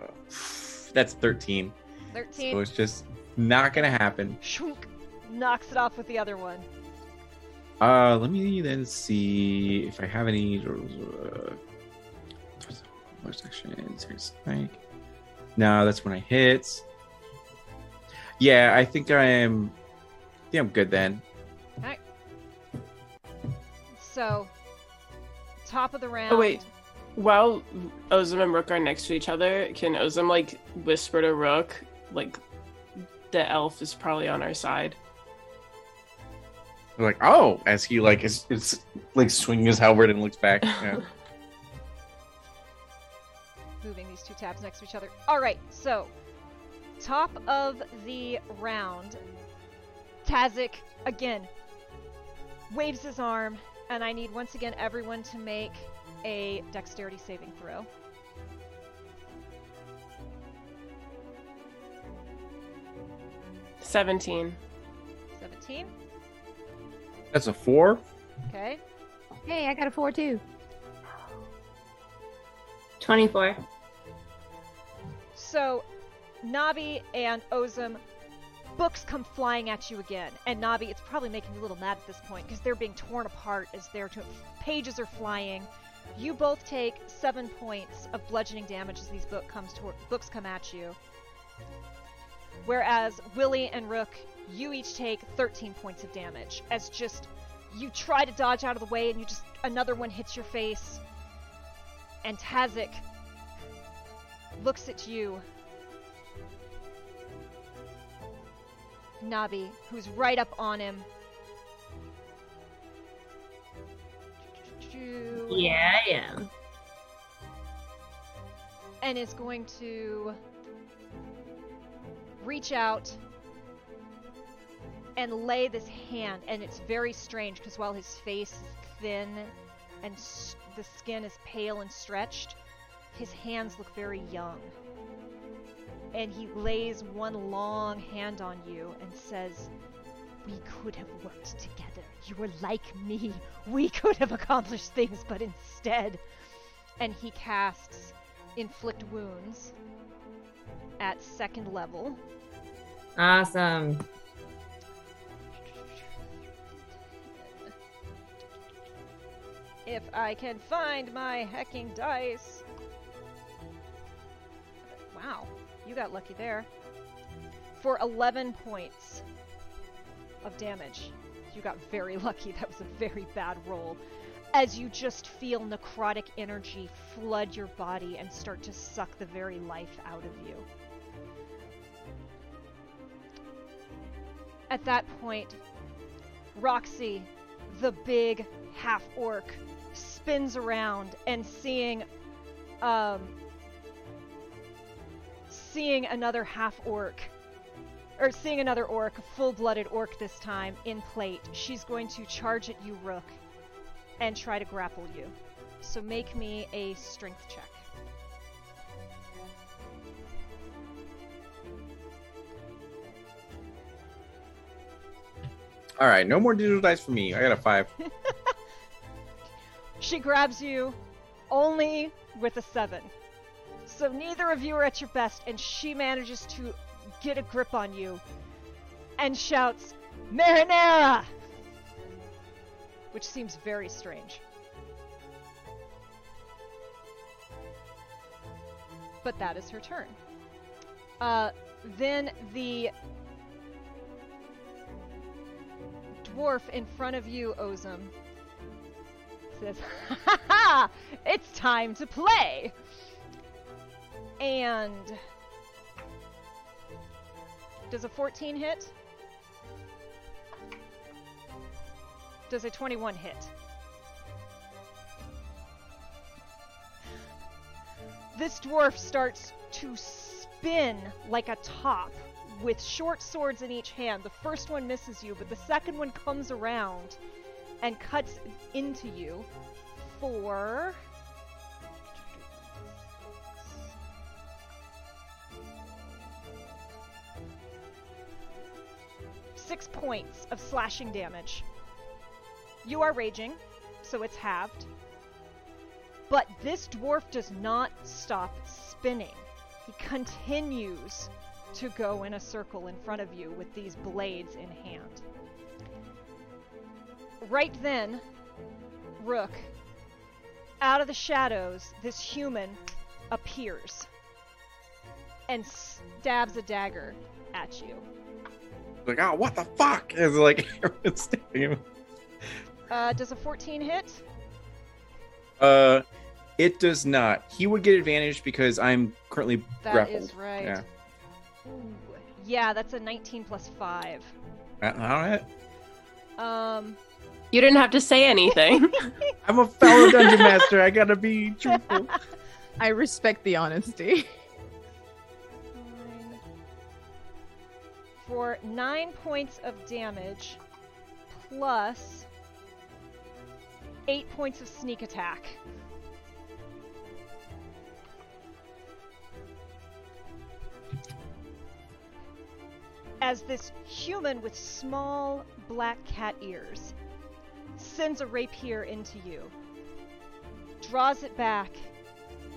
that's 13. Thirteen. So it's just not gonna happen. Shunk, knocks it off with the other one. Uh, let me then see if I have any. Uh, what section? Like, no, that's when I hit. Yeah, I think I am. Yeah, I'm good then. So, top of the round. Oh wait, while Ozim and Rook are next to each other, can Ozim like whisper to Rook, like the elf is probably on our side? I'm like, oh, as he like is, is like swinging his halberd and looks back. Yeah. moving these two tabs next to each other. All right, so top of the round, Tazik again waves his arm, and I need once again everyone to make a dexterity saving throw. Seventeen. 17. That's a four. Okay. Hey, I got a four too. 24. So, Nabi and Ozim, books come flying at you again. And Nabi, it's probably making you a little mad at this point because they're being torn apart as their t- pages are flying. You both take seven points of bludgeoning damage as these book comes to- books come at you. Whereas Willy and Rook, you each take 13 points of damage as just you try to dodge out of the way and you just another one hits your face. And Tazik looks at you. Nabi, who's right up on him. Yeah, I am. And is going to reach out and lay this hand. And it's very strange because while his face is thin and s- the skin is pale and stretched, his hands look very young. And he lays one long hand on you and says, We could have worked together. You were like me. We could have accomplished things, but instead. And he casts Inflict Wounds. at second level. Awesome. If I can find my hecking dice. Wow, you got lucky there. For 11 points of damage. You got very lucky. That was a very bad roll. As you just feel necrotic energy flood your body and start to suck the very life out of you. At that point, Roxy, the big half orc, spins around and seeing um seeing another half orc or seeing another orc, full-blooded orc this time in plate. She's going to charge at you, Rook, and try to grapple you. So make me a strength check. All right, no more digital dice for me. I got a five. She grabs you only with a seven. So neither of you are at your best, and she manages to get a grip on you and shouts, Marinara! Which seems very strange. But that is her turn. Uh, then the dwarf in front of you, Ozim, says, Ha ha! It's time to play! And. Does a 14 hit? Does a 21 hit? This dwarf starts to spin like a top with short swords in each hand. The first one misses you, but the second one comes around and cuts into you for six points of slashing damage. You are raging, so it's halved. But this dwarf does not stop spinning. He continues to go in a circle in front of you with these blades in hand. Right then, Rook, out of the shadows, this human appears and stabs a dagger at you. Like, oh, what the fuck? Is like everyone's stabbing him. Uh, does a 14 hit? Uh, it does not. He would get advantage because I'm currently That grappled. is right. Yeah. Ooh. Yeah, that's a 19 plus 5. Uh, All right. Um, You didn't have to say anything. I'm a fellow dungeon master. I gotta be truthful. I respect the honesty. For nine points of damage, plus eight points of sneak attack. As this human with small black cat ears sends a rapier into you, draws it back,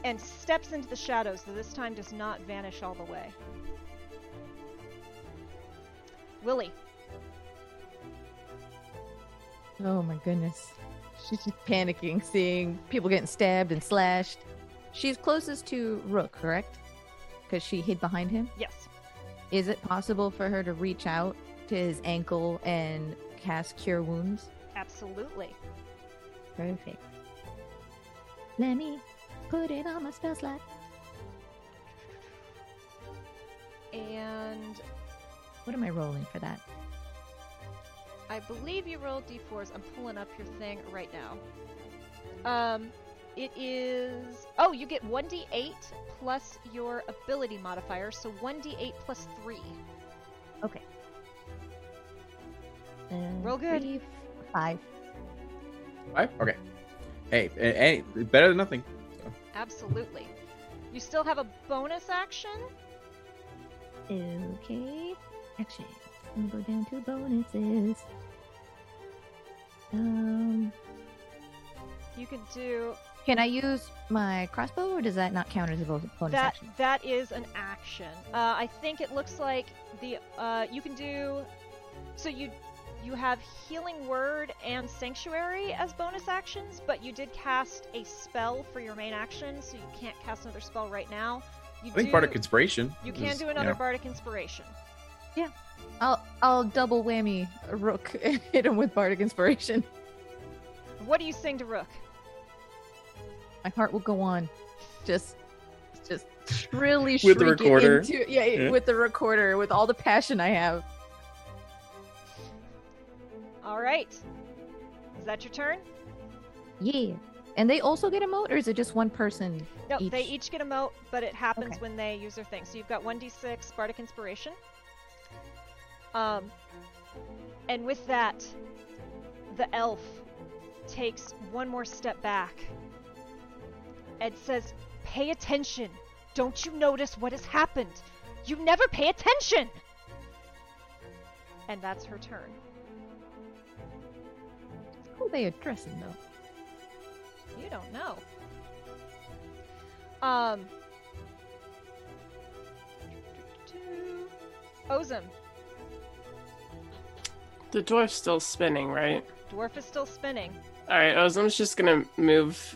and steps into the shadows, though this time does not vanish all the way. Willy, Oh my goodness. She's just panicking, seeing people getting stabbed and slashed. She's closest to Rook, correct? Because she hid behind him. yes. Is it possible for her to reach out to his ankle and cast Cure Wounds? Absolutely. Perfect. Let me put it on my spell slot. And What am I rolling for that? I believe you rolled d4s. I'm pulling up your thing right now. Um, it is. Oh, you get 1d8 plus your ability modifier, so 1d8 plus 3. Okay. Uh, Roll good. three, five. Five? Okay. Hey, hey, better than nothing. Absolutely. You still have a bonus action? Okay. Action. I'm gonna go down to bonuses. Um, You could do Can I use my crossbow, or does that not count as a bo- bonus that action? that is an action. Uh, I think it looks like the uh, you can do so you you have healing word and sanctuary as bonus actions, but you did cast a spell for your main action, so you can't cast another spell right now. You I think do, Bardic Inspiration. You can is, do another yeah. bardic inspiration. Yeah, I'll I'll double whammy Rook and hit him with bardic inspiration. What do you sing to Rook? My heart will go on. Just just really With the shrieking recorder. into- yeah, Yeah. with the recorder, with all the passion I have. All right. Is that your turn? Yeah. And they also get a mote, or is it just one person? No, they Each. each get a mote, but it happens Okay. when they use their thing. So you've got 1d6 bardic inspiration. Um, and with that, the elf takes one more step back and says, Pay attention. Don't you notice what has happened? You never pay attention! And that's her turn. Who are they addressing though? You don't know. Um. Ozim, The dwarf's still spinning, right? dwarf is still spinning. All right, Ozim's just gonna move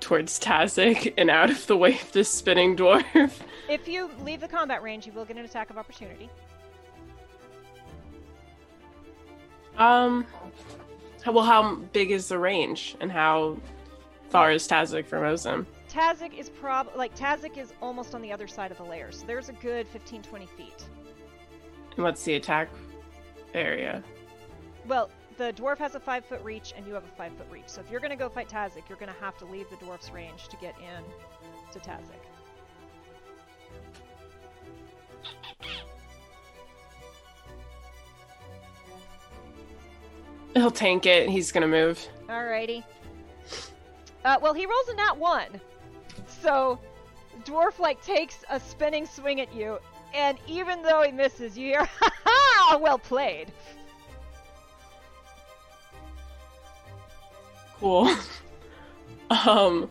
towards Tazik and out of the way of this spinning dwarf. If you leave the combat range, you will get an attack of opportunity. Um, how- well, how big is the range, and how far is Tazik from Ozim? Tazik is prob like Tazik is almost on the other side of the lair, so there's a good 15 20 feet. And what's the attack area? Well, the dwarf has a five foot reach, and you have a five foot reach. So if you're gonna go fight Tazik, you're gonna have to leave the dwarf's range to get in to Tazik. He'll tank it. He's gonna move. Alrighty. Uh, well, he rolls a nat one, so dwarf like takes a spinning swing at you, and even though he misses, you hear "Ha ha! Well played." Cool. um,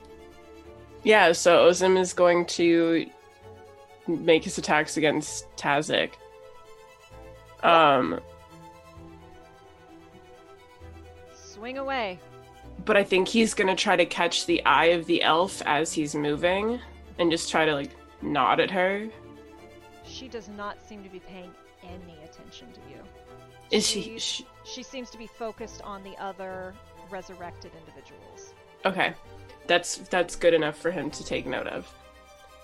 yeah. So Ozim is going to make his attacks against Tazik. Um, Swing away. but I think he's gonna try to catch the eye of the elf as he's moving, and just try to like nod at her. She does not seem to be paying any attention to you. Is she? She She seems to be focused on the other resurrected individuals. okay, that's that's good enough for him to take note of.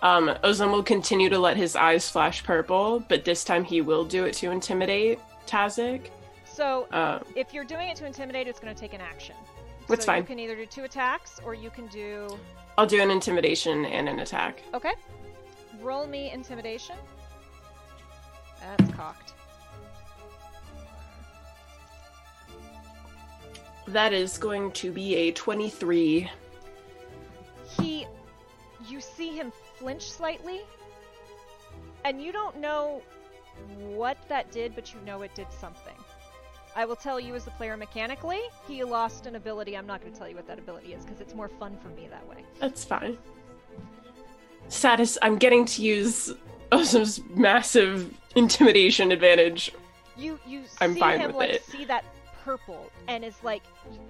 Um, Ozim will continue to let his eyes flash purple, but this time he will do it to intimidate Tazik. So, Um, if you're doing it to intimidate, it's going to take an action. That's so fine. You can either do two attacks, or you can do. I'll do an intimidation and an attack. Okay. Roll me intimidation. That's cocked. That is going to be a 23. He. You see him flinch slightly, and you don't know what that did, but you know it did something. I will tell you as the player mechanically, he lost an ability. I'm not going to tell you what that ability is because it's more fun for me that way. That's fine. Satis, I'm getting to use Ozim's massive intimidation advantage. You you I'm see fine him with like it. see that purple and is like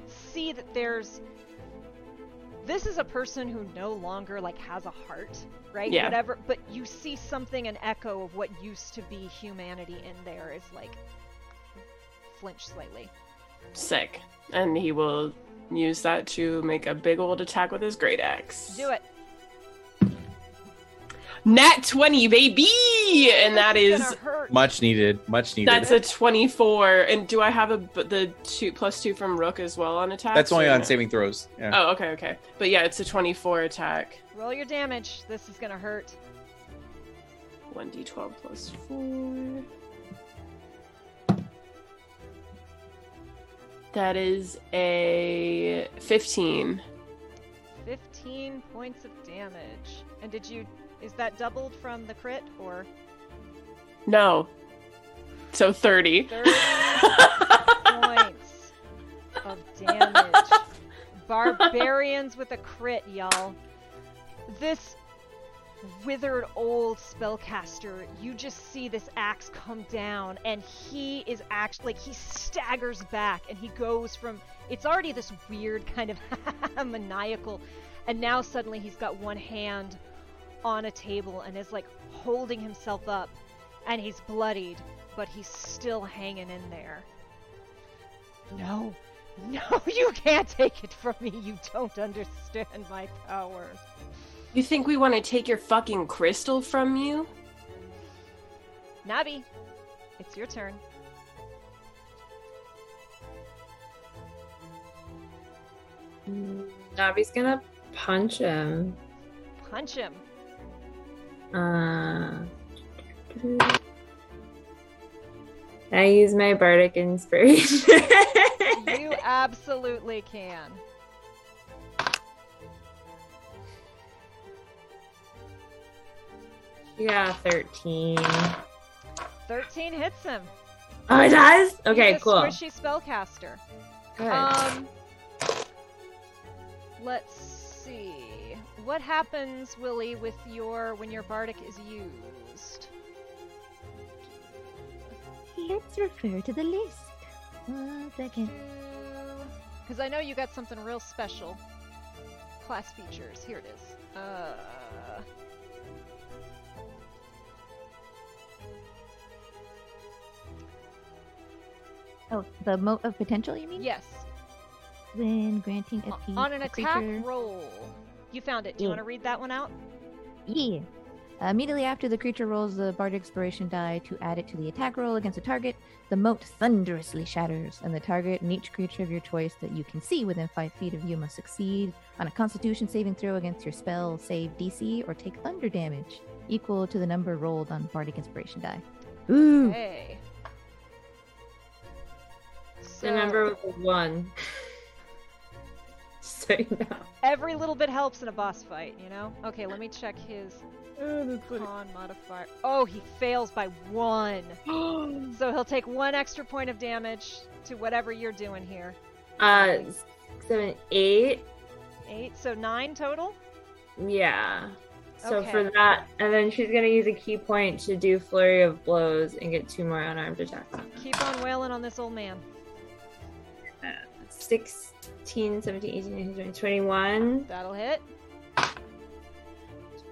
see that there's this is a person who no longer like has a heart, right? Yeah. Whatever, but you see something an echo of what used to be humanity in there is like flinch slightly. Sick. And he will use that to make a big old attack with his great axe. Do it. Nat 20, baby! And that This is gonna hurt. Much needed. Much needed. that's a 24. And do I have a b- the two plus two from Rook as well on attack? That's only on saving throws. Yeah. Oh, okay, okay. But yeah, it's a 24 attack. Roll your damage. This is gonna hurt. 1d12 plus 4. That is a 15. 15 points of damage. And did you is that doubled from the crit or No. So 30. 30 points of damage. Barbarians with a crit, y'all. This withered old spellcaster, you just see this axe come down, and he is actually like he staggers back and he goes from it's already this weird kind of maniacal, and now suddenly he's got one hand on a table and is like holding himself up, and he's bloodied, but he's still hanging in there. No, no, you can't take it from me. You don't understand my power. You think we want to take your fucking crystal from you? Nabi, it's your turn. Nabi's gonna punch him. Punch him. Uh, I use my bardic inspiration. You absolutely can. Yeah, thirteen. 13 hits him. Oh, it does. He's Okay, a cool. Squishy spellcaster. Good. Um, let's see. What happens, Willy, with your when your bardic is used? Let's refer to the list. One second. Because I know you got something real special. Class features. Here it is. Uh, Oh, the mote of potential, you mean? yes. When granting a FP On an attack creature- roll. You found it. Do you Yeah. want to read that one out? Yeah. Uh, immediately after the creature rolls the bardic inspiration die to add it to the attack roll against a target, the mote thunderously shatters, and the target and each creature of your choice that you can see within five feet of you must succeed on a Constitution saving throw against your spell save DC or take thunder damage equal to the number rolled on bardic inspiration die. Ooh. Okay. So, Remember with the one. so know. every little bit helps in a boss fight, you know? Okay, let me check his con modifier. Oh, he fails by one. so he'll take one extra point of damage to whatever you're doing here. Uh, seven, eight. Eight, so nine total? Yeah. So Okay. for that, and then she's gonna use a ki point to do flurry of blows and get two more unarmed attacks. Keep on wailing on this old man. 16, 17, 18, 19, 20, 21, That'll hit.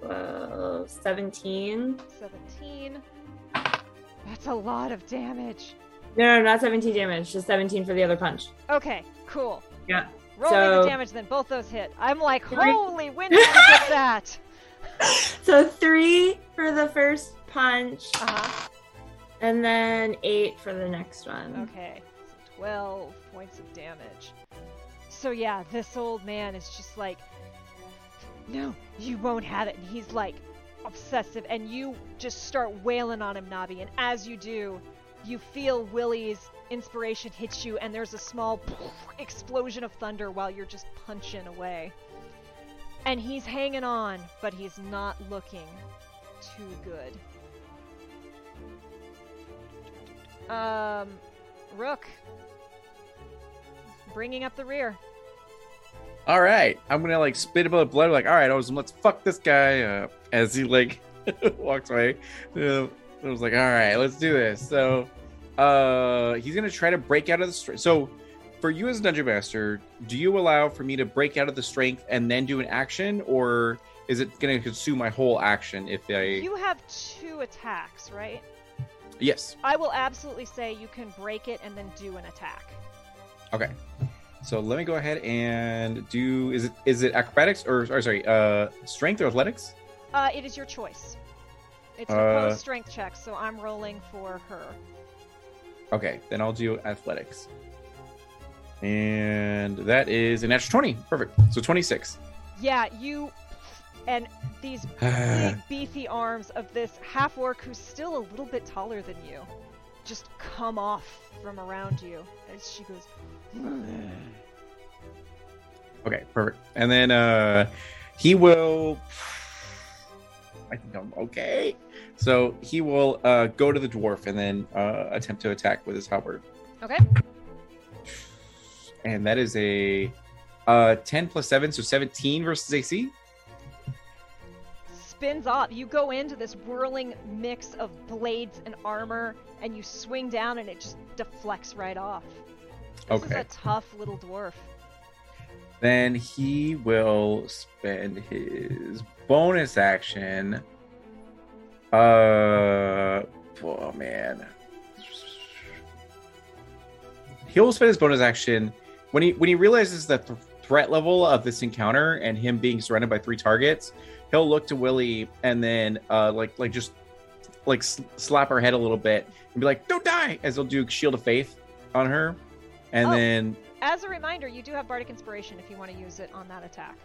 12, 17. 17. That's a lot of damage. No, no, not 17 damage, just 17 for the other punch. Okay, cool. Yeah. Roll me the damage then. Both those hit. I'm like, Three. holy, when did you get that? So three for the first punch, Uh huh. and then eight for the next one. Okay, so 12 points of damage. So yeah, this old man is just like, no, you won't have it. And he's like obsessive, and you just start wailing on him, Nabi. And as you do, you feel Willy's inspiration hits you, and there's a small explosion of thunder while you're just punching away. And he's hanging on, but he's not looking too good. Um, Rook, bringing up the rear. All right, I'm gonna like spit a bit of blood. Like, all right, Ozim, let's fuck this guy up. As he like walks away, uh, I was like, all right, let's do this. So, uh, he's gonna try to break out of the strength. So, for you as a dungeon master, do you allow for me to break out of the strength and then do an action, or is it gonna consume my whole action if I? You have two attacks, right? Yes. I will absolutely say you can break it and then do an attack. Okay. So let me go ahead and do. Is it is it acrobatics or, or sorry, uh, strength or athletics? Uh, it is your choice. It's Uh, proposed strength check, so I'm rolling for her. Okay, then I'll do athletics. And that is an natural 20. Perfect. So 26. Yeah, you and these big beefy arms of this half orc who's still a little bit taller than you just come off from around you as she goes okay, perfect. And then uh he will I think I'm okay. So he will uh go to the dwarf and then uh attempt to attack with his halberd. Okay. And that is a Uh, 10 plus 7, so 17 versus AC. Spins off. You go into this whirling mix of blades and armor, and you swing down, and it just deflects right off. This is Okay. a tough little dwarf. Then he will spend his bonus action. Uh, oh man. He'll spend his bonus action when he when he realizes the th- threat level of this encounter and him being surrounded by three targets. He'll look to Willy and then uh like like just like s- slap her head a little bit and be like, "Don't die!" As he'll do Shield of Faith on her, and Oh. then As a reminder, you do have Bardic Inspiration if you want to use it on that attack.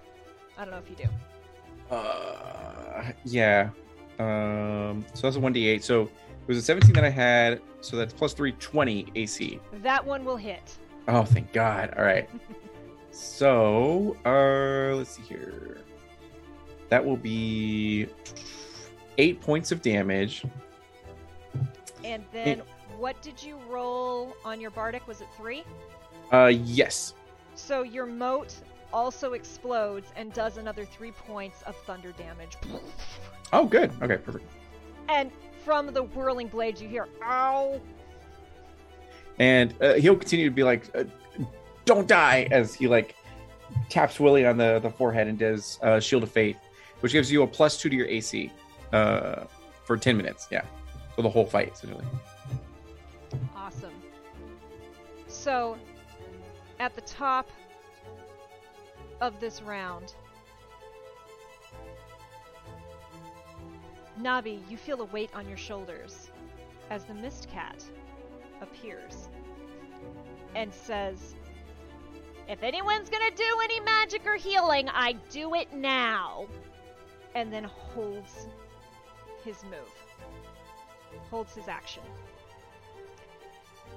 I don't know if you do. Uh, yeah. Um, so that's a 1d8. So it was a 17 that I had. So that's plus 320 AC. That one will hit. Oh, thank God. All right. So, uh, let's see here. That will be eight points of damage. And then, what did you roll on your Bardic? Was it three? Uh, yes. So your mote also explodes and does another three points of thunder damage. Oh, good. Okay, perfect. And from the whirling blades, you hear "ow." And uh, he'll continue to be like, uh, "Don't die!" as he like taps Willy on the the forehead and does uh, Shield of Faith, which gives you a plus two to your AC uh, for ten minutes. Yeah, so the whole fight essentially. So, at the top of this round, Nabi, you feel a weight on your shoulders as the Mist Cat appears and says, If anyone's gonna do any magic or healing, I do it now. And then holds his move, holds his action.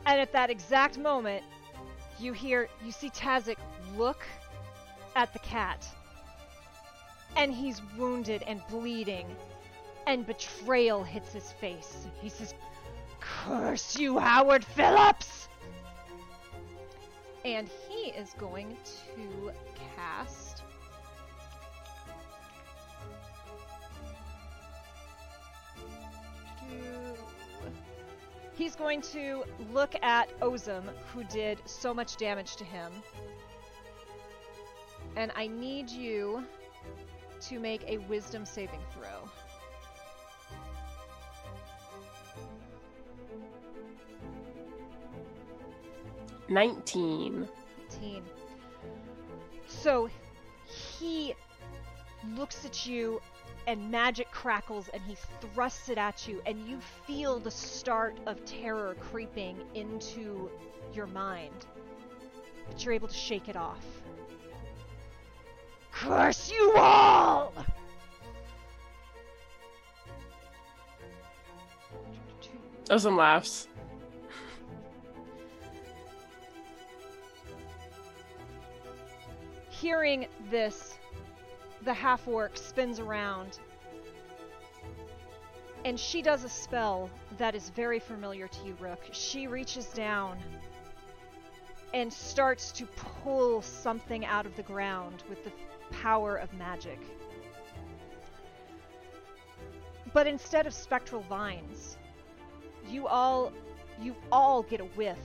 And at that exact moment, you hear, you see Tazik look at the cat. And he's wounded and bleeding. And betrayal hits his face. He says, Curse you, Howard Phillips! And he is going to cast. He's going to look at Ozim, who did so much damage to him. And I need you to make a wisdom saving throw. Nineteen. 15. So he looks at you and magic crackles and he thrusts it at you and you feel the start of terror creeping into your mind. But you're able to shake it off. Curse you all! Ozim laughs. Hearing this, the half orc spins around and she does a spell that is very familiar to you, Rook. She reaches down and starts to pull something out of the ground with the power of magic. But instead of spectral vines, you all you all get a whiff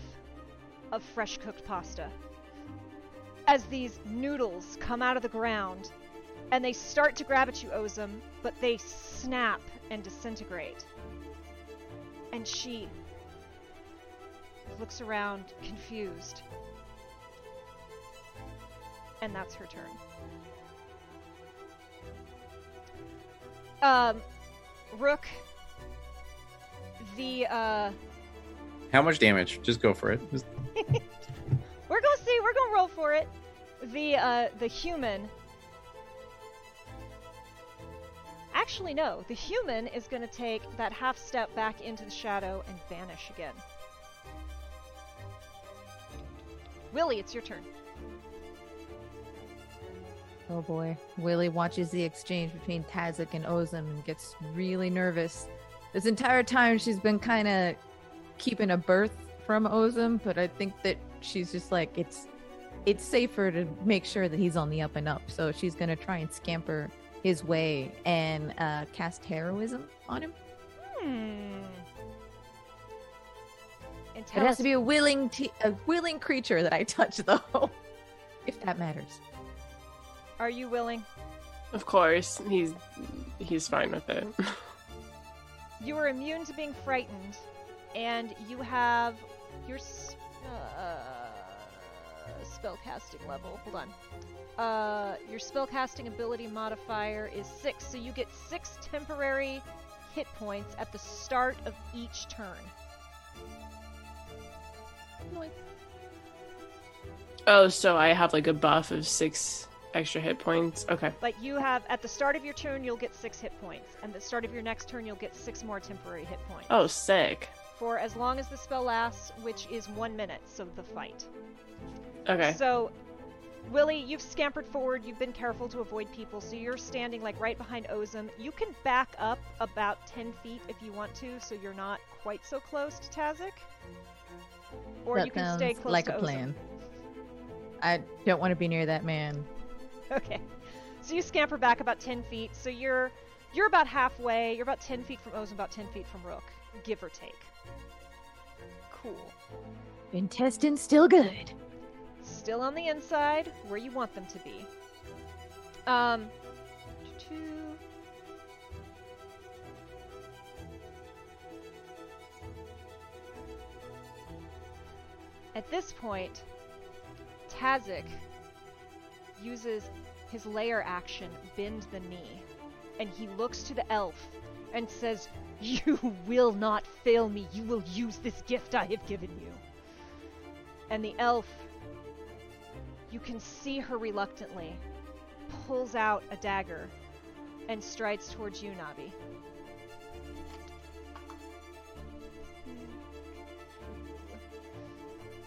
of fresh cooked pasta as these noodles come out of the ground and they start to grab at you, Ozim, but they snap and disintegrate. And she looks around confused. And that's her turn. Um, Rook, the, uh, How much damage? Just go for it. Just- We're gonna see. We're gonna roll for it. The uh, the human. Actually, no. The human is gonna take that half step back into the shadow and vanish again. Willy, it's your turn. Oh boy. Willy watches the exchange between Tazik and Ozim and gets really nervous. This entire time she's been kind of keeping a berth from Ozim, but I think that she's just like, it's it's safer to make sure that he's on the up and up. So she's gonna try and scamper his way and uh, cast heroism on him. Hmm. It has to be a willing t- a willing creature that I touch, though, if that matters. Are you willing? Of course, he's he's fine with it. You are immune to being frightened, and you have your uh, spellcasting level. Hold on. Uh, your spellcasting ability modifier is six, so you get six temporary hit points at the start of each turn. oh, so I have like a buff of six extra hit points. Okay. But you have at the start of your turn, you'll get six hit points, and the start of your next turn, you'll get six more temporary hit points. Oh, sick. For as long as the spell lasts, which is one minute, so the fight. Okay. So, Willy, you've scampered forward. You've been careful to avoid people, so you're standing like right behind Ozim. You can back up about 10 feet if you want to, so you're not quite so close to Tazik. Or that you can stay close like to a Ozim. plan. I don't want to be near that man. Okay. So you scamper back about 10 feet, so you're you're about halfway. You're about 10 feet from Ozim, about 10 feet from Rook, give or take. Cool. Intestines still good. Still on the inside where you want them to be. Um. At this point, Tazik uses his lair action, bend the knee, and he looks to the elf and says, You will not fail me. You will use this gift I have given you. And the elf you can see her reluctantly, pulls out a dagger, and strides towards you, Nabi.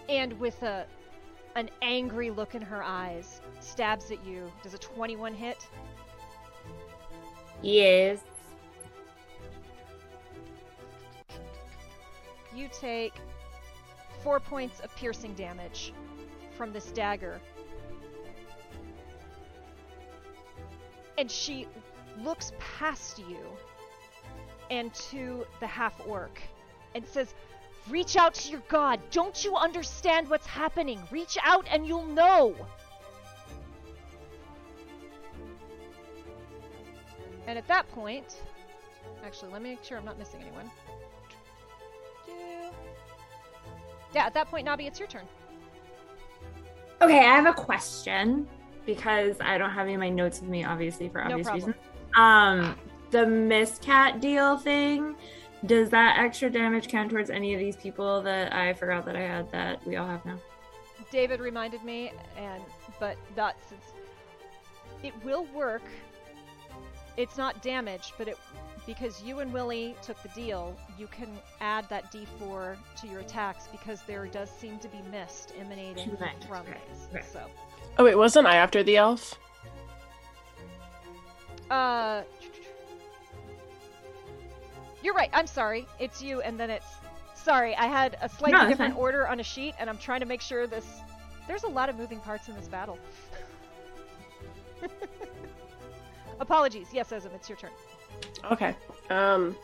And with a an angry look in her eyes, stabs at you. Does a 21 hit? Yes. You take four points of piercing damage from this dagger. And she looks past you and to the half orc and says, Reach out to your god. Don't you understand what's happening? Reach out and you'll know. And at that point, actually, let me make sure I'm not missing anyone. Yeah, at that point, Nabi, it's your turn. Okay, I have a question because I don't have any of my notes with me, obviously, for obvious problem. reasons. Um, the Mist Cat deal thing. Does that extra damage count towards any of these people that I forgot that I had that we all have now? David reminded me, and but since it will work. It's not damage, but it because you and Willy took the deal. You can add that D4 to your attacks because there does seem to be mist emanating Right, from right, these. right. So, Oh wait, wasn't I after the elf? uh, you're right. I'm sorry. It's you, and then it's sorry. I had a slightly No, different fine. order on a sheet, and I'm trying to make sure this. There's a lot of moving parts in this battle. Apologies. Yes, Ozim, it's your turn. Okay. Um,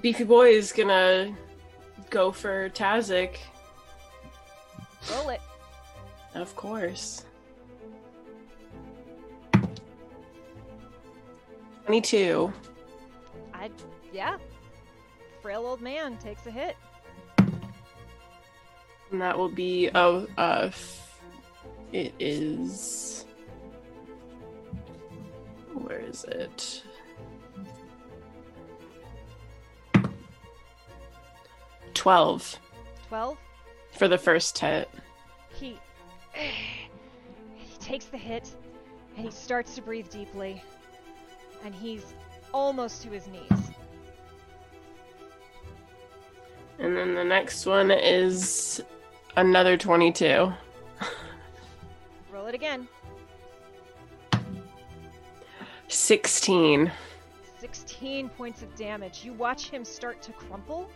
Beefy Boy is gonna go for Tazik, Roll it. of course. Twenty-two. I yeah. Frail old man takes a hit. And that will be oh, uh, it is. Where is it? Twelve Twelve. for the first hit. He he takes the hit, and he starts to breathe deeply, and he's almost to his knees. And then the next one is another twenty-two. Roll it again. Sixteen. 16 points of damage. You watch him start to crumple,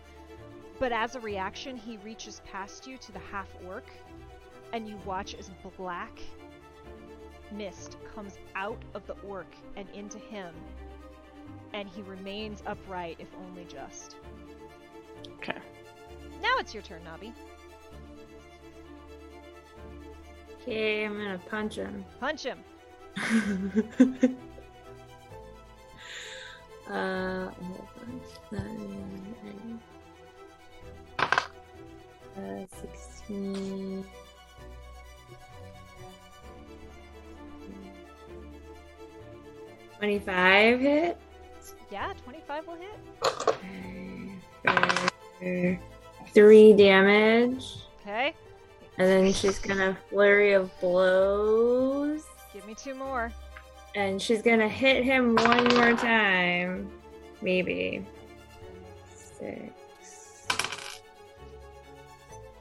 but as a reaction, he reaches past you to the half orc and you watch as black mist comes out of the orc and into him, and he remains upright, if only just. Okay. Now it's your turn, Nabi. Okay, I'm gonna punch him. Punch him. uh, hold on. Nine, uh, 16. Twenty-five hit. Yeah, 25 will hit. Three damage, Okay, and then she's gonna flurry of blows, give me two more. and she's gonna hit him one more time, maybe. Six,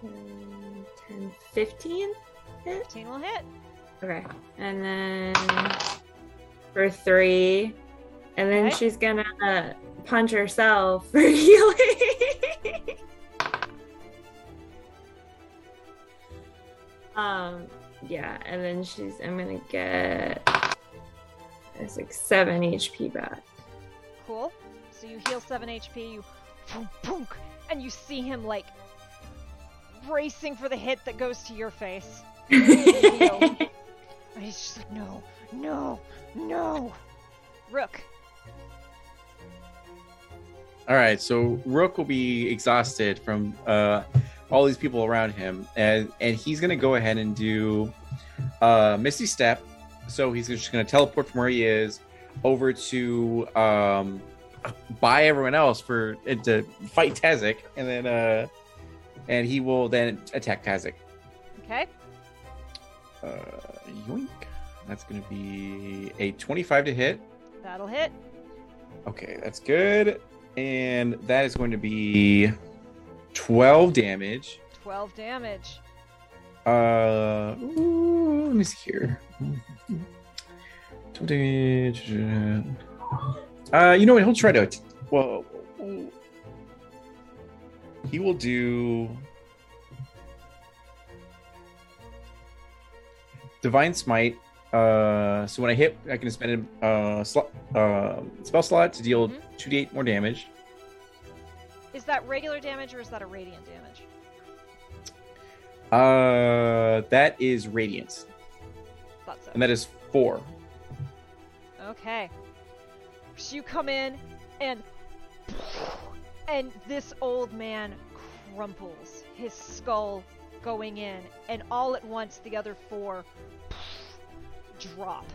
seven, 10, 15 hit. 15 will hit. Okay, and then for three, and then Okay. she's gonna punch herself for healing. um, yeah, and then she's. I'm gonna get. It's like seven HP back. Cool. So you heal 7 HP, you punk, punk, and you see him like bracing for the hit that goes to your face. Heal. and he's just like, no, no, no. Rook. All right, so Rook will be exhausted from uh, all these people around him, and and he's gonna go ahead and do uh, Misty Step. So he's just gonna teleport from where he is over to um, by everyone else for it to fight Tazik, and then uh, and he will then attack Tazik. Okay. Uh, yoink! That's gonna be a twenty-five to hit. That'll hit. Okay, that's good. And that is going to be 12 damage. 12 damage. Uh, ooh, let me see here. damage. Uh, you know what? He'll try to. Whoa. He will do. Divine Smite. Uh, so when I hit, I can spend a uh, slot, uh, spell slot to deal Mhm. 2d8 more damage. Is that regular damage or is that a radiant damage? Uh, that is Radiance, Thought so. and that is four. Okay. So you come in and and this old man crumples, his skull going in, and all at once the other four drop.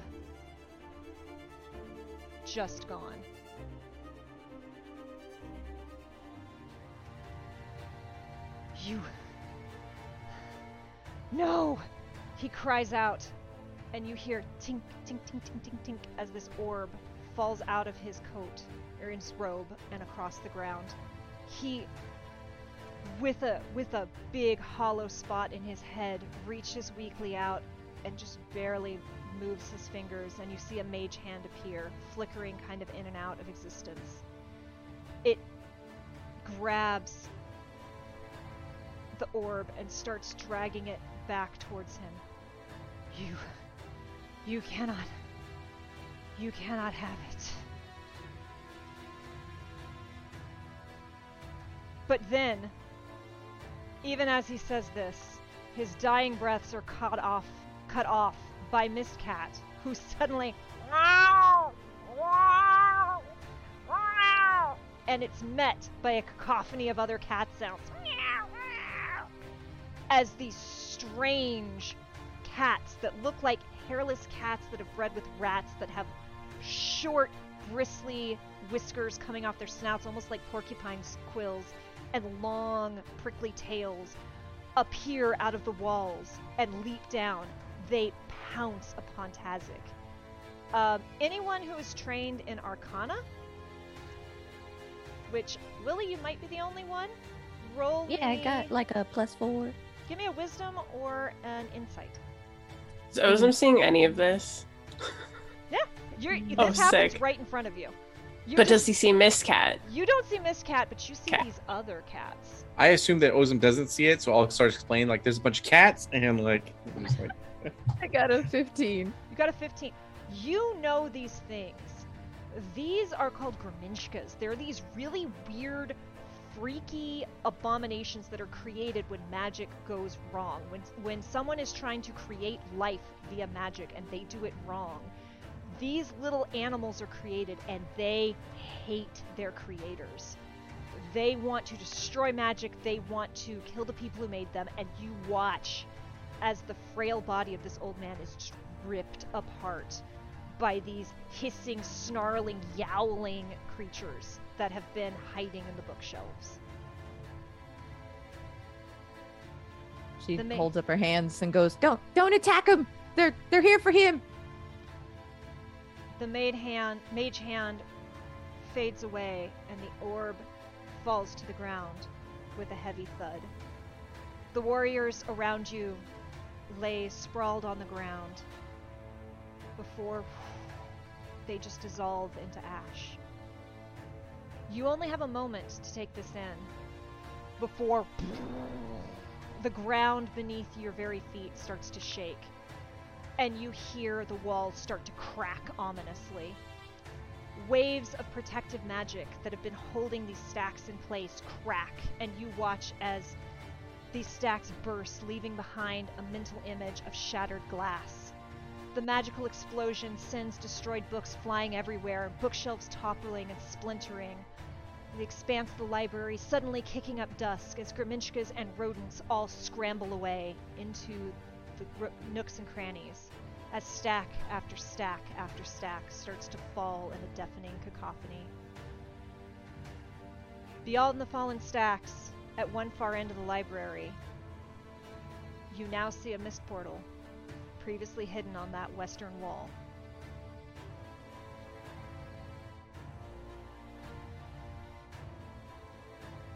Just gone. You. No! He cries out, and you hear tink, tink, tink, tink, tink, tink as this orb falls out of his coat his robe and across the ground. He, with a with a big hollow spot in his head, reaches weakly out and just barely moves his fingers, and you see a mage hand appear, flickering kind of in and out of existence. It grabs the orb and starts dragging it back towards him. You. You cannot. You cannot have it. But then, even as he says this, his dying breaths are cut off cut off by Mist Cat, who suddenly and it's met by a cacophony of other cat sounds as these strange cats that look like hairless cats that have bred with rats that have short, bristly whiskers coming off their snouts, almost like porcupines' quills, and long, prickly tails appear out of the walls and leap down. They pounce upon Tazik. Um, anyone who is trained in Arcana, which Willy, you might be the only one. Roll. Yeah, I got like a plus four. Give me a wisdom or an insight. So was I'm seeing any of this? Yeah, you're, this Oh, happens sick. right in front of you. You But just- does he see Mist Cat? You don't see Mist Cat, but you see 'Kay. these other cats. I assume that Ozim doesn't see it, so I'll start explaining like there's a bunch of cats and like, I'm like I got a 15. You got a 15. You know these things. These are called Gremishkas. They're these really weird, freaky abominations that are created when magic goes wrong. When when someone is trying to create life via magic and they do it wrong. These little animals are created and they hate their creators. They want to destroy magic, they want to kill the people who made them, and you watch as the frail body of this old man is ripped apart by these hissing, snarling, yowling creatures that have been hiding in the bookshelves. She ma- holds up her hands and goes, "Don't, don't attack him. They're, they're here for him." The maid hand, mage hand fades away, and the orb falls to the ground with a heavy thud. The warriors around you lay sprawled on the ground before they just dissolve into ash. You only have a moment to take this in before the ground beneath your very feet starts to shake and you hear the walls start to crack ominously. Waves of protective magic that have been holding these stacks in place crack, and you watch as these stacks burst, leaving behind a mental image of shattered glass. The magical explosion sends destroyed books flying everywhere, bookshelves toppling and splintering. The expanse of the library suddenly kicking up dusk as Gremishkas and rodents all scramble away into the nooks and crannies as stack after stack after stack starts to fall in a deafening cacophony. Beyond the fallen stacks, at one far end of the library, you now see a mist portal, previously hidden on that western wall.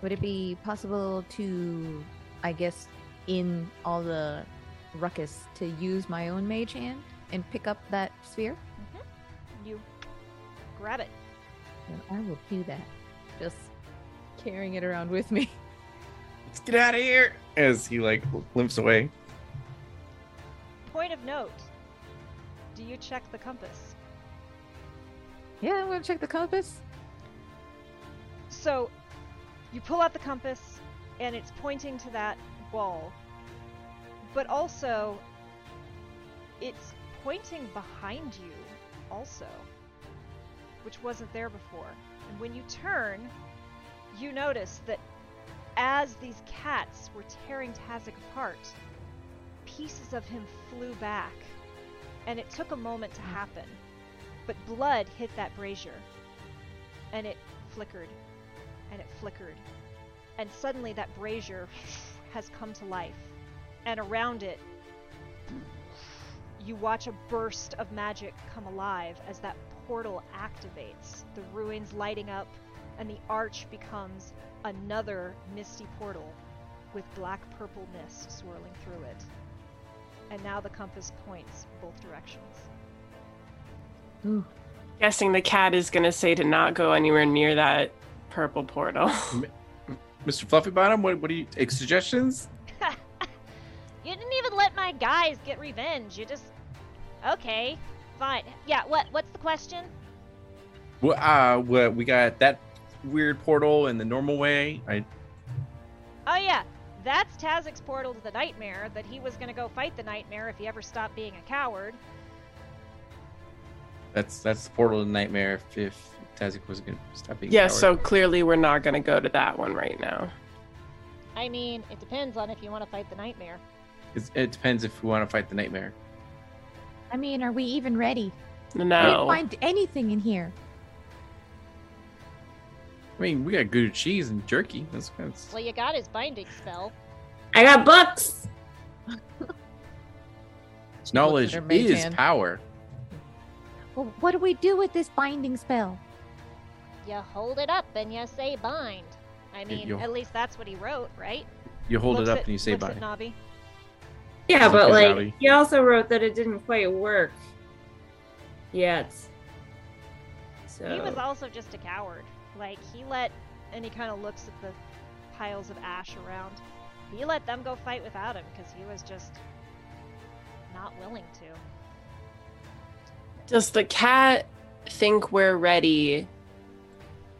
Would it be possible to, I guess, in all the ruckus, to use my own mage hand and pick up that sphere? Mm-hmm. You grab it. Then I will do that. Just carrying it around with me. let's get out of here as he like limps away. Point of note do you check the compass? Yeah, I'm gonna check the compass. So you pull out the compass and it's pointing to that wall. But also it's pointing behind you also, which wasn't there before. And when you turn, you notice that as these cats were tearing Tazik apart, pieces of him flew back. And it took a moment to hmm. happen. But blood hit that brazier. And it flickered and it flickered. And suddenly that brazier has come to life. And around it, you watch a burst of magic come alive as that portal activates, the ruins lighting up, and the arch becomes another misty portal with black purple mist swirling through it. And now the compass points both directions. Ooh. Guessing the cat is gonna say to not go anywhere near that purple portal. Mr. Fluffy Bottom, what what do you take suggestions? You didn't even let my guys get revenge. You just Okay, fine. Yeah, what what's the question? Well, uh, what we got that weird portal in the normal way. I Oh yeah, that's Tazik's portal to the nightmare that he was gonna go fight the nightmare if he ever stopped being a coward. that's that's the portal to the nightmare. If, if Tazik was gonna stop being. a coward. yeah, coward. so clearly we're not gonna go to that one right now. I mean, it depends on if you want to fight the nightmare. It's, it depends if we want to fight the nightmare. I mean, are we even ready? I didn't No. find anything in here. I mean, we got good cheese and jerky. That's, that's Well, you got his binding spell. I got books. knowledge is hand. power. Well, what do we do with this binding spell? You hold it up and you say bind. I mean, you'll- at least that's what he wrote, right? You hold Looks it up at- and you say looks bye. at Nabi. Yeah, but Okay, like Robbie. he also wrote that it didn't quite work yet. So He was also just a coward. Like, he let, and he kind of looks at the piles of ash around. He let them go fight without him because he was just not willing to. Does the cat think we're ready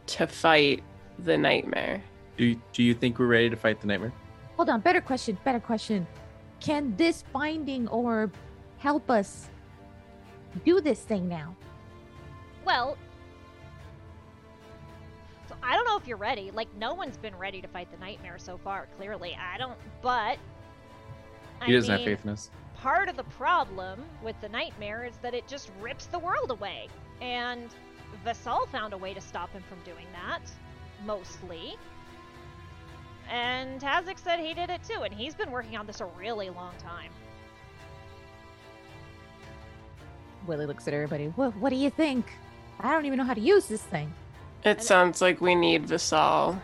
to fight the nightmare? Do you, do you think we're ready to fight the nightmare? Hold on, better question, better question. Can this binding orb help us do this thing now? Well, so I don't know if you're ready. Like, no one's been ready to fight the nightmare so far, clearly. I don't, but. He I doesn't have faith in us. part of the problem with the nightmare is that it just rips the world away. And Vassal found a way to stop him from doing that, mostly. And Tazik said he did it too, and he's been working on this a really long time. Willy looks at everybody. What, what do you think? I don't even know how to use this thing. It And- sounds like we need Visal.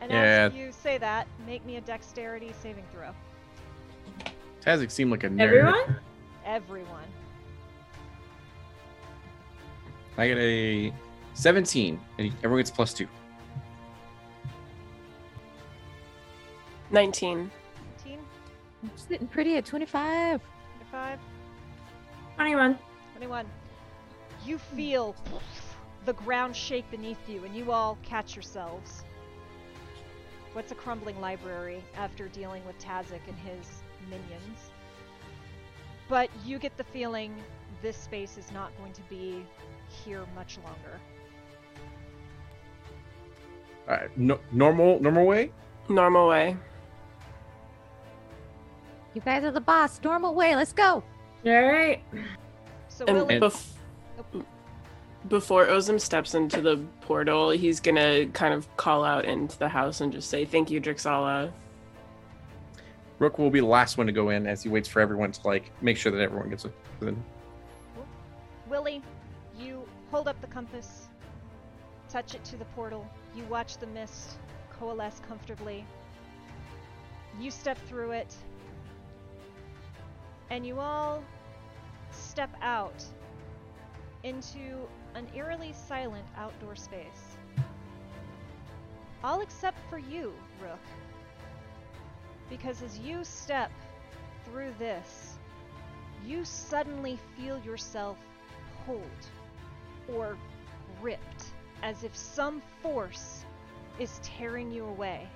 And Yeah. as you say that, make me a dexterity saving throw. Tazik seemed like a nerd. everyone. Everyone. I get a 17, and everyone gets plus two. 19. 19. I'm sitting pretty at 25. 25, Twenty-one. 21. You feel the ground shake beneath you, and you all catch yourselves. What's a crumbling library after dealing with Tazik and his minions? But you get the feeling this space is not going to be here much longer. Uh, no, normal, normal way. Normal way. You guys are the boss. Normal way. Let's go. All right. So And Willy, bef- oh. before Ozim steps into the portal, he's gonna kind of call out into the house and just say, Thank you, Drixala. Rook will be the last one to go in as he waits for everyone to like make sure that everyone gets in. Willy, you hold up the compass, touch it to the portal. You watch the mist coalesce comfortably. You step through it, and you all step out into an eerily silent outdoor space. All except for you, Rook. Because as you step through this, you suddenly feel yourself pulled or ripped as if some force is tearing you away.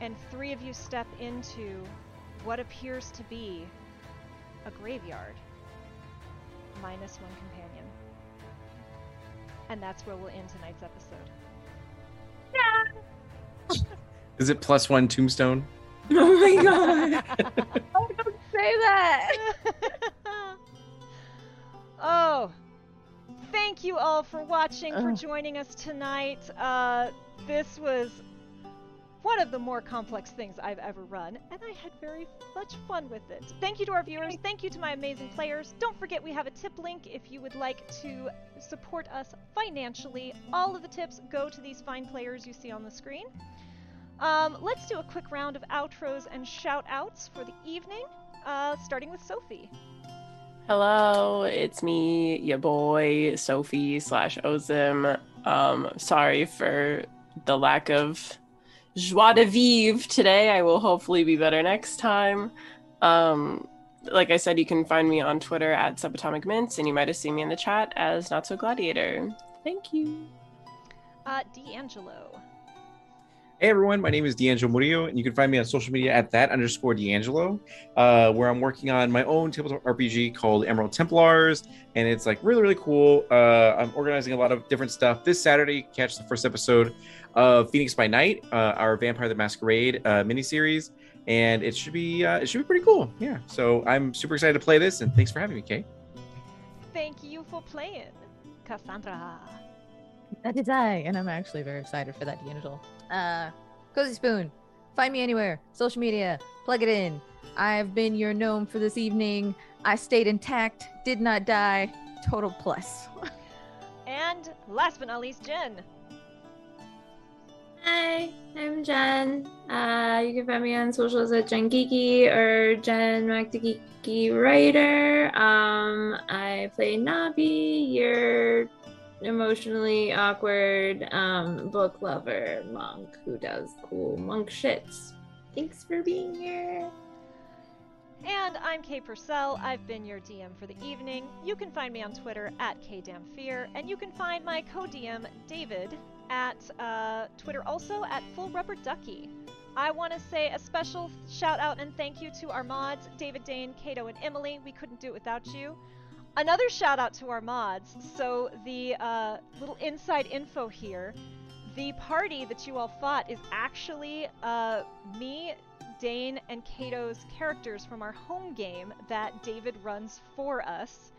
And three of you step into what appears to be a graveyard, minus one companion. And that's where we'll end tonight's episode. Yeah. Is it plus one tombstone? Oh my god. Say that. oh, thank you all for watching, for joining us tonight. Uh, this was one of the more complex things I've ever run, and I had very much fun with it. Thank you to our viewers. Thank you to my amazing players. Don't forget we have a tip link if you would like to support us financially. All of the tips go to these fine players you see on the screen. Um, let's do a quick round of outros and shout outs for the evening, uh, starting with Sophie. Hello, it's me, your boy, Sophie slash Ozim. Um, sorry for the lack of joie de vivre today. I will hopefully be better next time. Um, like I said, you can find me on Twitter at Subatomic Mints, and you might have seen me in the chat as Not So Gladiator. Thank you. Uh, D'Angelo. Hey everyone, my name is D'Angelo Murillo, and you can find me on social media at that underscore D'Angelo, uh, where I'm working on my own tabletop RPG called Emerald Templars, and it's like really, really cool. Uh, I'm organizing a lot of different stuff. This Saturday, catch the first episode of Phoenix by Night, uh, our Vampire the Masquerade uh, miniseries, and it should be uh, it should be pretty cool. Yeah, so I'm super excited to play this, and thanks for having me, Kay. Thank you for playing, Kassandra. That is I, and I'm actually very excited for that D'Angelo. Uh, Cozy Spoon, find me anywhere, social media, plug it in. I've been your gnome for this evening. I stayed intact, did not die. Total plus. And last but not least, Jenn. Hi, I'm Jenn. Uh, you can find me on socials at Jen Geeky or Jen Geeky Writer. Um, I play Nabi, your emotionally awkward um, book lover monk who does cool monk shits. Thanks for being here. And I'm Kay Purcell. I've been your DM for the evening. You can find me on Twitter at KDamnFear, and you can find my co-DM David at uh, Twitter also at Full Rubber Ducky. I want to say a special shout out and thank you to our mods, David Dane, Kato, and Emily. We couldn't do it without you. Another shout out to our mods. So the uh, little inside info here. The party that you all fought is actually uh, me, Dane, and Kato's characters from our home game that David runs for us.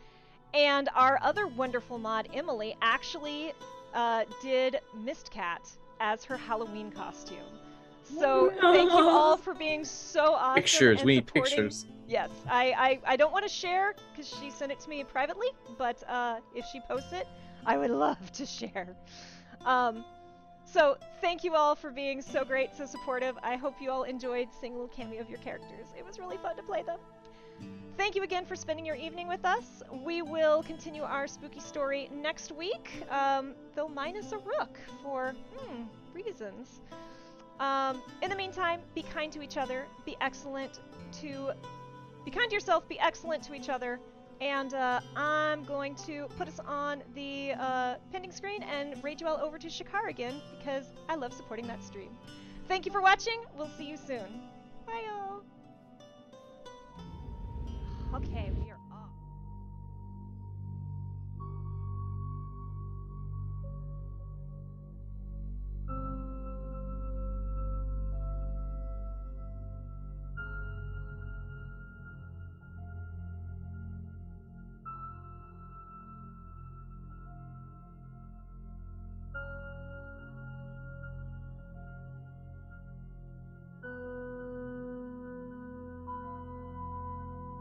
And our other wonderful mod, Emily, actually uh, did Mist Cat as her Halloween costume. So thank you all for being so awesome. Pictures. and We need pictures. Yes, I, I, I don't want to share because she sent it to me privately, but uh, if she posts it, I would love to share. Um, so thank you all for being so great, so supportive. I hope you all enjoyed seeing a little cameo of your characters. It was really fun to play them. Thank you again for spending your evening with us. We will continue our spooky story next week, um, though minus a rook for hmm, reasons. Um, in the meantime, be kind to each other, be excellent to be kind to yourself, be excellent to each other, and uh, I'm going to put us on the uh, pending screen and raid you all over to Shakar again because I love supporting that stream. Thank you for watching. We'll see you soon. Bye, y'all. Okay